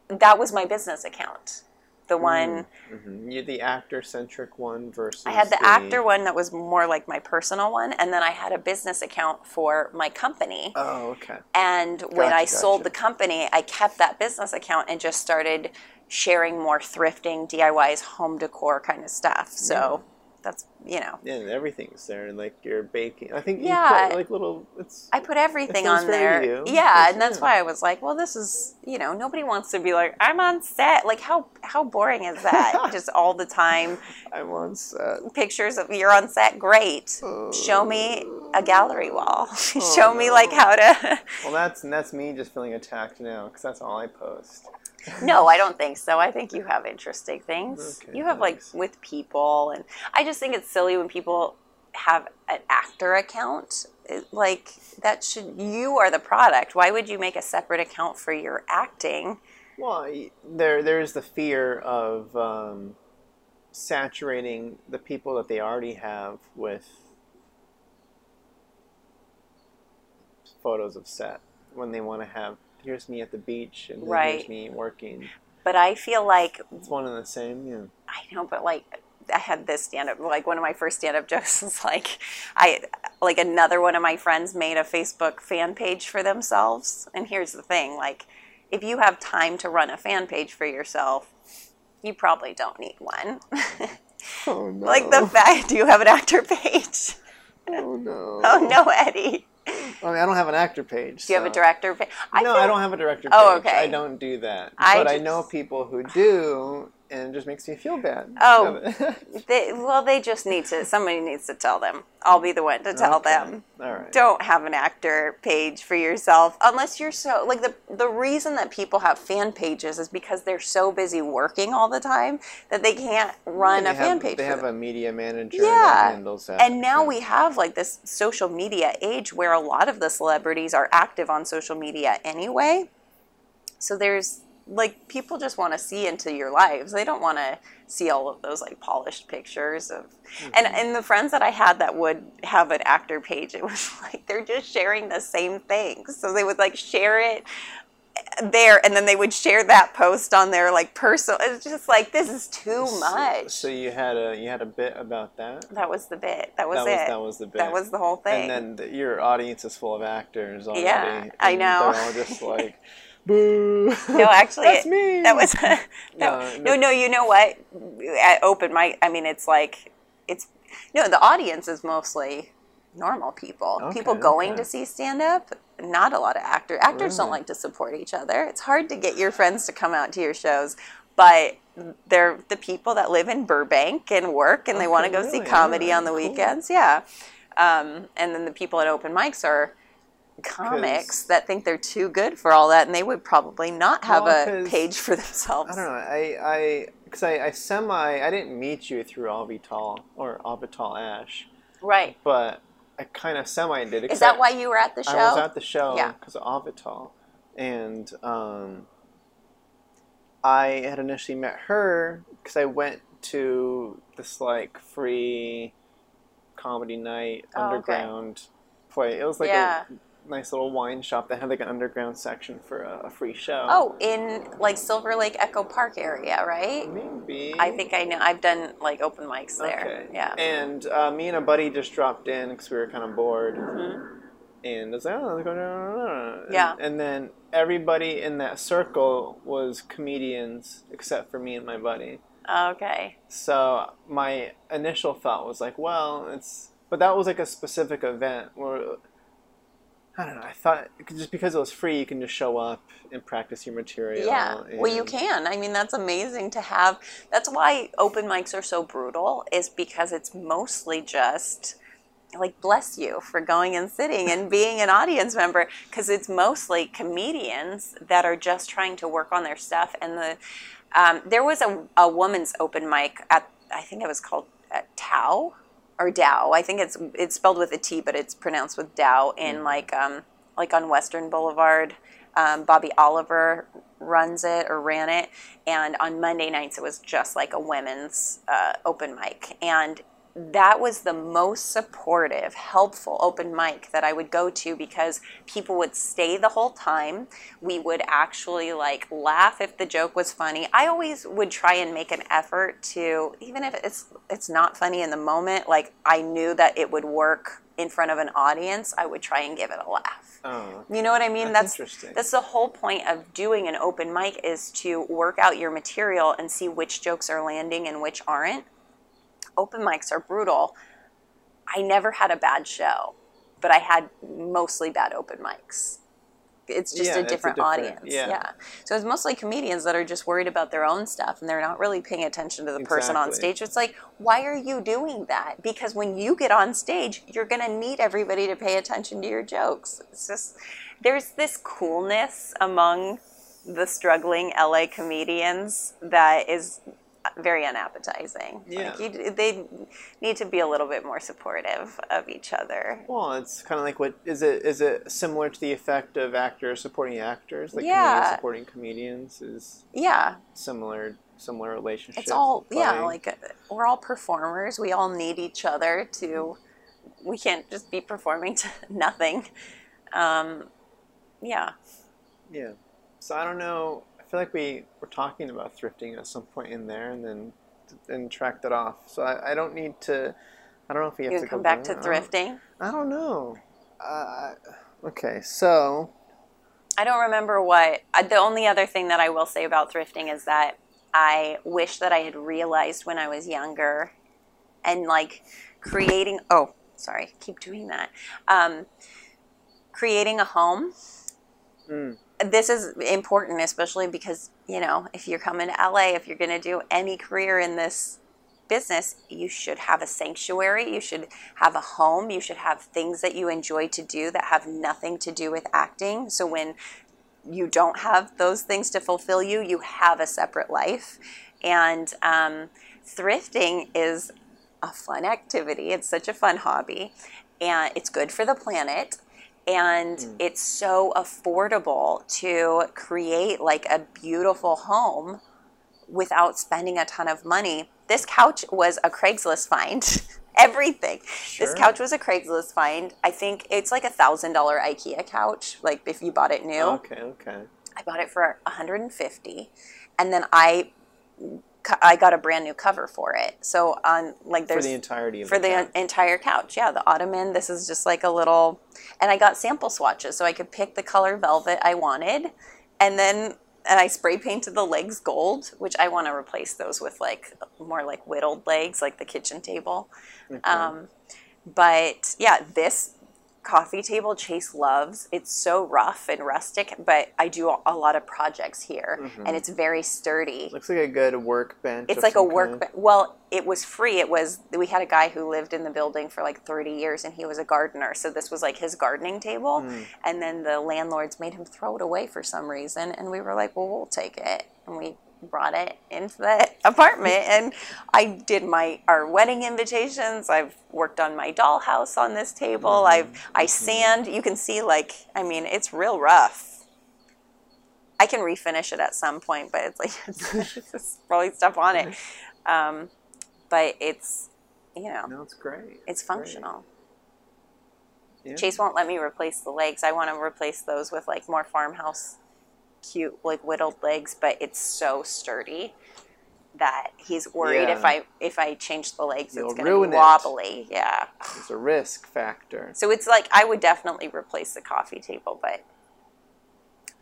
That was my business account, the one. hmm You the actor centric one versus. I had the actor one that was more like my personal one, and then I had a business account for my company. Oh, okay. And when I Gotcha, sold the company, I kept that business account and just started sharing more thrifting, DIYs, home decor kind of stuff. So that's, you know, Yeah, and everything's there, and like you're baking. I think Yeah. you put like little. It's I put everything on there. you. Yeah, It's- and that's yeah. why I was like, well, this is, you know, nobody wants to be like, I'm on set. Like, how how boring is that? (laughs) just all the time I'm on set. pictures of you're on set. Great. Show me a gallery wall. (laughs) Oh, Show me like how to. Well, that's and that's me just feeling attacked now because that's all I post. (laughs) No, I don't think so. I think you have interesting things. Okay, you have like with people, and I just think it's silly when people have an actor account. It- Like that should you are the product. Why would you make a separate account for your acting? Well, there there's the fear of um, saturating the people that they already have with photos of set. when they want to have here's me at the beach and Right. here's me working. But I feel like It's one and the same. Yeah. I know, but like I had this stand up like one of my first stand up (laughs) jokes was like I like another one of my friends made a Facebook fan page for themselves. And here's the thing, like if you have time to run a fan page for yourself, you probably don't need one. (laughs) Oh no. like the fact do you have an actor page? Oh no. (laughs) Oh no, Eddie. I mean, I don't have an actor page. Do you have a director page? no, I don't have a director oh, page. Oh, okay. I don't do that. I but I know people who do, and it just makes me feel bad. Oh. (laughs) They, well, they just need to. Somebody needs to tell them. I'll be the one to tell Okay. them. All right. don't have an actor page for yourself unless you're so like the the reason that people have fan pages is because they're so busy working all the time that they can't run They a fan page. They have them. a media manager Yeah. that handles that. and now Yeah. we have like this social media age where a lot of the celebrities are active on social media anyway. So there's like people just want to see into your lives. They don't want to see all of those like polished pictures of and Mm-hmm. and the friends that I had that would have an actor page, it (laughs) was like they're just sharing the same things. So they would like share it there and then they would share that post on their like personal it's just like this is too much. So, you had a you had a bit about that. that was the bit. That was that it. was that was the bit. That was the whole thing. And then the, your audience is full of actors already. Yeah, I know. They're all just like, (laughs) boo. No, (laughs) actually, that's me. That was (laughs) no, No, no, no. You know what? At open mic, I mean, it's like it's no. The audience is mostly normal people. Okay, people going okay. to see stand up. Not a lot of actors. Actors don't like to support each other. It's hard to get your friends to come out to your shows, but they're the people that live in Burbank and work, and they want to Okay, go see comedy Alright, on the cool. weekends. Yeah, um, and then the people at open mics are comics that think they're too good for all that, and they would probably not have Well, a page for themselves. I don't know. I I because I, I semi I didn't meet you through Avital or Avital Ash, Right. but I kind of semi did. Is that I, why you were at the show? I was at the show Yeah. because of Avital, and um, I had initially met her because I went to this like free comedy night Oh, okay. underground play. It was like Yeah. a nice little wine shop that had like an underground section for a, a free show. oh, in like Silver Lake Echo Park area, right? maybe. I think I know. I've done like open mics there. Okay. Yeah. And uh, me and a buddy just dropped in because we were kind of bored. Mhm. And I was like, oh, let's go down. And- Yeah. And then everybody in that circle was comedians except for me and my buddy. Okay. So my initial thought was like, well, it's. But that was like a specific event where. I don't know. I thought just because it was free, you can just show up and practice your material. Yeah. Well, you can. I mean, that's amazing to have. That's why open mics are so brutal, is because it's mostly just like bless you for going and sitting and being an audience member because it's mostly comedians that are just trying to work on their stuff and the um, there was a, a woman's open mic at i think it was called uh, tao or dow. I think it's it's spelled with a t but it's pronounced with dow in like um, like on western boulevard. Um, bobby oliver runs it or ran it. And on monday nights it was just like a women's uh, open mic. And that was the most supportive, helpful open mic that I would go to because people would stay the whole time. We would actually like laugh if the joke was funny. I always would try and make an effort to even if it's it's not funny in the moment, like I knew that it would work in front of an audience, I would try and give it a laugh. Oh. You know what I mean? That's That's interesting. that's the whole point of doing an open mic is to work out your material and see which jokes are landing and which aren't. Open mics are brutal. I never had a bad show, but I had mostly bad open mics. It's just Yeah, a it's a different, different- audience. yeah. Yeah. So it's mostly comedians that are just worried about their own stuff and they're not really paying attention to the person on stage. It's like, why are you doing that? Because when you get on stage, you're going to need everybody to pay attention to your jokes. It's just, there's this coolness among the struggling LA comedians that is very unappetizing. Yeah. Like you, they need to be a little bit more supportive of each other. Well, it's kind of like what is it? Is it similar to the effect of actors supporting actors, like Yeah. comedians supporting comedians? Is Yeah, similar similar relationship? it's all yeah, like we're all performers. We all need each other to. We can't just be performing (laughs) to nothing. Um, yeah. Yeah. So I don't know. I feel like we were talking about thrifting at some point in there, and then and tracked it off. So I, I don't need to. I don't know if we have You to come go back to I don't- thrifting. I don't know. Uh, okay, so I don't remember what. uh, The only other thing that I will say about thrifting is that I wish that I had realized when I was younger and like creating. Oh, sorry, keep doing that. Um, creating a home. Mm. This is important, especially because, you know, if you're coming to LA, if you're going to do any career in this business, you should have a sanctuary. You should have a home. You should have things that you enjoy to do that have nothing to do with acting. So when you don't have those things to fulfill you, you have a separate life. And um, thrifting is a fun activity. It's such a fun hobby, and it's good for the planet. And hmm. it's so affordable to create like a beautiful home without spending a ton of money. This couch was a Craigslist find. (laughs) Everything. This couch was a Craigslist find. I think it's like a thousand dollar IKEA couch. Like if you bought it new, okay, okay. I bought it for 150, and then I I got a brand new cover for it. So on like there's For the entirety of for the couch. entire couch. Yeah, the ottoman. This is just like a little, and I got sample swatches so I could pick the color velvet I wanted, and then and I spray painted the legs gold, which I want to replace those with like more like whittled legs, like the kitchen table. Okay. Um, but yeah, this coffee table Chase loves. It's so rough and rustic, but I do a lot of projects here, and it's very sturdy. Looks like a good workbench. It's like a some work. kind. Well, it was free. It was. We had a guy who lived in the building for like 30 years, and he was a gardener. So this was like his gardening table. Hmm. And then the landlords made him throw it away for some reason, and we were like, "Well, we'll take it." And we brought it into the (laughs) apartment, and I did my our wedding invitations. I've worked on my dollhouse on this table. Mm-hmm. I've I sand. You can see like I mean, it's real rough. I can refinish it at some point, but it's like (laughs) it's (laughs) just probably stuff on it. Um, but it's you know No, it's great. it's great. functional. Yeah. Chase won't let me replace the legs. I want to replace those with like more farmhouse, cute like whittled legs, but it's so sturdy that he's worried if I if I change the legs, You'll it's going to be it. wobbly. Yeah. It's a risk factor. So it's like I would definitely replace the coffee table, but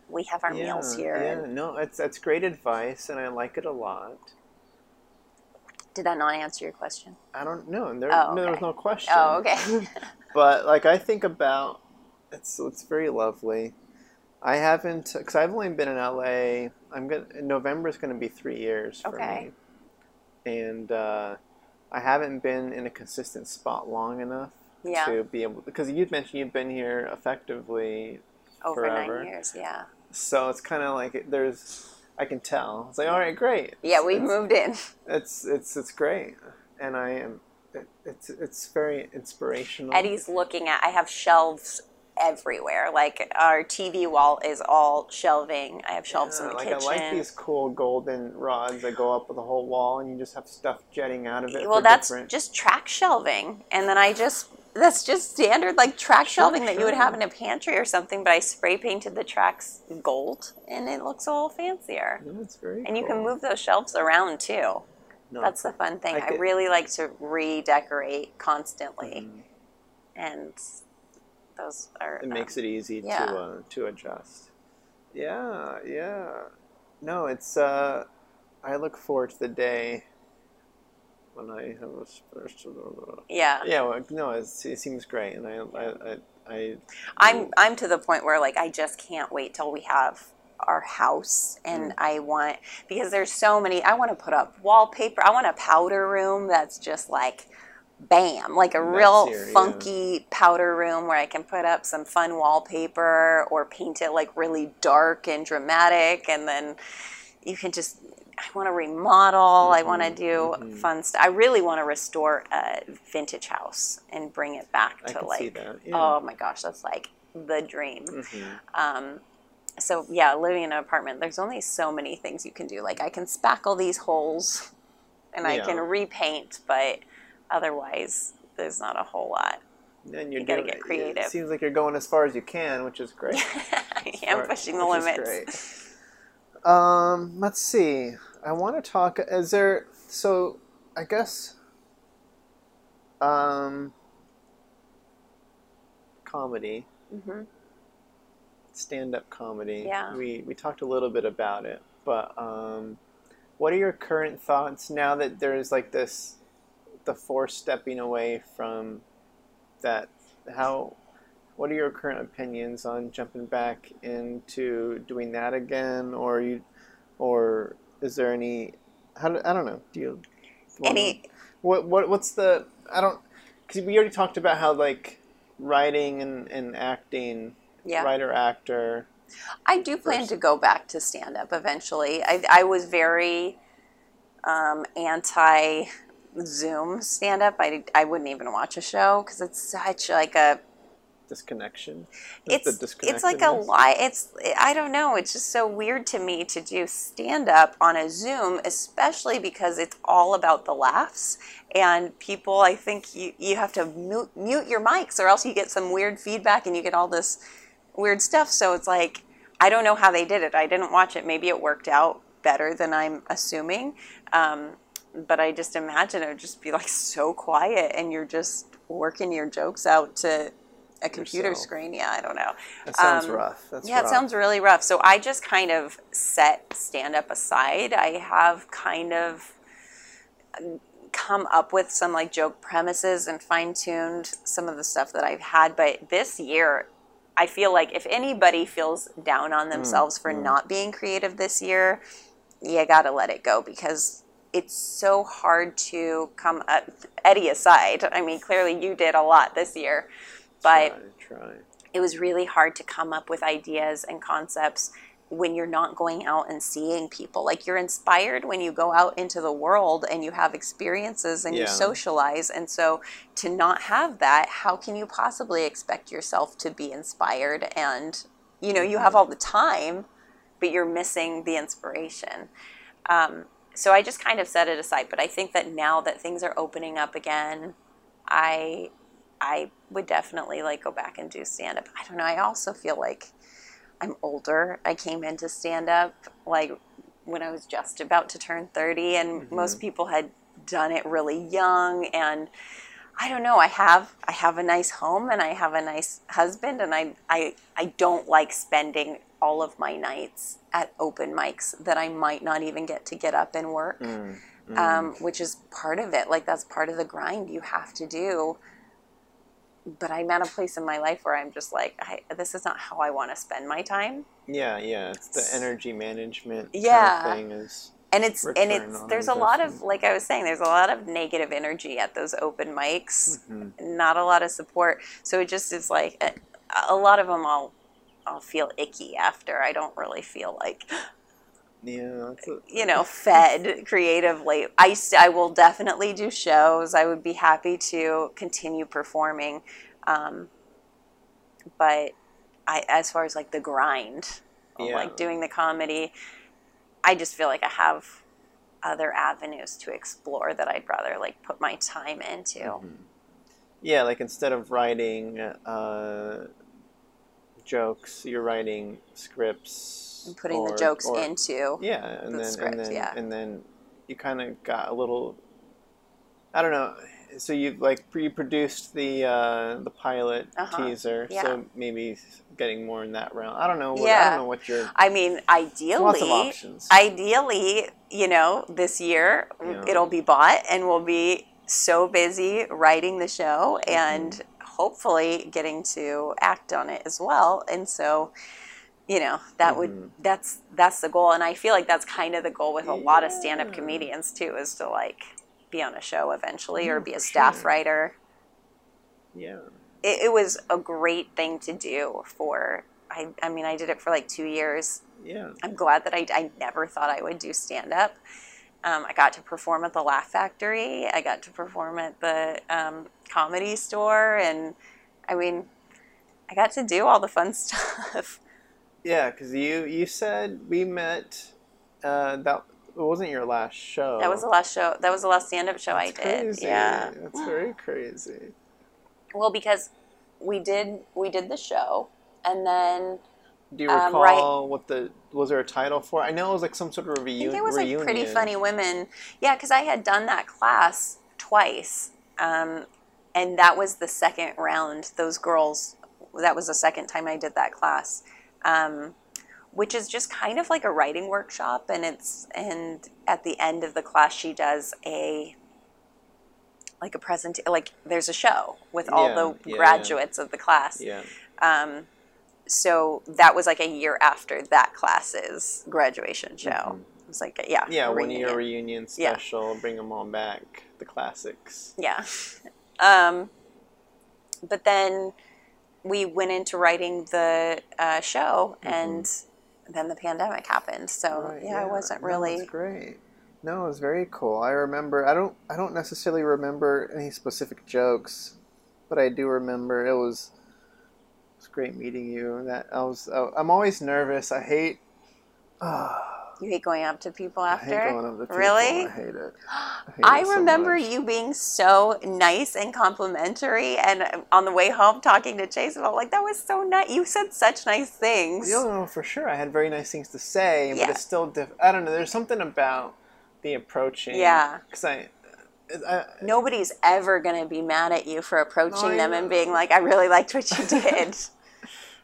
we have our meals here. Yeah, and- no, it's that's great advice, and I like it a lot. Did that not answer your question? I don't know. There, Oh, no, there was no oh, question. Oh, okay. (laughs) but like I think about it's it's very lovely. I haven't because I've only been in LA. I'm gonna November is gonna be three years for Okay. me, and uh, I haven't been in a consistent spot long enough Yeah. to be able because you'd mentioned you've been here effectively, Over forever. nine years, yeah. so it's kind of like it- there's I can tell. It's like all right, great. Yeah, we moved in. It's it's it's great, and I am. It, it's it's very inspirational. Eddie's looking at. I have shelves everywhere. Like our TV wall is all shelving. I have shelves in Yeah, the like kitchen. I like these cool golden rods that go up the whole wall, and you just have stuff jetting out of it. well, that's different... just track shelving, and then I just that's just standard like track shelving that you would have in a pantry or something. But I spray painted the tracks gold, and it looks a little fancier. No, it's very. And you can move those shelves around too. No, That's the fun thing. I I, really like to redecorate constantly, Mhm. and those are. It makes it easy yeah. to uh, to adjust. Yeah, yeah. No, it's. uh I look forward to the day when I have a special. Yeah. Yeah, well, no, it's, it seems great, and I, I, I, I I'm I'm to the point where like I just can't wait till we have our house and Mm. I want because there's so many I want to put up wallpaper. I want a powder room that's just like bam, like a real yeah. funky powder room where I can put up some fun wallpaper or paint it like really dark and dramatic and then you can just I want to remodel. I want to do mhm. fun stuff. I really want to restore a vintage house and bring it back to like. Yeah. oh my gosh, that's like the dream. Mhm. Um, so yeah, living in an apartment, there's only so many things you can do. Like I can spackle these holes, and I can repaint, but otherwise, there's not a whole lot. And you're You gotta get creative. It seems like you're going as far as you can, which is great. I am Smart, pushing the limits. great. Um, let's see. I want to talk. Is there? So, I guess. Um. Comedy, Mm-hmm. stand-up comedy. Yeah. We we talked a little bit about it, but um, what are your current thoughts now that there's like this, the force stepping away from that? How? What are your current opinions on jumping back into doing that again, or you, or is there any? How do, I don't know. Do you? Any What what what's the? I don't. Because we already talked about how like writing and, and acting, yeah. writer actor. I do plan first. to go back to stand up eventually. I, I was very um, anti Zoom stand up. I, I wouldn't even watch a show because it's such like a disconnection. it's the it's like a lie. It's I don't know. It's just so weird to me to do stand up on a Zoom, especially because it's all about the laughs and people. I think you you have to mute, mute your mics or else you get some weird feedback and you get all this weird stuff. So it's like I don't know how they did it. I didn't watch it. Maybe it worked out better than I'm assuming. Um, but I just imagine it would just be like so quiet and you're just working your jokes out to a computer Yourself. screen. Yeah, I don't know. That sounds um, rough. That's yeah, rough. it sounds really rough. So I just kind of set stand up aside. I have kind of come up with some like joke premises and fine tuned some of the stuff that I've had. But this year, I feel like if anybody feels down on themselves for not being creative this year, you got to let it go because it's so hard to come up, Eddie aside. I mean, clearly you did a lot this year, but try, try. it was really hard to come up with ideas and concepts when you're not going out and seeing people. Like you're inspired when you go out into the world and you have experiences and you socialize. And so to not have that, how can you possibly expect yourself to be inspired? And you know, you have all the time, but you're missing the inspiration. Um, so I just kind of set it aside. But I think that now that things are opening up again, I I would definitely like go back and do stand up. I don't know. I also feel like I'm older. I came into stand up like when I was just about to turn 30 and mm-hmm. most people had done it really young and I don't know. I have I have a nice home and I have a nice husband and I I I don't like spending all of my nights at open mics that I might not even get to get up and work Mm, mm. um, which is part of it. Like that's part of the grind you have to do. But I'm at a place in my life where I'm just like, I, this is not how I want to spend my time. yeah, yeah. It's the energy management Yeah. kind of thing. Is And it's and it's there's a lot of like I was saying, there's a lot of negative energy at those open mics. Mhm. Not a lot of support. So it just is like a, a lot of them. I'll I'll feel icky after. I don't really feel like yeah. A, you know, fed creatively. I, I will definitely do shows. I would be happy to continue performing. Um, but I, as far as like the grind, of Yeah. like doing the comedy, I just feel like I have other avenues to explore that I'd rather like put my time into. Mhm. Yeah, like instead of writing uh, jokes, you're writing scripts And putting the jokes or- into. Yeah, and the then script, and then yeah. and then you kind of got a little. I don't know. So you like you produced the uh, the pilot Uh-huh, teaser, yeah. so maybe getting more in that realm. I don't know. What, I Yeah. don't know what your I mean, ideally, lots of options. ideally, you know, this year Yeah. it'll be bought and we'll be so busy writing the show Mm-hmm. and hopefully getting to act on it as well. And so, you know, that Mhm. would that's that's the goal and I feel like that's kind of the goal with a lot of stand-up comedians too is to like be on a show eventually or be a staff sure. writer. yeah. It, it was a great thing to do for I, I mean, I did it for like two years Yeah. I'm glad that I, I never thought I would do stand up. Um, I got to perform at the Laugh Factory. I got to perform at the um, comedy store. And I mean, I got to do all the fun (laughs) stuff. Yeah, because you you said we met. Uh, that it wasn't your last show. That was the last show. That was the last stand up show I That's did. Crazy. Yeah. that's very crazy. Well, because we did we did the show, and then Do you Um, recall right. what the was there a title for? I know it was like some sort of I reunion. think it was like. Pretty Funny Women. Yeah, because I had done that class twice, um, and that was the second round. Those girls, that was the second time I did that class, um, which is just kind of like a writing workshop. And it's and at the end of the class, she does a like a present like there's a show with all Yeah, the yeah, yeah. graduates of the class. Yeah. Um, so that was like a year after that class's graduation show. It was like, yeah, Mm-hmm. Yeah, one year reunion. reunion Yeah. special. Bring them all back. The classics. Yeah. Um, but then we went into writing the uh, show, and then the pandemic happened. So Mm-hmm. Right, yeah, I wasn't No, really. that's great. No, it was very cool. I remember. I don't. I don't necessarily remember any specific jokes, but I do remember it was. Great meeting you. That I was. I, I'm always nervous. I hate. (sighs) You hate going up to people I after. hate going up to people. Really? I hate it. I, hate (gasps) I it so remember much. you being so nice and complimentary, and uh, on the way home talking to Chase, and I'm like, that was so nice. You said such nice things. You know, for sure. I had very nice things to say, Yeah. but it's still. Diff- I don't know. There's something about the approaching. Yeah. Because I, I. Nobody's ever gonna be mad at you for approaching I them and being like, I really liked what you (laughs) did.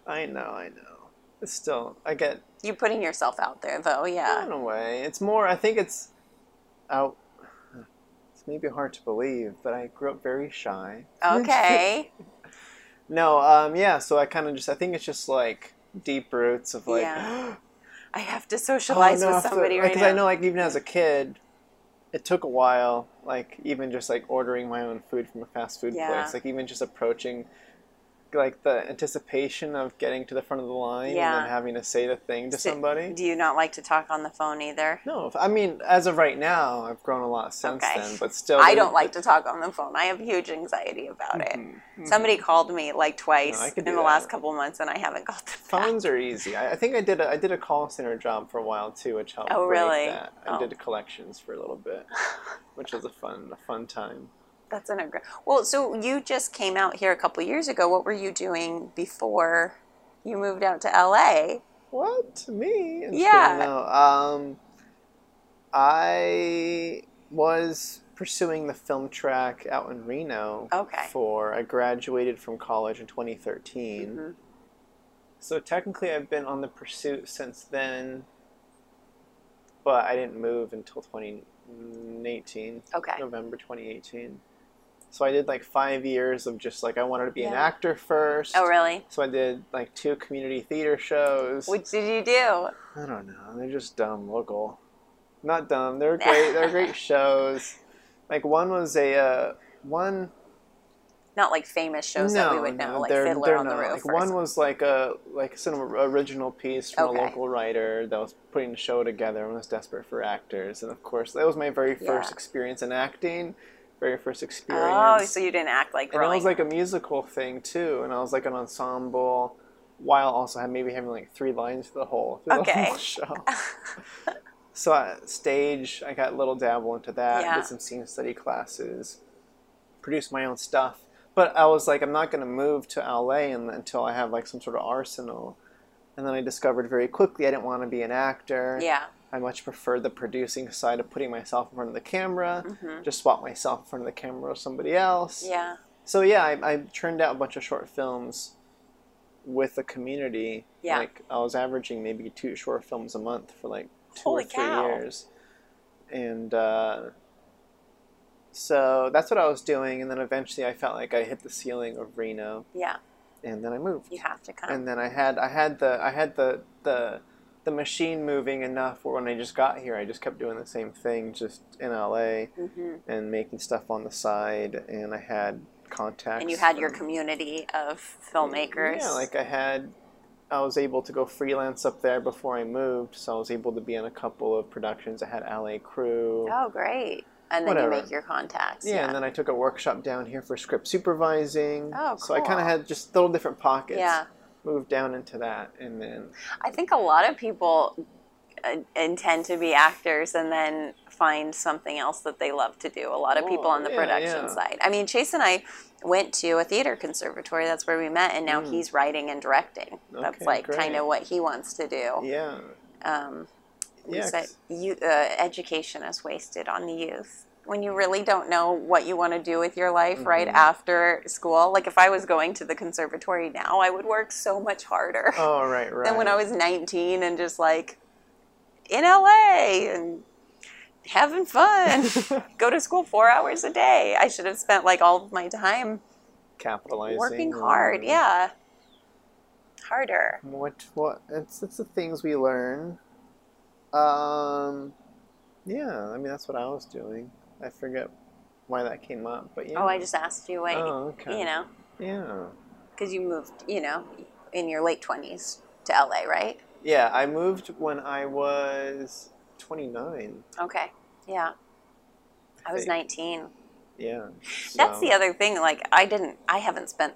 I know. I know. It's still. I get you putting yourself out there, though. Yeah. in a way. It's more. I think it's out. It's maybe hard to believe, but I grew up very shy. Okay. (laughs) no. Um. Yeah. So I kind of just. I think it's just like deep roots of like. Yeah. (gasps) I have to socialize with somebody right Because. I know, like, even as a kid, it took a while. Like, even just like ordering my own food from a fast food Yeah. place. Like, even just approaching, like the anticipation of getting to the front of the line Yeah. and then having to say the thing to So, somebody. Do you not like to talk on the phone either? No, I mean, as of right now, I've grown a lot since Okay. then, but still, I don't like to talk on the phone. I have huge anxiety about it. Mhm. Somebody called me like twice No, in the that. last couple months, and I haven't got them back. Phones are easy. I, I think I did a, I did a call center job for a while too, which helped Oh, really? that. I Oh. did collections for a little bit, (laughs) which was a fun a fun time. That's an aggra- Well, so you just came out here a couple years ago. What were you doing before you moved out to LA? What me? Yeah. No. Um, I was pursuing the film track out in Reno. Okay. For I graduated from college in 2013. Mhm. So technically, I've been on the pursuit since then, but I didn't move until 2018, Okay. November 2018. So I did like five years of just like I wanted to be an actor first. Oh, really? So I did like two community theater shows. What did you do? I don't know. They're just dumb local. Not dumb. They're (laughs) great. They're great shows. Like one was a uh, one. Not like famous shows no, that we would know, no, like they're, Fiddler they're on the not. Roof. Like one something. was like a like some original piece from Okay. a local writer that was putting the show together and was desperate for actors. And of course, that was my very first Yeah. experience in acting. Very first experience. Oh, so you didn't act like and it was like a musical thing too, and I was like an ensemble, while also had maybe having like three lines for the whole (laughs) through Okay. the whole show. (laughs) so uh, stage, I got a little dabble into that. Yeah. Did some scene study classes, produced my own stuff. But I was like, I'm not going to move to LA and, until I have like some sort of arsenal. And then I discovered very quickly I didn't want to be an actor. yeah. I much prefer the producing side of putting myself in front of the camera. Mhm. Just swap myself in front of the camera with somebody else. Yeah. So yeah, I, I turned out a bunch of short films with the community. Yeah. Like I was averaging maybe two short films a month for like two Holy or three cow. years, and uh, so that's what I was doing. And then eventually, I felt like I hit the ceiling of Reno, Yeah. and then I moved. You have to come. And then I had I had the I had the the the machine moving enough where when I just got here, I just kept doing the same thing, just in LA hmm and making stuff on the side, and I had contacts. And you had your community of filmmakers. Yeah, like I had, I was able to go freelance up there before I moved, so I was able to be in a couple of productions. I had LA crew. oh, great. And then Whatever. you make your contacts. yeah, Yeah. and then I took a workshop down here for script supervising. Oh, So I kind of had just little different pockets. Yeah. Moved down into that, and then I think a lot of people uh, intend to be actors and then find something else that they love to do. A lot of people Oh, on the yeah, production yeah. side. I mean, Chase and I went to a theater conservatory. That's where we met, and now he's writing and directing. That's Mm. Okay, like kind of what he wants to do. Yeah. Um, Yeah, you, uh, education is wasted on the youth when you really don't know what you want to do with your life right Mm-hmm. after school. Like if I was going to the conservatory now, I would work so much harder Oh, right, right. (laughs) than when I was 19 and just like in LA and having fun. (laughs) Go to school four hours a day. I should have spent like all of my time capitalizing. working hard. Yeah. Harder. What what it's it's the things we learn. Um yeah, I mean that's what I was doing. I forget why that came up, but yeah. Oh, I just asked you what, Oh, okay. you know, Yeah. because you moved, you know, in your late 20s to LA, right? Yeah, I moved when I was 29. Okay. Yeah. I was 19. Yeah. That's the other thing. Like, I didn't, I haven't spent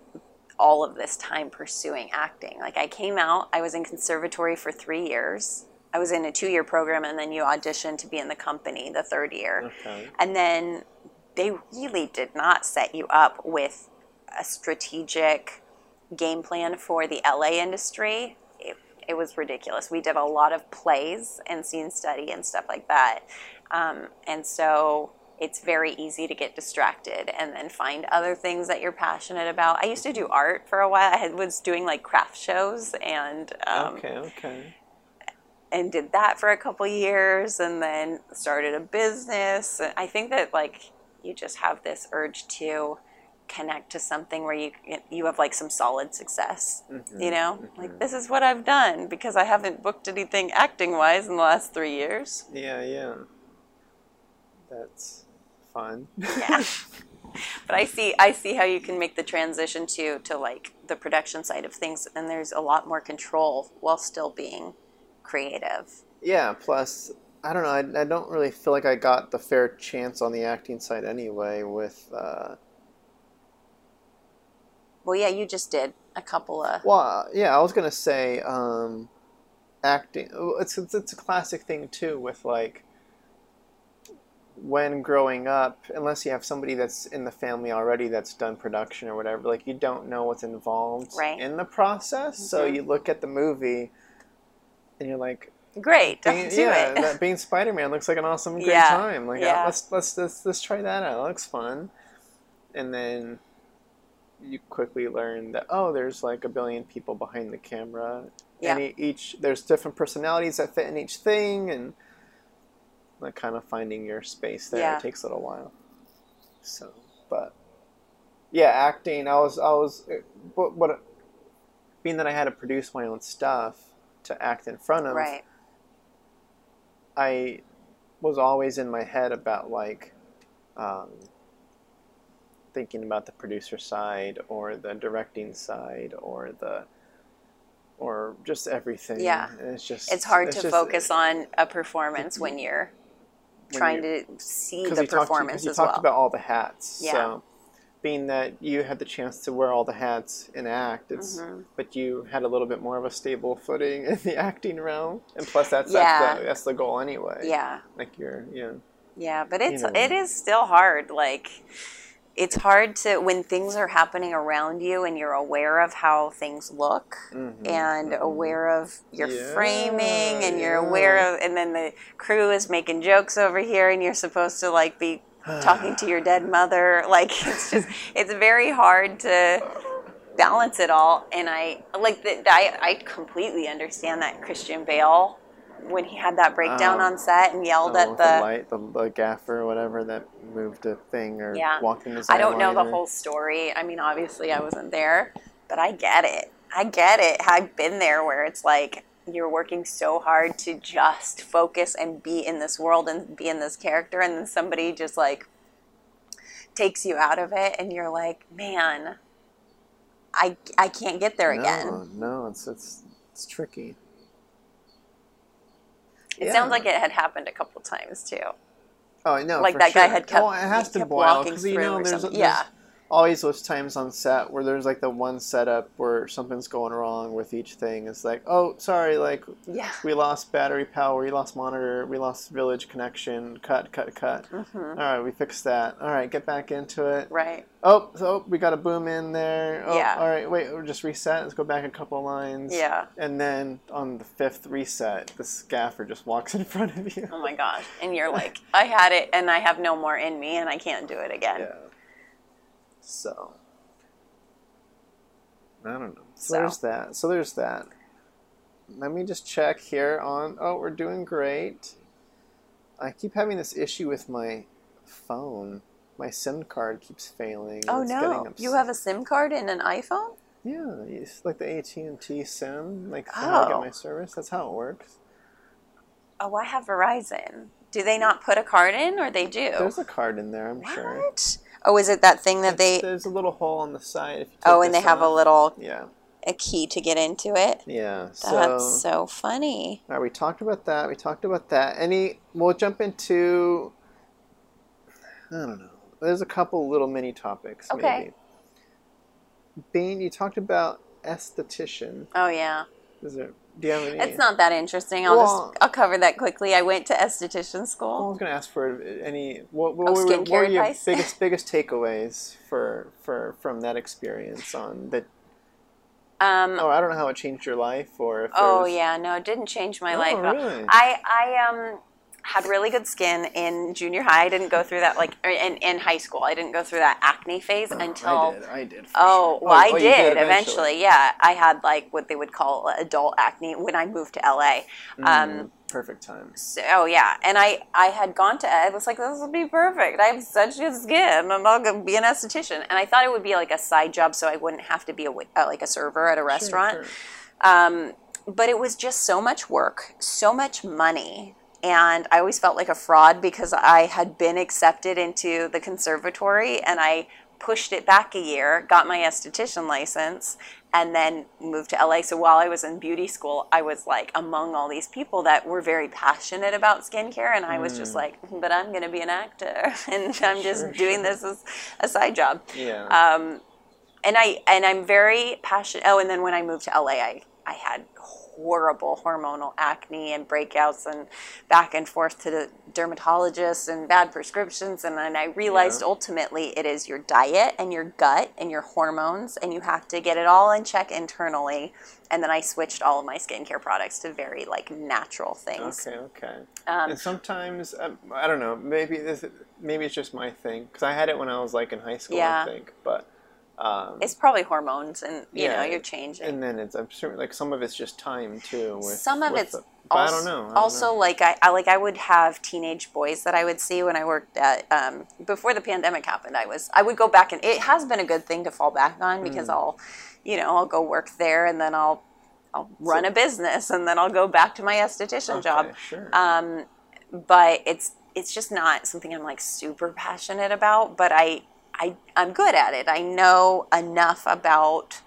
all of this time pursuing acting. Like, I came out, I was in conservatory for three years. I was in a two year program, and then you auditioned to be in the company the third year. Okay. And then they really did not set you up with a strategic game plan for the LA industry. It, it was ridiculous. We did a lot of plays and scene study and stuff like that. Um, and so it's very easy to get distracted and then find other things that you're passionate about. I used to do art for a while. I was doing like craft shows and um, okay, okay. And did that for a couple years and then started a business. I think that like you just have this urge to connect to something where you you have like some solid success. Mm-hmm. You know? Mm-hmm. Like this is what I've done because I haven't booked anything acting wise in the last 3 years. Yeah, yeah. That's fun. Yeah. (laughs) but I see I see how you can make the transition to to like the production side of things and there's a lot more control while still being creative. Yeah, plus, I don't know, I, I don't really feel like I got the fair chance on the acting side anyway with, uh, Well, yeah, you just did a couple of well, yeah, I was going to say, um, acting, it's, it's, it's a classic thing too with like, when growing up, unless you have somebody that's in the family already that's done production or whatever, like you don't know what's involved Right. in the process. So Mhm. you look at the movie and you're like, Great, being, do yeah, it. that being (laughs) Spider Man looks like an awesome, great Yeah, time. Like, yeah. uh, let's, let's let's let's try that out. It looks fun, and then you quickly learn that oh, there's like a billion people behind the camera, Yeah. and each there's different personalities that fit in each thing, and like kind of finding your space there Yeah. it takes a little while. So, but yeah, acting. I was I was, but what, being that I had to produce my own stuff to act in front of. right. I was always in my head about like um, thinking about the producer side or the directing side or the or just everything. Yeah. And it's just It's hard to just- focus on a performance when you're when trying you- to see the performance talked- 'cause performance you as talked well. about all the hats. Yeah. So being that you had the chance to wear all the hats and act, it's Mhm. but you had a little bit more of a stable footing in the (laughs) acting realm, and plus that's Yeah. that's, the, that's the goal anyway. yeah, Like you're yeah. yeah, but it's know. it is still hard. Like it's hard to when things are happening around you and you're aware of how things look Mhm, and mhm. aware of your Yeah, framing and you're yeah. aware of and then the crew is making jokes over here and you're supposed to like be talking to your dead mother (laughs) like it's just it's very hard to balance it all and i like the, I, I completely understand that christian bale when he had that breakdown Oh. on set and yelled at with the, light, the, the gaffer or whatever that moved a thing or Yeah. walked in his i don't know the eyeliner. whole story i mean obviously i wasn't there but i get it i get it i've been there where it's like you're working so hard to just focus and be in this world and be in this character and then somebody just like takes you out of it and you're like man i i can't get there again No, no, it's it's it's tricky. it Yeah. sounds like it had happened a couple times too Oh no, Like for that guy had kept- Oh, it has to kept boil because you know or there's, something. there's Yeah. Always those times on set where there's like the one setup where something's going wrong with each thing. It's like, oh, sorry, like Yeah. we lost battery power, we lost monitor, we lost village connection. Cut, cut, cut. hmm All right, we fixed that. All right, get back into it. Right. Oh, so we got a boom in there. Oh, Yeah. All right, wait, we'll just reset. Let's go back a couple lines. Yeah. And then on the fifth reset, the gaffer just walks (laughs) in front of you. Oh my gosh. And you're like, I had it and I have no more in me and I can't do it again. Yeah. So. I don't know. So, So. there's that. So there's that. Let me just check here on. Oh, we're doing great. I keep having this issue with my phone. My SIM card keeps failing. Oh no. You have a SIM card in an iPhone? Yeah, it's like the AT and T SIM, like how I get Oh. my service. That's how it works. Oh, I have Verizon. Do they not put a card in or they do? There's a card in there, I'm what? sure. Oh, is it that thing that It's- they there's a little hole on the side. If you Oh, and they this have a little Yeah, a key to get into it? yeah. So, That's so funny. all right, we talked about that. We talked about that. Any? We'll jump into. I don't know. There's a couple little mini topics. Okay. Maybe. Bean, you talked about esthetician. Oh yeah. Is there? Do you have any? It's not that interesting. I'll Well- just I'll cover that quickly. I went to esthetician school. I was going to ask for any. What, what, Oh, were, what were your biggest (laughs) biggest takeaways for for from that experience on that Um, Oh, I don't know how it changed your life or if. oh yeah, no, it didn't change my Oh, life. really? I I um had really good skin in junior high. I didn't go through that like in in high school. I didn't go through that acne phase Oh, until I did. I did. Oh, sure. well, I you did, eventually. Yeah, I had like what they would call adult acne when I moved to LA. Um, Mm, perfect time. so, oh yeah, and I I had gone to I was like this would be perfect. I have such good skin, and I'll go be an esthetician. And I thought it would be like a side job, so I wouldn't have to be a uh, like a server at a restaurant. Sure, sure. Um, but it was just so much work, so much money. And I always felt like a fraud because I had been accepted into the conservatory and I pushed it back a year, got my esthetician license, and then moved to LA. So while I was in beauty school, I was like among all these people that were very passionate about skincare. And I was just like, but I'm going to be an actor (laughs) and I'm just Sure, doing sure. this as a side job Yeah. um, and I and I'm very passionate. Oh, and then when I moved to LA, I I had horrible hormonal acne and breakouts and back and forth to the dermatologist and bad prescriptions. And then I realized Yeah. ultimately it is your diet and your gut and your hormones, and you have to get it all in check internally. And then I switched all of my skincare products to very like natural things. okay. Okay. Um, and sometimes um, I don't know. Maybe this. Maybe it's just my thing because I had it when I was like in high school. Yeah. I think, but. Um, it's probably hormones, and you know you're changing. and then it's I'm sure like some of it's just time too. With, some of it's the- but I don't know. I don't also know. like I, I like I would have teenage boys that I would see when I worked at um, before the pandemic happened. I was I would go back and it has been a good thing to fall back on because Mm. I'll you know I'll go work there and then I'll I'll run a business and then I'll go back to my esthetician Okay, job. Sure. Um, but it's it's just not something I'm like super passionate about. But I I I'm good at it. I know enough about.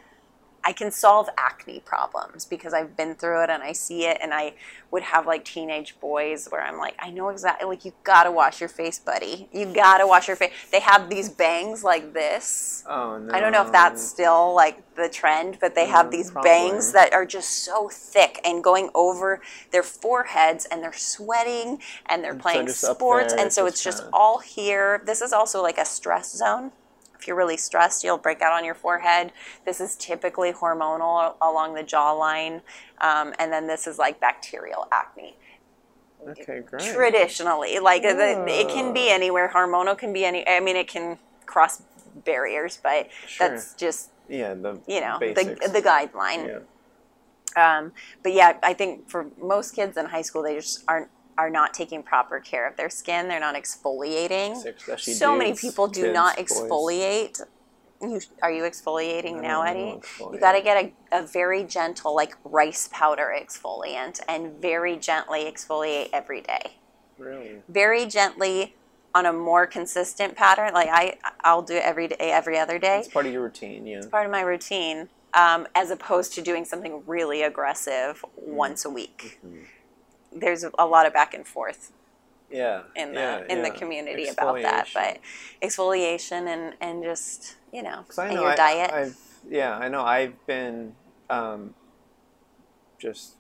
I can solve acne problems because I've been through it and I see it. And I would have like teenage boys where I'm like, I know exactly. Like you gotta wash your face, buddy. You gotta wash your face. They have these bangs like this. oh no. I don't know if that's still like the trend, but they have Mm, these probably. bangs that are just so thick and going over their foreheads and they're sweating and they're And playing just up sports there, and so it's just kinda- all here. This is also like a stress zone. If you're really stressed, you'll break out on your forehead. This is typically hormonal along the jawline, um, and then this is like bacterial acne Okay, great. traditionally like the, it can be anywhere hormonal can be any i mean it can cross barriers but Sure. that's just yeah, the you know basics. the, the guideline yeah. um, but yeah i think for most kids in high school they just aren't are not taking proper care of their skin they're not exfoliating Especially so many people do not exfoliate you, are you exfoliating now eddie exfoliate. you got to get a, a very gentle like rice powder exfoliant and very gently exfoliate every day Really? very gently on a more consistent pattern. Like I, I'll do it every day, every other day. It's part of your routine, yeah. It's part of my routine, um, as opposed to doing something really aggressive once a week. Mhm. There's a lot of back and forth. yeah in the yeah, in the community about that. But exfoliation and and just you know I know your I, diet. I've yeah, I know I've been um, just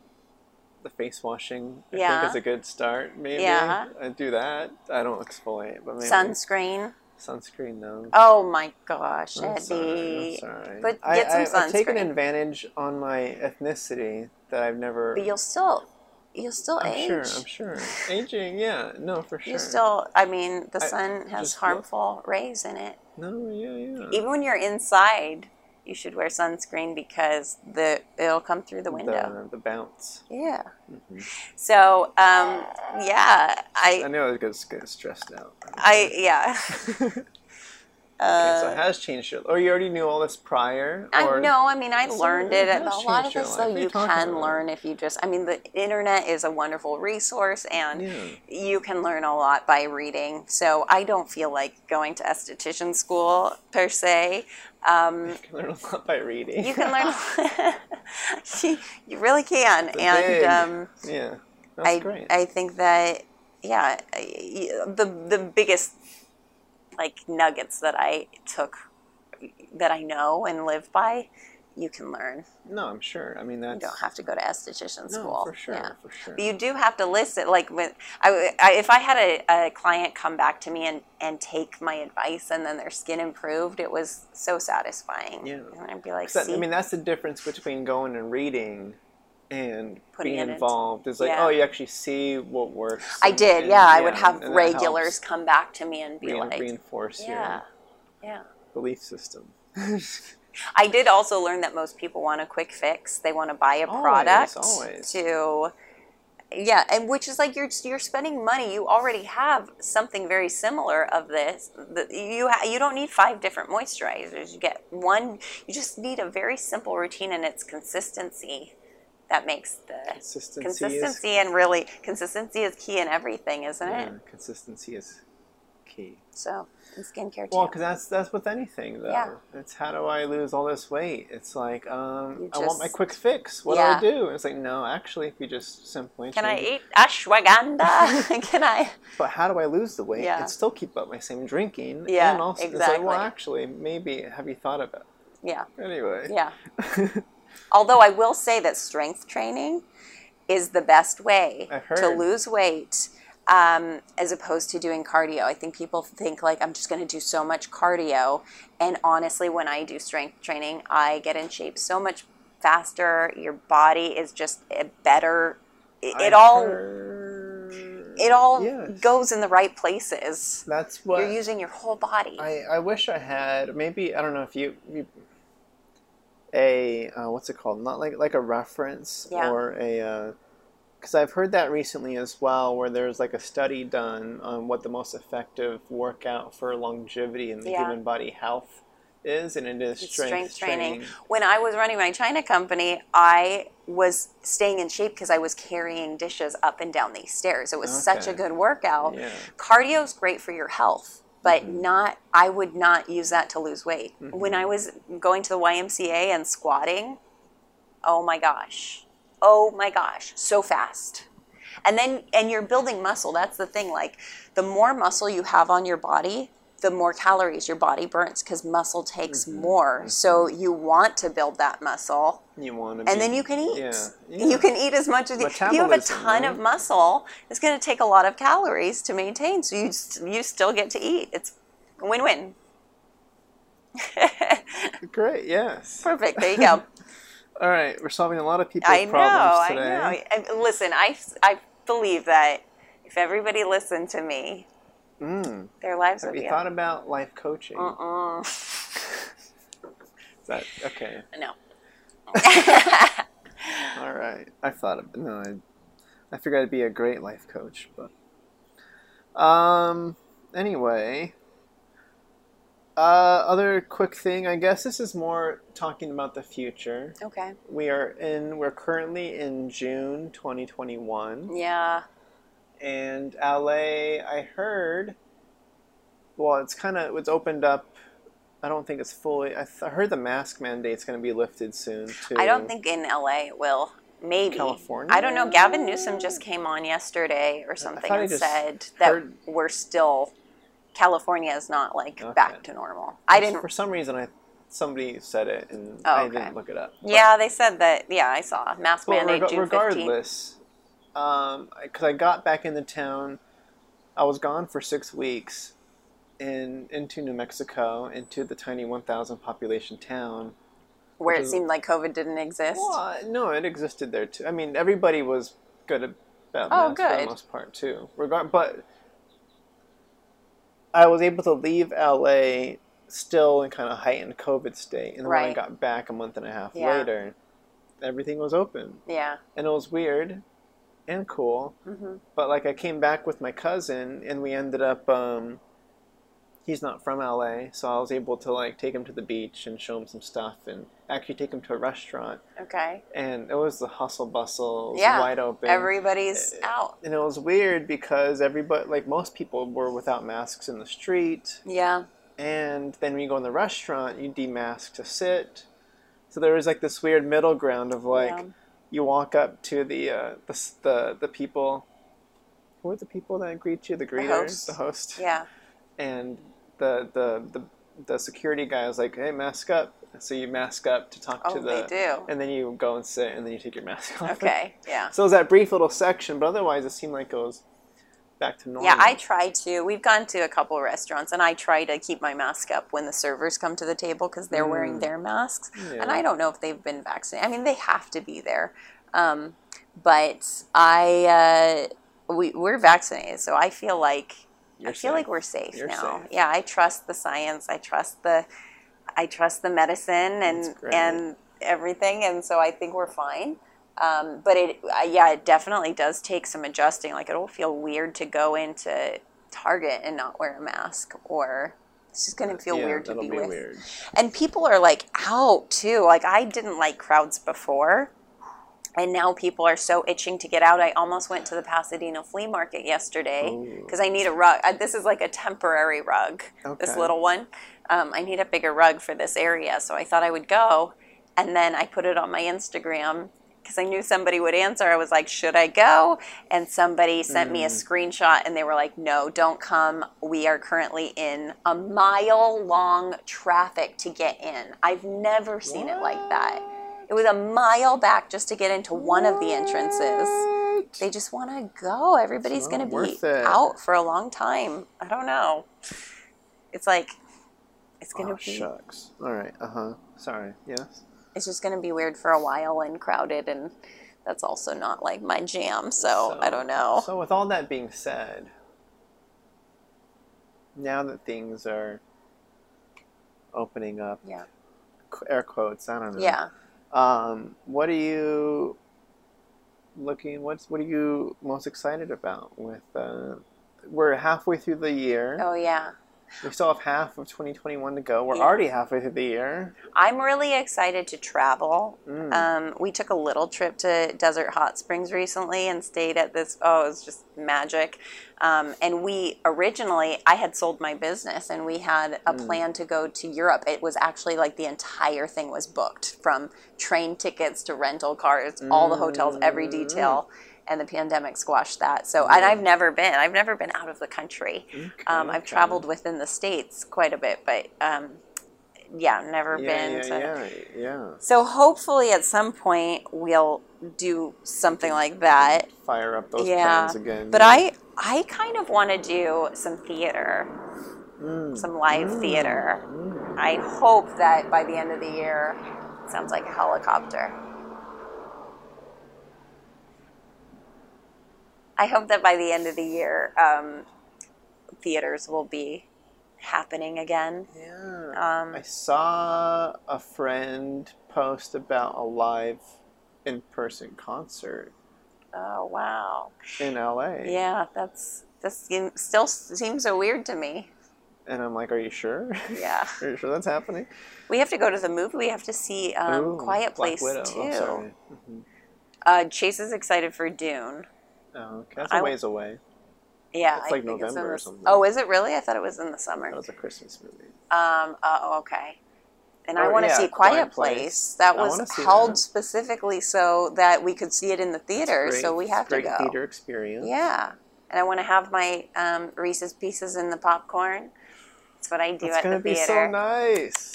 the face washing. I Yeah. think is a good start. Maybe Yeah. I do that. I don't exfoliate, but maybe sunscreen. sunscreen. though. Oh my gosh, I'm sorry. I'm Eddie. sorry. But I, get some I, I've taken advantage on my ethnicity that I've never. But you'll still you'll still I'm age. sure. I'm sure. Aging, yeah, no, for sure. You still I mean the I sun has just look- harmful rays in it. No, yeah, yeah. Even when you're inside, you should wear sunscreen because the it'll come through the window. The, the bounce. Yeah. Mhm. So, um, yeah, I I, knew I was gonna get stressed out. I, yeah. (laughs) Okay, so Uh, it has changed your. Or you already knew all this prior? I know. I mean, I learned it it. A lot of this, though, you can learn if you just. I mean, the internet is a wonderful resource, and Yeah. you can learn a lot by reading. So I don't feel like going to esthetician school per se. Um, You can learn a lot by reading. you can learn. (laughs) (laughs) you, you really can, and um, yeah, that's I great. I think that yeah, the the biggest like nuggets that I took that I know and live by, you can learn. no, I'm sure. I mean, that's You don't have to go to esthetician no, school. for sure, Yeah. for sure. But you do have to listen. Like when I, I if I had a, a client come back to me and, and take my advice and then their skin improved, it was so satisfying. Yeah. And I'd be like, that- see, I mean, that's the difference between going and reading and Putting it into- involved. Is like, oh, yeah. oh, you actually see what works. I and- did. and- Yeah, I would have regulars come back to me and be rein- like, reinforce yeah, your yeah. belief system. (laughs) I did also learn that most people want a quick fix. They want to buy a product always. to yeah, and which is like you're you're spending money. You already have something very similar of this. You ha- you don't need five different moisturizers. You get one. You just need a very simple routine, and it's consistency that makes the Consistency, consistency and really consistency is key in everything, isn't is it? consistency is key. So in skincare too. Well, because that's that's with anything though. Yeah. It's how do I lose all this weight? It's like um, You I want my quick fix. What Yeah. do I do? And it's like no, actually, if you just simply Can I eat ashwagandha? (laughs) (laughs) Can I? But how do I lose the weight Yeah. and still keep up my same drinking? Yeah, and also, It's like, well, exactly. actually, maybe have you thought about? It? Yeah. Anyway. Yeah. (laughs) Although I will say that strength training is the best way to lose weight um, as opposed to doing cardio. I think people think like I'm just going to do so much cardio, and honestly, when I do strength training, I get in shape so much faster. Your body is just a better. It, it all it all Yes. goes in the right places. That's what You're using your whole body. I, I wish I had maybe I don't know if you, you a uh, what's it called not like like a reference Yeah. or a because I've heard that recently as well where there's like a study done on what the most effective workout for longevity in the Yeah. human body health is and it is strength, strength training. training. When I was running my China company, I was staying in shape because I was carrying dishes up and down these stairs. It was such a good workout. Yeah. is great for your health, but Mhm. not I would not use that to lose weight. When Mhm. I was going to the YMCA and squatting, oh my gosh. Oh my gosh, so fast. And then and you're building muscle. That's the thing like the more muscle you have on your body, the more calories your body burns because muscle takes Mhm. more. So you want to build that muscle You want to and then you can eat. Yeah, yeah. You can eat as much as you. If you have a ton right? of muscle, it's going to take a lot of calories to maintain. So you you still get to eat. It's a win-win. (laughs) Great, yes. Perfect. There you go. (laughs) All right, we're solving a lot of people's I know. problems I today. know. And listen, I I believe that if everybody listened to me, Mm. their lives Have would you be. thought about life coaching? Uh-uh. Is that okay? (laughs) No. (laughs) (laughs) All right. I thought of no. I, I figured I'd be a great life coach, but um. Anyway, uh, other quick thing. I guess this is more talking about the future. okay. We are in. We're currently in June 2021, Yeah. And LA. I heard. Well, it's kind of it's opened up. I don't think it's fully. I, th- I heard the mask mandate's going to be lifted soon too. I don't think in LA it will. maybe California? I don't know. Gavin Newsom just came on yesterday or something and said that we're still California is not like Okay. back to normal. I didn't. For some reason, I somebody said it, and Oh, I didn't look it up. But- Yeah, they said that. Yeah, I saw mask Well, mandate reg- June regardless, because I got back into town, I was gone for six weeks, in into New Mexico, into the tiny 1,000 population town. Where it seemed like COVID didn't exist. Well, uh, no, it existed there too. I mean, everybody was good about Oh, masks for the most part too. Regard, but I was able to leave LA still in kind of heightened COVID state, and then when I got back a month and a half Yeah. later, everything was open, Yeah. and it was weird and cool. hmm But like, I came back with my cousin, and we ended up. Um, he's not from LA, so I was able to like take him to the beach and show him some stuff, and actually take him to a restaurant Okay. and it was the hustle bustle, it was Yeah, wide open. Everybody's Uh, out. and it was weird because everybody, like most people, were without masks in the street. Yeah. And then when you go in the restaurant, you demask to sit. So there was like this weird middle ground of like Yeah. You walk up to the uh, the the the people. Who are the people that greet you? The greeters, host. the host, Yeah. and the the the the security guy is like, "Hey, mask up." So you mask up to talk Oh, to the they do. and then you go and sit, and then you take your mask off. Okay. (laughs) Yeah. So it was that brief little section, but otherwise it seemed like it was back to normal. Yeah, I try to. We've gone to a couple restaurants, and I try to keep my mask up when the servers come to the table because they're wearing Mm. their masks. Yeah. And I don't know if they've been vaccinated. I mean, they have to be there. Um, but I, uh, we, we're vaccinated, so I feel like You're I feel safe. like we're safe You're now. safe. Yeah, I trust the science. I trust the, I trust the medicine and and everything, and so I think we're fine. Um, but it, uh, yeah, it definitely does take some adjusting. Like it'll feel weird to go into Target and not wear a mask, or it's just gonna feel Yeah, weird to be, be with. weird. And people are like out too. Like I didn't like crowds before. And now people are so itching to get out. I almost went to the Pasadena flea market yesterday because I need a rug. Uh, This is like a temporary rug, Okay. this little one. Um, I need a bigger rug for this area. So I thought I would go. And then I put it on my Instagram because I knew somebody would answer. I was like, should I go? And somebody sent me a Mm. screenshot and they were like, no, don't come. We are currently in a mile long traffic to get in. I've never seen it like that. It was a mile back just to get into one of the entrances. They just want to go. Everybody's going to be it. out for a long time. I don't know. It's like, it's going to Oh, be, shucks. All right. Uh huh. Sorry. Yes. It's just going to be weird for a while and crowded. And that's also not like my jam. So, I don't know. So with all that being said, now that things are opening up, yeah. air quotes. I don't know. Yeah. Um, what are you looking? What's what are you most excited about? With uh, we're halfway through the year. Oh, yeah. We still have half of 2021 to go. We're Yeah. already halfway through the year. I'm really excited to travel. Mm. Um, we took a little trip to Desert Hot Springs recently and stayed at this. Oh, it was just magic. Um, and we originally, I had sold my business and we had a Mm. plan to go to Europe. It was actually like the entire thing was booked from train tickets to rental cars, all the hotels, every Mm. detail. And the pandemic squashed that. So, and I've never been. I've never been out of the country. Um, I've okay. traveled within the states quite a bit, but um, yeah, never Yeah, been yeah, to. yeah, yeah. So hopefully at some point we'll do something like that. Fire up those yeah. plans again. But I I kind of want to do some theater, Mm. some live Mm. theater. Mm. I hope that by the end of the year sounds like a helicopter. I hope that by the end of the year um, theaters will be happening again. Yeah. Um, I saw a friend post about a live in-person concert oh wow. in LA. Yeah, that's this still seems so weird to me. And I'm like, are you sure? Yeah, (laughs) are you sure that's happening? we have to go to the movie. We have to see um, Ooh, Quiet Place too. Oh. Mhm. uh, Chase is excited for Dune. Oh, okay. That's I a ways away. Yeah, It's I like think it's in November or the- something. Oh, is it really? I thought it was in the summer. That was a Christmas movie. Um. Oh, okay. and I want to yeah, see Quiet, Place. Place. That I was held that. specifically so that we could see it in the theater. So we have to great go. theater experience. Yeah, and I want to have my um, Reese's Pieces in the popcorn. That's what I do It's at gonna the be theater. so nice.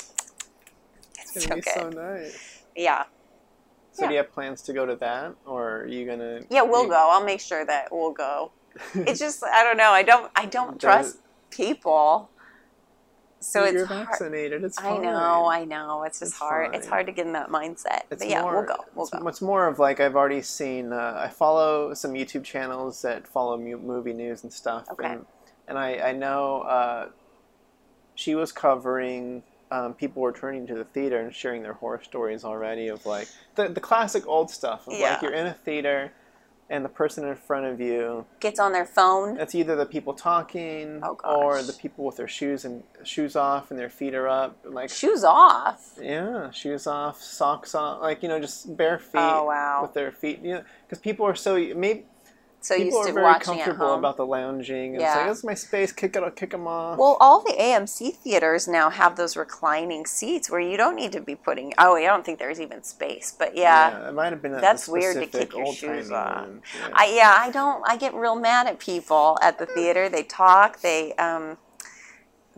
It's It's gonna be so nice. Yeah, So Yeah. do you have plans to go to that, or are you gonna? yeah, we'll go. I'll make sure that we'll go. (laughs) It's just I don't know. I don't I don't Does- trust people. So it's hard. vaccinated. It's I know, I know. It's just It's hard. It's hard to get in that mindset. It's but yeah, more, we'll go. We'll it's, go. It's more of like I've already seen. Uh, I follow some YouTube channels that follow mu- movie news and stuff, Okay. and and I I know uh, she was covering um, people returning to the theater and sharing their horror stories already of like the the classic old stuff of Yeah. like you're in a theater and the person in front of you Gets on their phone. it's either the people talking Oh, or the people with their shoes and shoes off and their feet are up like Shoes off. yeah, shoes off, socks on, like you know, just bare feet Oh, wow. with their feet. You know, because people are so maybe So people used are to very watching at comfortable home. about the lounging. And Yeah. It's like this is my space. Kick it, kick them off. Well, all the AMC theaters now have those reclining seats where you don't need to be putting. Oh, I don't think there's even space, but yeah, it might have been. At That's weird to kick your shoes off. Yeah. I yeah I don't. I get real mad at people at the theater. They talk. They um,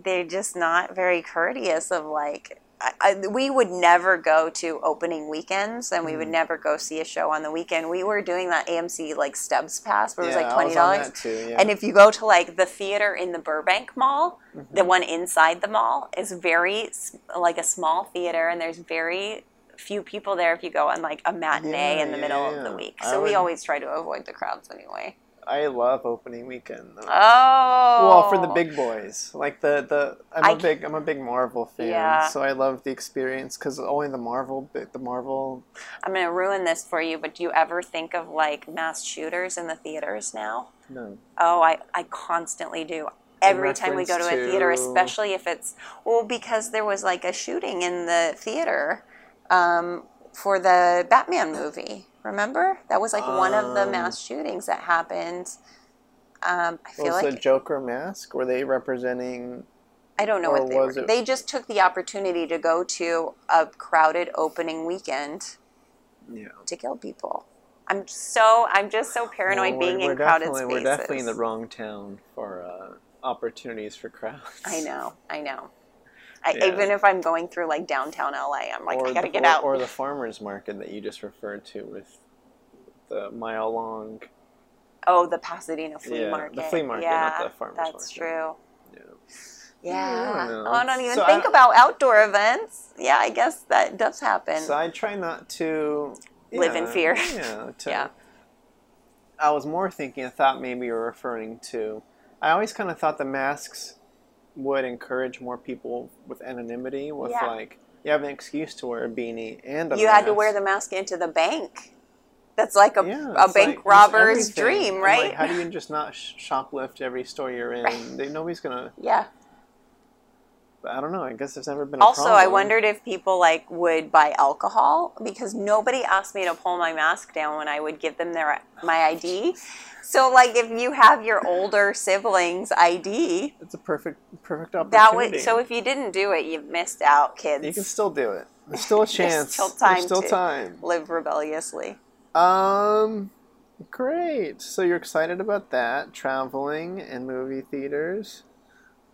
they're just not very courteous. Of like, I, I, we would never go to opening weekends, and we would Mm. never go see a show on the weekend. We were doing that AMC like Stubs Pass, where it was Yeah, like twenty dollars. yeah. And if you go to like the theater in the Burbank Mall, Mm-hmm. the one inside the mall is very like a small theater, and there's very few people there if you go on like a matinee Yeah, in the middle of the week. So we always try to avoid the crowds anyway. I love opening weekend. Though. Oh, Well, for the big boys, like the the I'm a big I'm a big Marvel fan, Yeah. so I love the experience because only the Marvel the Marvel I'm gonna ruin this for you, but do you ever think of like mass shooters in the theaters now? no Oh, I, I constantly do. Every time we go to a theater, especially if it's well, because there was like a shooting in the theater um, for the Batman movie. Remember that was like one of the Um, mass shootings that happened. Um, I feel was like the Joker mask? Were they representing? I don't know what they were. it- They just took the opportunity to go to a crowded opening weekend Yeah. to kill people. I'm so I'm just so paranoid being in crowded spaces. We're definitely in the wrong town for uh, opportunities for crowds. I know, I know. I, Yeah. Even if I'm going through like downtown LA, I'm like, or I gotta the, get or, out. Or the farmers market that you just referred to with the mile long. oh, the Pasadena flea market. Yeah, the flea market, yeah, not the farmer's That's market. true. Yeah. Yeah. I don't. Oh, I don't even So think I- about outdoor events. Yeah, I guess that does happen. So I try not to Live in fear. Yeah. (laughs) To, Yeah. I was more thinking. I thought maybe you were referring to. I always kind of thought the masks would encourage more people with anonymity. With Yeah. like, you have an excuse to wear a beanie and a you had to wear the mask into the bank. That's like a, Yeah, a bank like robber's dream, right? Like, how do you just not sh- shoplift every store you're in? (laughs) Right. They, nobody's gonna. yeah. I don't know. I guess there's never been. A Also, I wondered if people like would buy alcohol because nobody asked me to pull my mask down when I would give them their my ID. So, like, if you have your older siblings' ID, It's a perfect, perfect opportunity. that would. So, if you didn't do it, you've missed out, kids. you can still do it. There's still a (laughs) chance. still time There's still to. time. live rebelliously. Um, great. So you're excited about that? Traveling and movie theaters.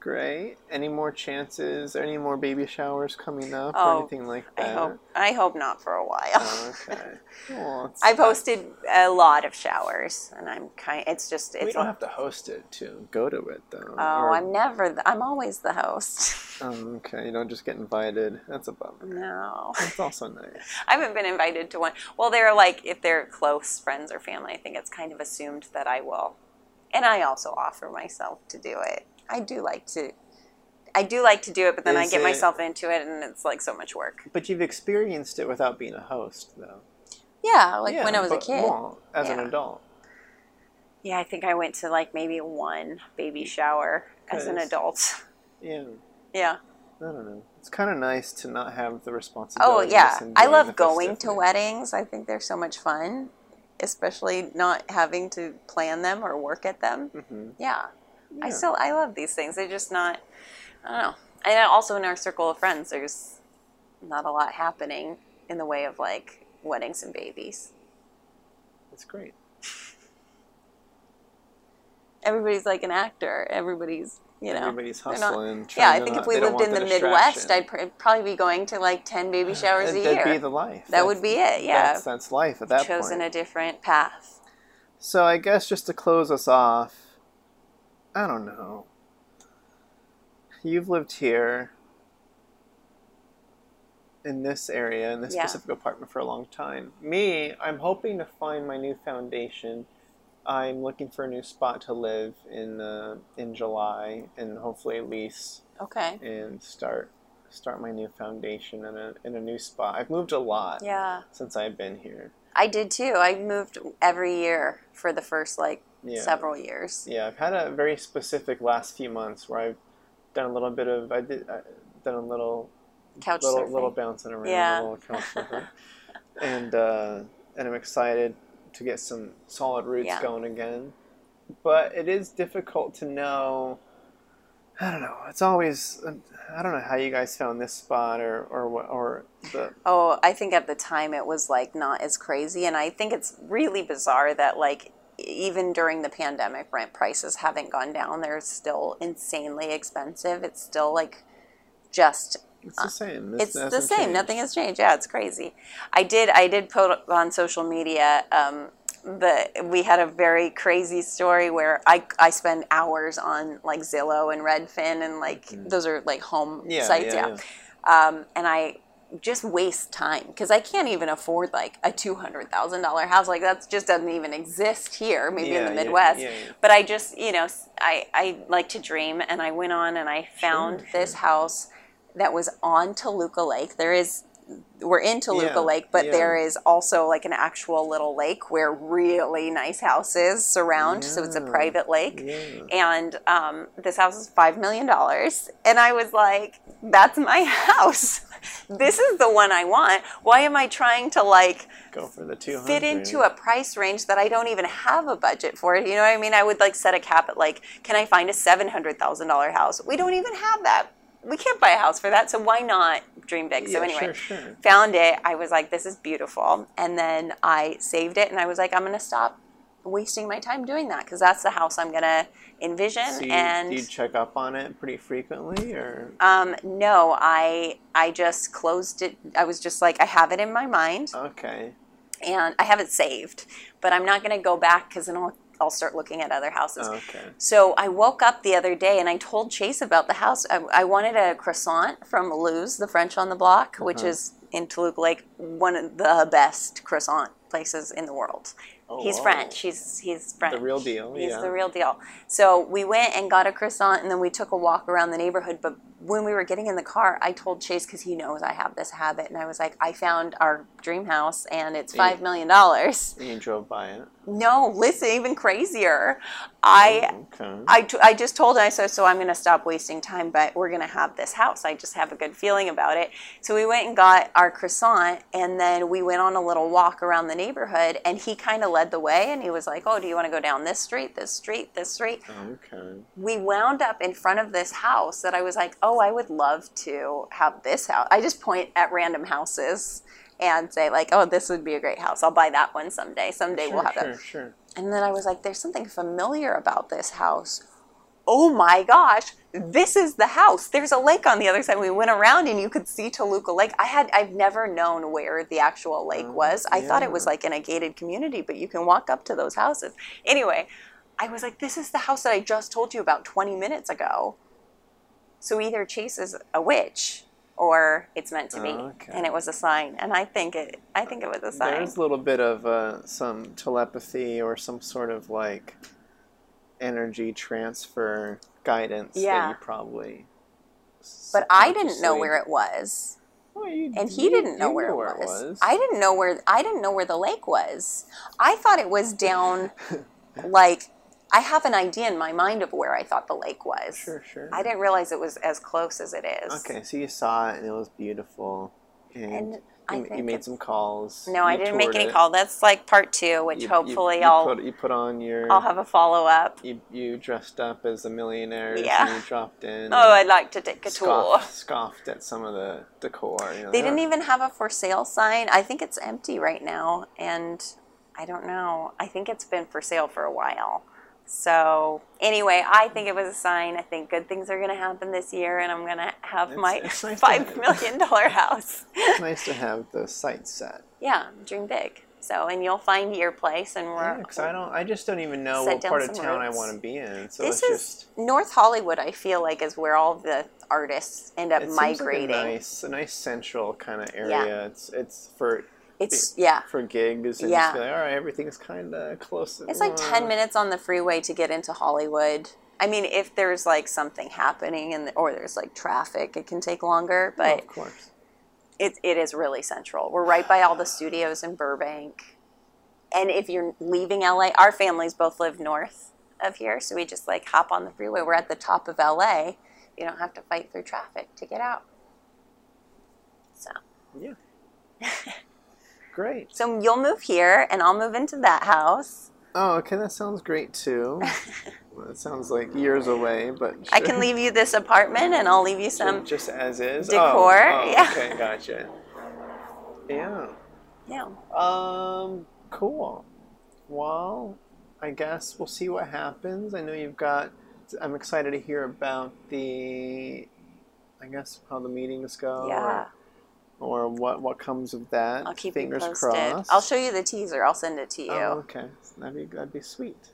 Great. Any more chances? Any more baby showers coming up Oh, or anything like that? I hope. I hope not for a while. Okay. (laughs) Well, I've hosted a lot of showers, and I'm kind. It's just. It's. We don't have to host it to go to it though. oh, Or- I'm never. The, I'm always the host. (laughs) Oh, okay. You don't just get invited. That's a bummer. no. It's also nice. (laughs) I haven't been invited to one. Well, they're like if they're close friends or family, I think it's kind of assumed that I will. And I also offer myself to do it. I do like to I do like to do it, but then I get it- myself into it and it's like so much work. But you've experienced it without being a host, though. Yeah, like Yeah, when I was a but- kid. Well, as an adult. Yeah, I think I went to like maybe one baby shower as an adult. Yeah. Yeah. I don't know. It's kind of nice to not have the responsibility. Oh responsibility. yeah, I love going to weddings. I think they're so much fun, especially not having to plan them or work at them. Mhm. Yeah. I still I love these things. They're just not I don't know. And also in our circle of friends, there's not a lot happening in the way of like weddings and babies. That's great. Everybody's like an actor. Everybody's you know. Everybody's they're not- hustling. yeah, I think not- if we lived in the Midwest, I'd pr- probably be going to like ten baby (sighs) showers a year. That'd be the life. that would be it. Yeah, That's, that's life at that chosen point. a different path. So I guess just to close us off, I don't know. You've lived here in this area, in this Yeah. specific apartment for a long time. Me, I'm hoping to find my new foundation. I'm looking for a new spot to live in uh, in July and hopefully lease Okay. and start start my new foundation in a in a new spot. I've moved a lot Yeah, since I've been here. I did too. I moved every year for the first like Yeah. several years. Yeah, I've had a very specific last few months where I've done a little bit of I did I done a little Couch little surfing. little bouncing around, Yeah. a little couch surfing. (laughs) and uh, and I'm excited to get some solid roots Yeah. going again. But it is difficult to know. I don't know. It's always I don't know how you guys found this spot or or what or the Oh, I think at the time it was like not as crazy, and I think it's really bizarre that like even during the pandemic, rent prices haven't gone down. They're still insanely expensive. It's still like just it's the same. it's the same. changed. Nothing has changed. Yeah, it's crazy. I did. I did put on social media. Um, the we had a very crazy story where I I spend hours on like Zillow and Redfin and like those are like home. Yeah, sites. yeah, Yeah. Um, and I just waste time because I can't even afford like a two hundred thousand dollar house. Like that just doesn't even exist here. Maybe Yeah, in the Midwest. yeah, yeah. But I just you know I I like to dream, and I went on and I found Sure, this house that was on Toluca Lake. There is we're in Toluca Yeah, Lake, but yeah. there is also like an actual little lake where really nice houses surround. So it's a private lake. Yeah. And um, this house is five million dollars, and I was like, "That's my (laughs) house. this is the one I want. Why am I trying to like Go for the two hundred. fit into a price range that I don't even have a budget for? You know what I mean? I would like set a cap at like, can I find a seven hundred thousand dollar house? We don't even have that. We can't buy a house for that. So why not dream big? so Yeah, anyway, sure, sure. found it. I was like, this is beautiful. And then I saved it and I was like, I'm going to stop wasting my time doing that because that's the house I'm going to envision. So you, and do you check up on it pretty frequently, or um, no, I I just closed it. I was just like, I have it in my mind okay? and I have it saved, but I'm not going to go back because then I'll, I'll start looking at other houses. Okay. So I woke up the other day and I told Chase about the house. I, I wanted a croissant from Lou's, the French on the block, which Uh-huh. is in Toluca Lake, one of the best croissant places in the world. Oh, he's wow. French. He's he's French. The real deal. He's yeah. the real deal. So we went and got a croissant, and then we took a walk around the neighborhood. But when we were getting in the car, I told Chase because he knows I have this habit, and I was like, I found our dream house, and it's five million dollars. And you drove by it. No, listen, even crazier. I Okay. I, t- I just told him, I said, so I'm going to stop wasting time, but we're going to have this house. I just have a good feeling about it. So we went and got our croissant, and then we went on a little walk around the neighborhood, and he kind of led the way, and he was like, oh, do you want to go down this street, this street, this street? okay. We wound up in front of this house that I was like, oh, Oh, I would love to have this house. I just point at random houses and say, like, oh, this would be a great house. I'll buy that one someday. Someday Sure, we'll have sure, that. sure. And then I was like, there's something familiar about this house. Oh my gosh, this is the house. There's a lake on the other side. We went around and you could see Toluca Lake. I had I've never known where the actual lake Oh, was. I thought it was like in a gated community, but you can walk up to those houses. Anyway, I was like, this is the house that I just told you about 20 minutes ago. So either Chase is a witch or it's meant to be. Okay. And it was a sign. And I think it I think it was a sign. There's a little bit of uh, some telepathy or some sort of like energy transfer guidance that you probably. but I didn't know where it was. Well, you- and he you- didn't know where, knew it, was. I didn't know where I didn't know where the lake was. I thought it was down (laughs) like I have an idea in my mind of where I thought the lake was. Sure, sure. I didn't realize it was as close as it is. Okay, so you saw it and it was beautiful, and, And You, you made some calls. No, I didn't make any it, call. That's like part two, which you- hopefully you I'll Put, you put on your. I'll have a follow up. you, you dressed up as a millionaire. Yeah. And you dropped in. Oh, I'd like to take a tour. scoffed, scoffed at some of the decor. You know, They didn't even have a for sale sign. I think it's empty right now, and I don't know. I think it's been for sale for a while. So anyway, I think it was a sign. I think good things are going to happen this year, and I'm going to have It's- my it's nice to (laughs) five have- million dollar (laughs) house. It's nice to have the site set. yeah, dream big. So, and you'll find your place, and we're. Yeah, 'cause I don't. I just don't even know what part of town I want to be in. So this it's is just. North Hollywood. I feel like is where all the artists end up It seems like a migrating. nice, a nice central kind of area. It's it's for It's (laughs) yeah. for gigs and Yeah. like, all right, everything's kind of close. It's like 10 minutes on the freeway to get into Hollywood. I mean, if there's like something happening and or there's like traffic, it can take longer, Oh, but of course. it, it is really central. We're right by all the studios in Burbank. And if you're leaving LA, our families both live north of here, so we just like hop on the freeway. We're at the top of LA. You don't have to fight through traffic to get out. So, Yeah. (laughs) Great. so you'll move here and I'll move into that house. Oh, okay, that sounds great too. (laughs) well, it sounds like years away, but I can leave you this apartment and I'll leave you some just as is. decor, Oh, oh, (laughs) yeah. Okay, gotcha. Yeah. yeah. Um. Cool. Well, I guess we'll see what happens. I know you've got. I'm excited to hear about the. I guess how the meetings go. Yeah. Or, or what what comes of that. I'll keep Fingers you posted. crossed. I'll show you the teaser. I'll send it to you. Oh, okay. That'd be that'd be sweet.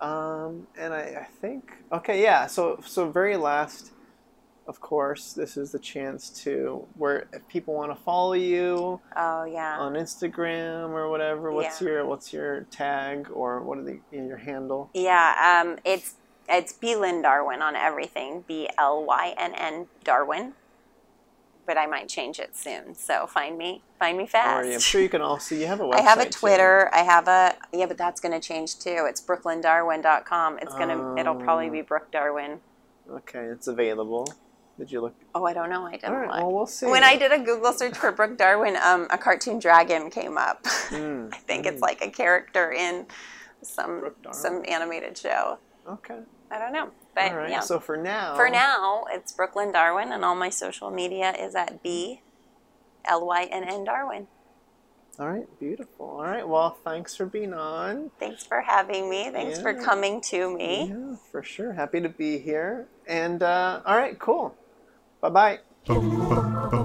Um, and I, I think okay, yeah. So so very last, of course, this is the chance to where if people want to follow you Oh yeah. on Instagram or whatever. What's Yeah. your what's your tag or what are the your handle? yeah. Um, it's it's B Lynn Darwin on everything. B L Y N N Darwin. But I might change it soon. So find me. Find me fast. I'm sure you can also you have a website. (laughs) I have a too. Twitter. I have a yeah, but that's going to change too. It's brookelynndarwin.com. It's gonna. it'll probably be Brooke Darwin. Okay, it's available. Did you look? Oh, I don't know. I didn't All right. look. Well, we'll see. When I did a Google search for Brooke Darwin, um, a cartoon dragon came up. (laughs) Mm, I think it's like a character in some some animated show. Okay. I don't know, but All right. yeah. So for now. for now, it's Brookelynn Darwin, and all my social media is at B L Y N N Darwin. All right. Beautiful. All right. Well, thanks for being on. Thanks for having me. Thanks for coming to me. Yeah, for sure. Happy to be here. And uh, all right, cool. Bye bye.